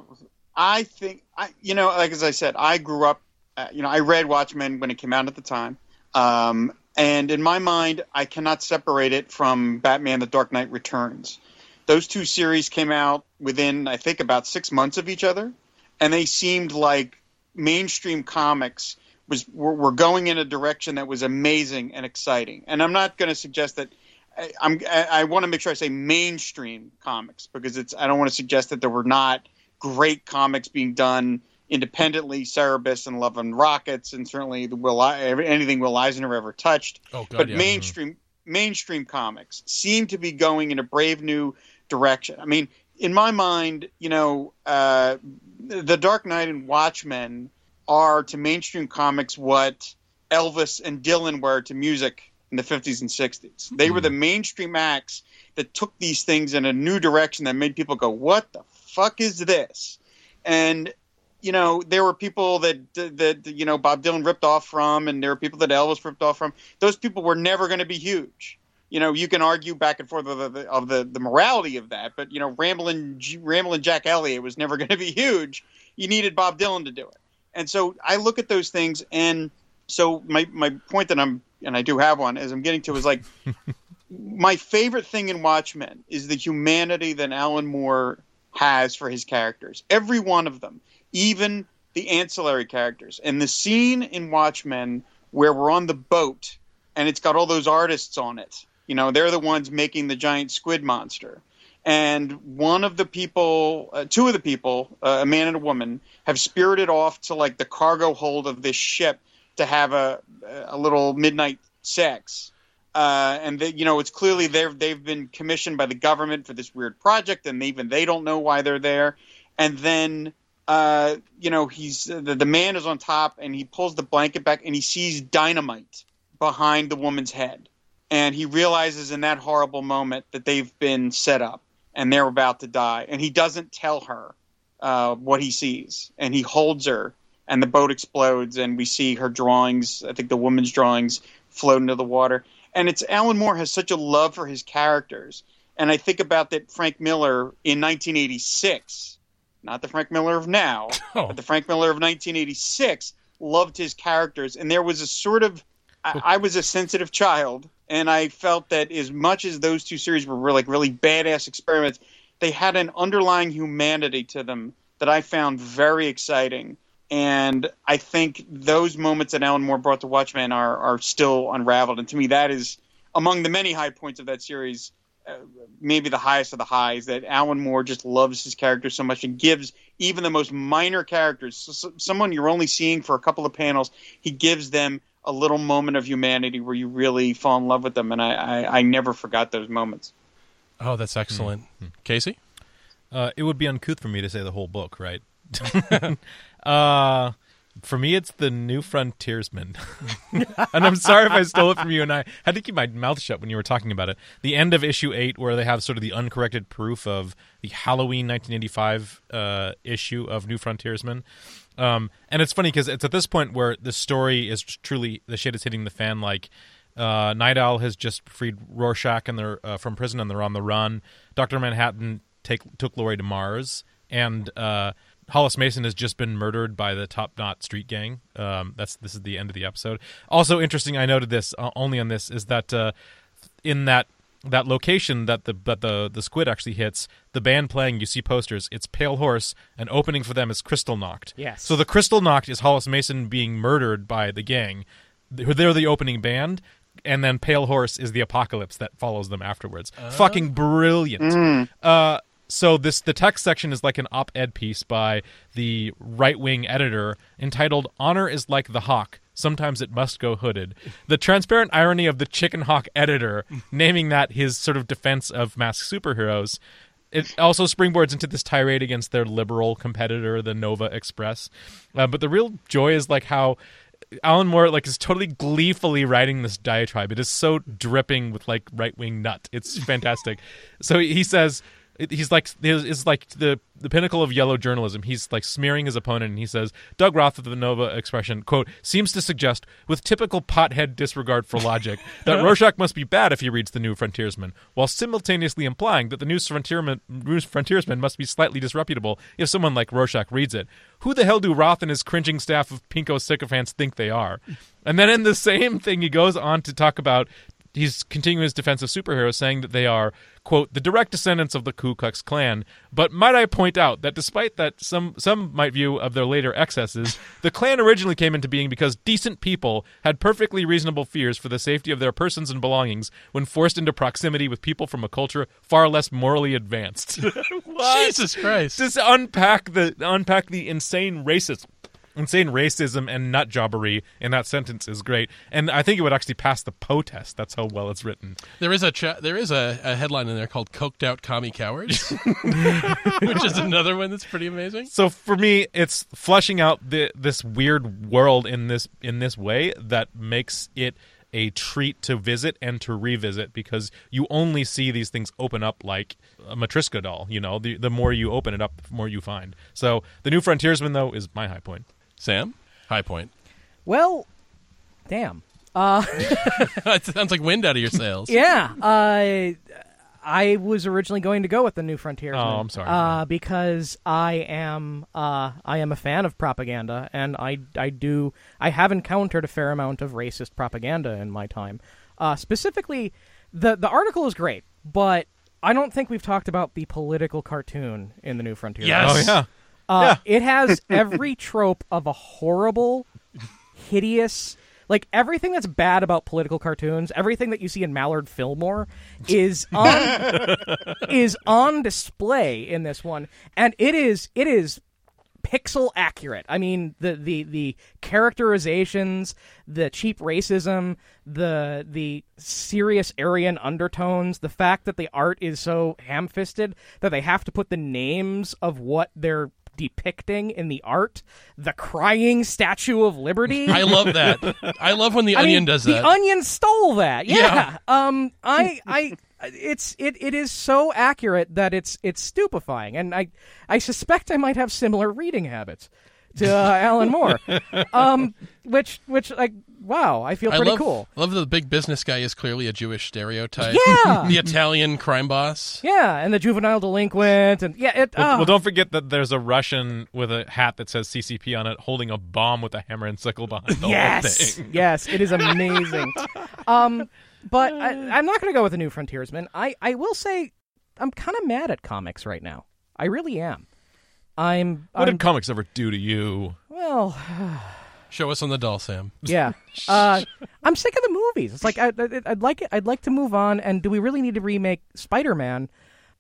I think I, you know, like as I said, I grew up. Uh, you know, I read Watchmen when it came out at the time, um, and in my mind, I cannot separate it from Batman: The Dark Knight Returns. Those two series came out within, I think, about six months of each other, and they seemed like mainstream comics was were, were going in a direction that was amazing and exciting. And I'm not going to suggest that I, I'm I, I want to make sure I say mainstream comics because it's I don't want to suggest that there were not great comics being done independently, Cerebus and Love and Rockets, and certainly the Will anything Will Eisner ever touched. Oh, God, but yeah. mainstream mainstream comics seem to be going in a brave new direction. I mean, in my mind, you know, uh, the Dark Knight and Watchmen are to mainstream comics what Elvis and Dylan were to music in the 50s and 60s. They were the mainstream acts that took these things in a new direction that made people go, "What the fuck is this?" And you know, there were people that that you know Bob Dylan ripped off from, and there were people that Elvis ripped off from. Those people were never going to be huge. You know, you can argue back and forth of the, of the, the morality of that, but you know, Ramblin' Ramblin' Jack Elliott was never going to be huge. You needed Bob Dylan to do it, and so I look at those things, and so my my point that I'm and I do have one as I'm getting to is like my favorite thing in Watchmen is the humanity that Alan Moore has for his characters. Every one of them, even the ancillary characters. And the scene in Watchmen where we're on the boat and it's got all those artists on it. You know, they're the ones making the giant squid monster. And one of the people, uh, two of the people, uh, a man and a woman, have spirited off to like the cargo hold of this ship to have a a little midnight sex uh, and they, you know it's clearly they've they've been commissioned by the government for this weird project, and even they don't know why they're there. And then uh, you know he's the, the man is on top, and he pulls the blanket back, and he sees dynamite behind the woman's head, and he realizes in that horrible moment that they've been set up and they're about to die, and he doesn't tell her uh, what he sees, and he holds her, and the boat explodes, and we see her drawings. I think the woman's drawings float into the water and it's Alan Moore has such a love for his characters. And I think about that Frank Miller in 1986, not the Frank Miller of now, oh. but the Frank Miller of 1986 loved his characters. And there was a sort of, I, I, was a sensitive child, and I felt that as much as those two series were like really badass experiments, they had an underlying humanity to them that I found very exciting and I think those moments that Alan Moore brought to Watchmen are are still unraveled. And to me, that is among the many high points of that series, maybe the highest of the highs. That Alan Moore just loves his characters so much and gives even the most minor characters, so, someone you're only seeing for a couple of panels, he gives them a little moment of humanity where you really fall in love with them. And I I, I never forgot those moments. Oh, that's excellent, mm-hmm. Casey. Uh, it would be uncouth for me to say the whole book, right? Uh, for me, it's the New Frontiersman, and I'm sorry if I stole it from you. And I had to keep my mouth shut when you were talking about it. The end of issue eight, where they have sort of the uncorrected proof of the Halloween 1985 uh, issue of New Frontiersman. Um, and it's funny because it's at this point where the story is truly the shit is hitting the fan. Like uh, Nite Owl has just freed Rorschach and they're uh, from prison and they're on the run. Doctor Manhattan take took Laurie to Mars, and uh, Hollis Mason has just been murdered by the Top Knot Street Gang. Um, that's this is the end of the episode. Also interesting, I noted this uh, only on this is that uh, in that that location that the that the the squid actually hits, the band playing, you see posters. It's Pale Horse, and opening for them is Krystalnacht Yes. So the Krystalnacht is Hollis Mason being murdered by the gang. They're the opening band, and then Pale Horse is the apocalypse that follows them afterwards. Uh. Fucking brilliant. Mm. Uh, so this the text section is like an op-ed piece by the right-wing editor entitled "Honor is like the hawk." Sometimes it must go hooded. The transparent irony of the chicken hawk editor naming that his sort of defense of masked superheroes. It also springboards into this tirade against their liberal competitor, the Nova Express. Uh, but the real joy is like how Alan Moore like is totally gleefully writing this diatribe. It is so dripping with like right wing nut. It's fantastic. so he says he's like is like the the pinnacle of yellow journalism. He's like smearing his opponent, and he says Doug Roth of the Nova expression quote seems to suggest with typical pothead disregard for logic that Rorschach must be bad if he reads the New Frontiersman, while simultaneously implying that the New Frontiersman, New Frontiersman must be slightly disreputable if someone like Rorschach reads it. Who the hell do Roth and his cringing staff of pinko sycophants think they are? And then in the same thing, he goes on to talk about he's continuing his defense of superheroes, saying that they are, quote, the direct descendants of the Ku Klux Klan. But might I point out that despite that some some might view of their later excesses, the Klan originally came into being because decent people had perfectly reasonable fears for the safety of their persons and belongings when forced into proximity with people from a culture far less morally advanced. Jesus Christ! Just unpack the unpack the insane insane racism and nut jobbery in that sentence is great, and I think it would actually pass the Poe test. That's how well it's written. There is a cha- there is a, a, headline in there called "Coked Out Commie Cowards," which is another one that's pretty amazing. So for me, it's flushing out the, this weird world in this in this way that makes it a treat to visit and to revisit because you only see these things open up like a Matryoshka doll. You know, the the more you open it up, the more you find. So the New Frontiersman, though, is my high point. Sam, high point. Well, damn. Uh, it sounds like wind out of your sails. yeah. Uh, I was originally going to go with the New Frontiersman. Oh, I'm sorry. Uh, because I am uh, I am a fan of propaganda, and I I do I have encountered a fair amount of racist propaganda in my time. Uh, specifically, the the article is great, but I don't think we've talked about the political cartoon in the New Frontier. Yes. Oh yeah. Uh, yeah. It has every trope of a horrible, hideous, like everything that's bad about political cartoons, everything that you see in Mallard Fillmore is on is on display in this one, and it is it is pixel accurate. I mean, the the the characterizations, the cheap racism, the the serious Aryan undertones, the fact that the art is so ham-fisted that they have to put the names of what they're depicting in the art, the crying Statue of Liberty. I love that. I love when the I onion mean, does that. the onion stole that. Yeah. Yeah. Um. I. I. It's it, it is so accurate that it's it's stupefying, and I I suspect I might have similar reading habits to uh, Alan Moore, um, which which like wow, I feel I pretty love, cool. I love that the big business guy is clearly a Jewish stereotype. Yeah. the Italian crime boss. Yeah, and the juvenile delinquent, and yeah, it. Well, oh. well, don't forget that there's a Russian with a hat that says CCP on it, holding a bomb with a hammer and sickle behind the whole yes, thing. yes, it is amazing. um, but I, I'm not going to go with the New Frontiersman. I I will say I'm kind of mad at comics right now. I really am. I'm. What I'm did comics ever do to you? well, Show us on the doll, Sam. yeah. Uh, I'm sick of the movies. It's like I, I, I'd like it. I'd like to move on. And do we really need to remake Spider-Man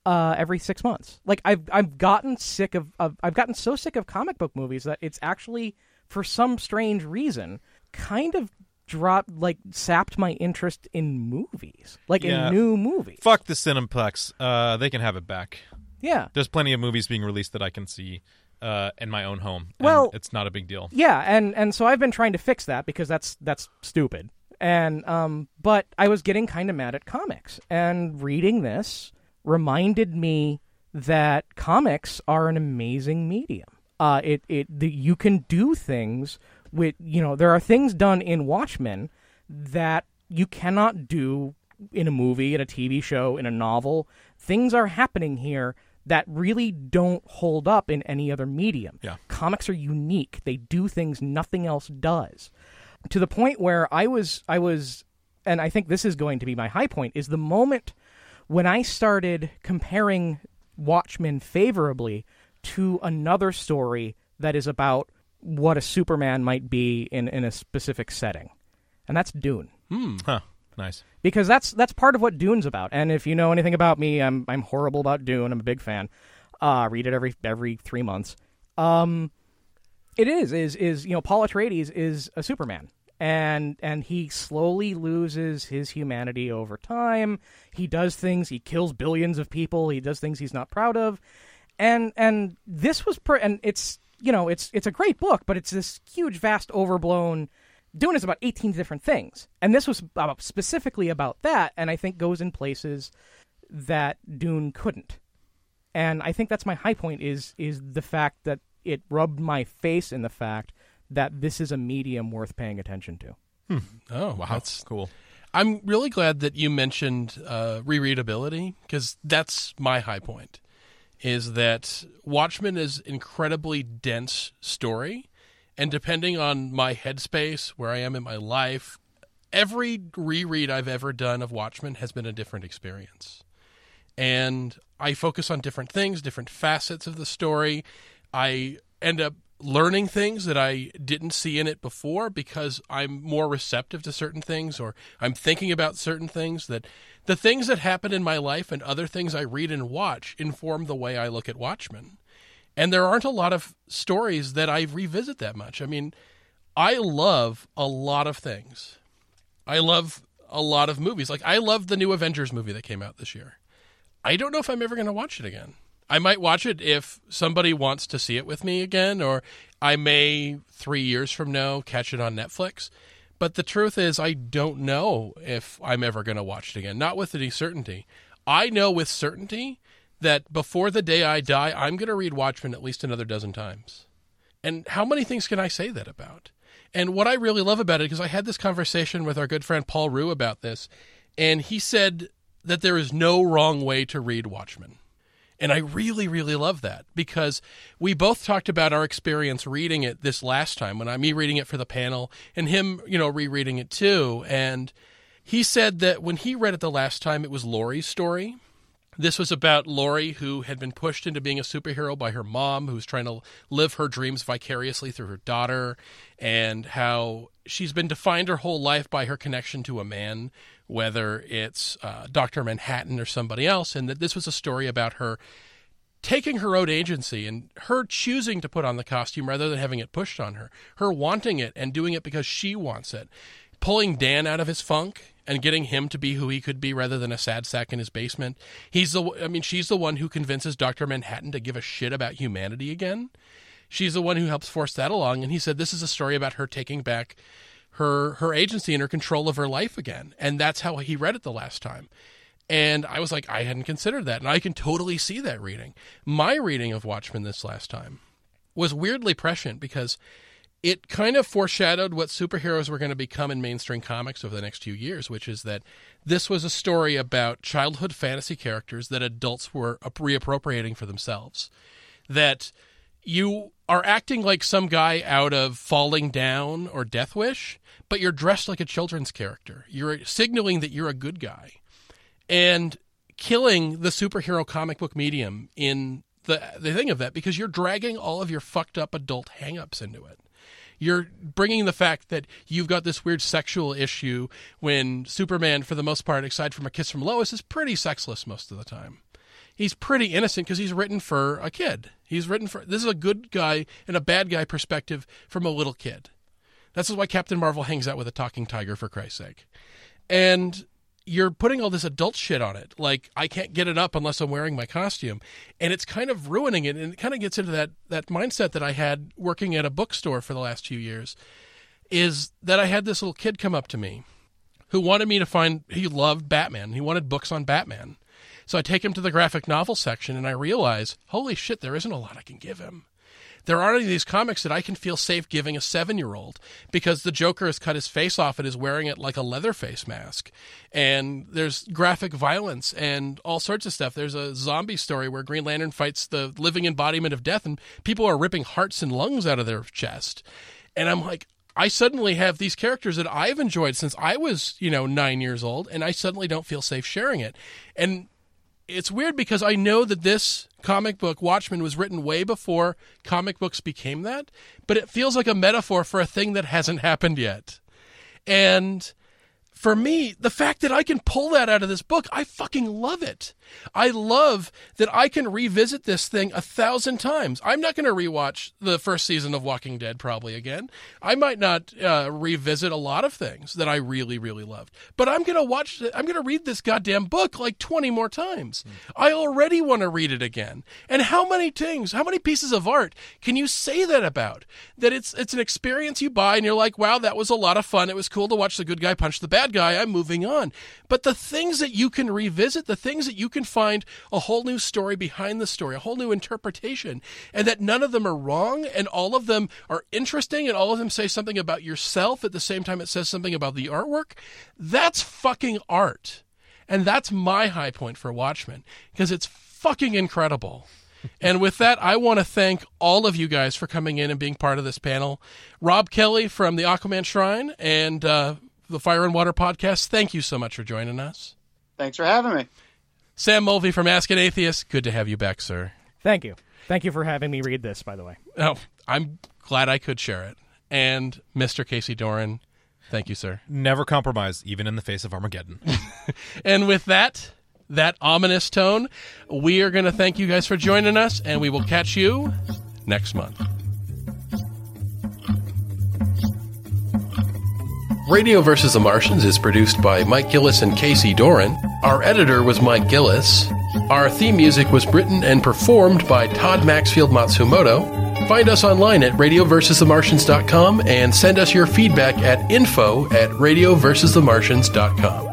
uh, every six months? Like I've I've gotten sick of, of I've gotten so sick of comic book movies that it's actually for some strange reason kind of dropped like sapped my interest in movies, like Yeah. in new movies. Fuck the Cineplex. Uh, they can have it back. Yeah. There's plenty of movies being released that I can see uh, in my own home. and Well- it's not a big deal. Yeah, and and so I've been trying to fix that because that's that's stupid. And um but I was getting kind of mad at comics and reading this reminded me that comics are an amazing medium. Uh it it the, you can do things with you know there are things done in Watchmen that you cannot do in a movie, in a TV show, in a novel. Things are happening here that really don't hold up in any other medium. Yeah. Comics are unique. They do things nothing else does. To the point where I was I was and I think this is going to be my high point is the moment when I started comparing Watchmen favorably to another story that is about what a Superman might be in, in a specific setting. And that's Dune hmm, Huh. Nice. because that's that's part of what Dune's about. And if you know anything about me, I'm I'm horrible about Dune. I'm a big fan. Uh, read it every every three months. Um, it is is is you know Paul Atreides is a Superman, and and he slowly loses his humanity over time. He does things. He kills billions of people. He does things he's not proud of, and and this was per- and it's you know it's it's a great book, but it's this huge, vast, overblown. Dune is about 18 different things, and this was about, specifically about that, and I think goes in places that Dune couldn't. And I think that's my high point is is the fact that it rubbed my face in the fact that this is a medium worth paying attention to. Oh, Wow. That's cool. I'm really glad that you mentioned uh, rereadability because that's my high point. Is that Watchmen is incredibly dense story, and depending on my headspace, where I am in my life, every reread I've ever done of Watchmen has been a different experience. And I focus on different things, different facets of the story. I end up learning things that I didn't see in it before because I'm more receptive to certain things or I'm thinking about certain things that the things that happen in my life and other things I read and watch inform the way I look at Watchmen. And there aren't a lot of stories that I revisit that much. I mean, I love a lot of things. I love a lot of movies. Like I love the new Avengers movie that came out this year. I don't know if I'm ever going to watch it again. I might watch it if somebody wants to see it with me again, or I may three years from now catch it on Netflix. But the truth is, I don't know if I'm ever going to watch it again. Not with any certainty. I know with certainty that before the day I die, I'm going to read Watchmen at least another dozen times. And how many things can I say that about? And what I really love about it, because I had this conversation with our good friend Paul Rue about this, and he said that there is no wrong way to read Watchmen. And I really, really love that because we both talked about our experience reading it this last time when I me reading it for the panel and him, you know, rereading it too. And he said that when he read it the last time, it was Laurie's story. This was about Laurie, who had been pushed into being a superhero by her mom, who was trying to live her dreams vicariously through her daughter, and how she's been defined her whole life by her connection to a man, whether it's uh, Dr. Manhattan or somebody else, and that this was a story about her taking her own agency and her choosing to put on the costume rather than having it pushed on her, her wanting it and doing it because she wants it, pulling Dan out of his funk and getting him to be who he could be rather than a sad sack in his basement. He's the I mean she's the one who convinces Dr. Manhattan to give a shit about humanity again. She's the one who helps force that along and he said this is a story about her taking back her her agency and her control of her life again. And that's how he read it the last time. And I was like, I hadn't considered that. And I can totally see that reading. My reading of Watchmen this last time was weirdly prescient because it kind of foreshadowed what superheroes were going to become in mainstream comics over the next few years, which is that this was a story about childhood fantasy characters that adults were reappropriating for themselves. That you are acting like some guy out of Falling Down or Death Wish, but you're dressed like a children's character. You're signaling that you're a good guy and killing the superhero comic book medium in the the thing of that because you're dragging all of your fucked up adult hangups into it. You're bringing the fact that you've got this weird sexual issue when Superman, for the most part, aside from a kiss from Lois, is pretty sexless most of the time. He's pretty innocent because he's written for a kid. He's written for this is a good guy and a bad guy perspective from a little kid. That's why Captain Marvel hangs out with a talking tiger, for Christ's sake. And you're putting all this adult shit on it. Like I can't get it up unless I'm wearing my costume, and it's kind of ruining it. And it kind of gets into that that mindset that I had working at a bookstore for the last few years. Is that I had this little kid come up to me, who wanted me to find. He loved Batman. He wanted books on Batman. So I take him to the graphic novel section, and I realize, holy shit, there isn't a lot I can give him there aren't any of these comics that I can feel safe giving a seven year old because the Joker has cut his face off and is wearing it like a leather face mask. And there's graphic violence and all sorts of stuff. There's a zombie story where Green Lantern fights the living embodiment of death and people are ripping hearts and lungs out of their chest. And I'm like, I suddenly have these characters that I've enjoyed since I was, you know, nine years old, and I suddenly don't feel safe sharing it. And it's weird because I know that this comic book Watchmen was written way before comic books became that, but it feels like a metaphor for a thing that hasn't happened yet. And for me, the fact that I can pull that out of this book, I fucking love it. I love that I can revisit this thing a thousand times. I'm not going to rewatch the first season of Walking Dead probably again. I might not uh, revisit a lot of things that I really, really loved, but I'm going to watch, I'm going to read this goddamn book like 20 more times. Mm. I already want to read it again. And how many things, how many pieces of art can you say that about? That it's, it's an experience you buy and you're like, wow, that was a lot of fun. It was cool to watch the good guy punch the bad guy, I'm moving on. But the things that you can revisit, the things that you can find a whole new story behind the story, a whole new interpretation, and that none of them are wrong and all of them are interesting and all of them say something about yourself at the same time it says something about the artwork, that's fucking art. And that's my high point for Watchmen because it's fucking incredible. and with that, I want to thank all of you guys for coming in and being part of this panel. Rob Kelly from the Aquaman Shrine and uh, the Fire and Water podcast. Thank you so much for joining us. Thanks for having me. Sam Mulvey from Ask an Atheist. Good to have you back, sir. Thank you. Thank you for having me read this, by the way. Oh, I'm glad I could share it. And Mr. Casey Doran, thank you, sir. Never compromise, even in the face of Armageddon. and with that, that ominous tone, we are going to thank you guys for joining us, and we will catch you next month. Radio vs. the Martians is produced by Mike Gillis and Casey Doran. Our editor was Mike Gillis. Our theme music was written and performed by Todd Maxfield Matsumoto. Find us online at radioversusthemartians.com and send us your feedback at info at radioversusthemartians.com.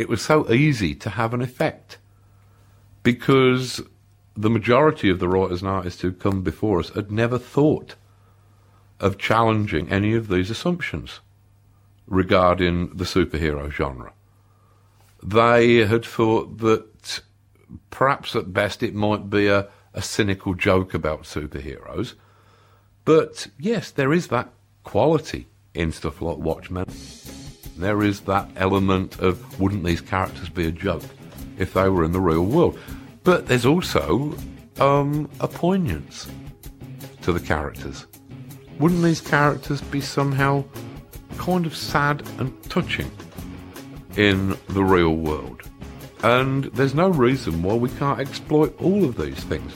it was so easy to have an effect because the majority of the writers and artists who come before us had never thought of challenging any of these assumptions regarding the superhero genre. They had thought that perhaps at best it might be a, a cynical joke about superheroes. But yes, there is that quality in stuff like Watchmen. There is that element of wouldn't these characters be a joke if they were in the real world. But there's also um, a poignance to the characters. Wouldn't these characters be somehow kind of sad and touching in the real world? And there's no reason why we can't exploit all of these things.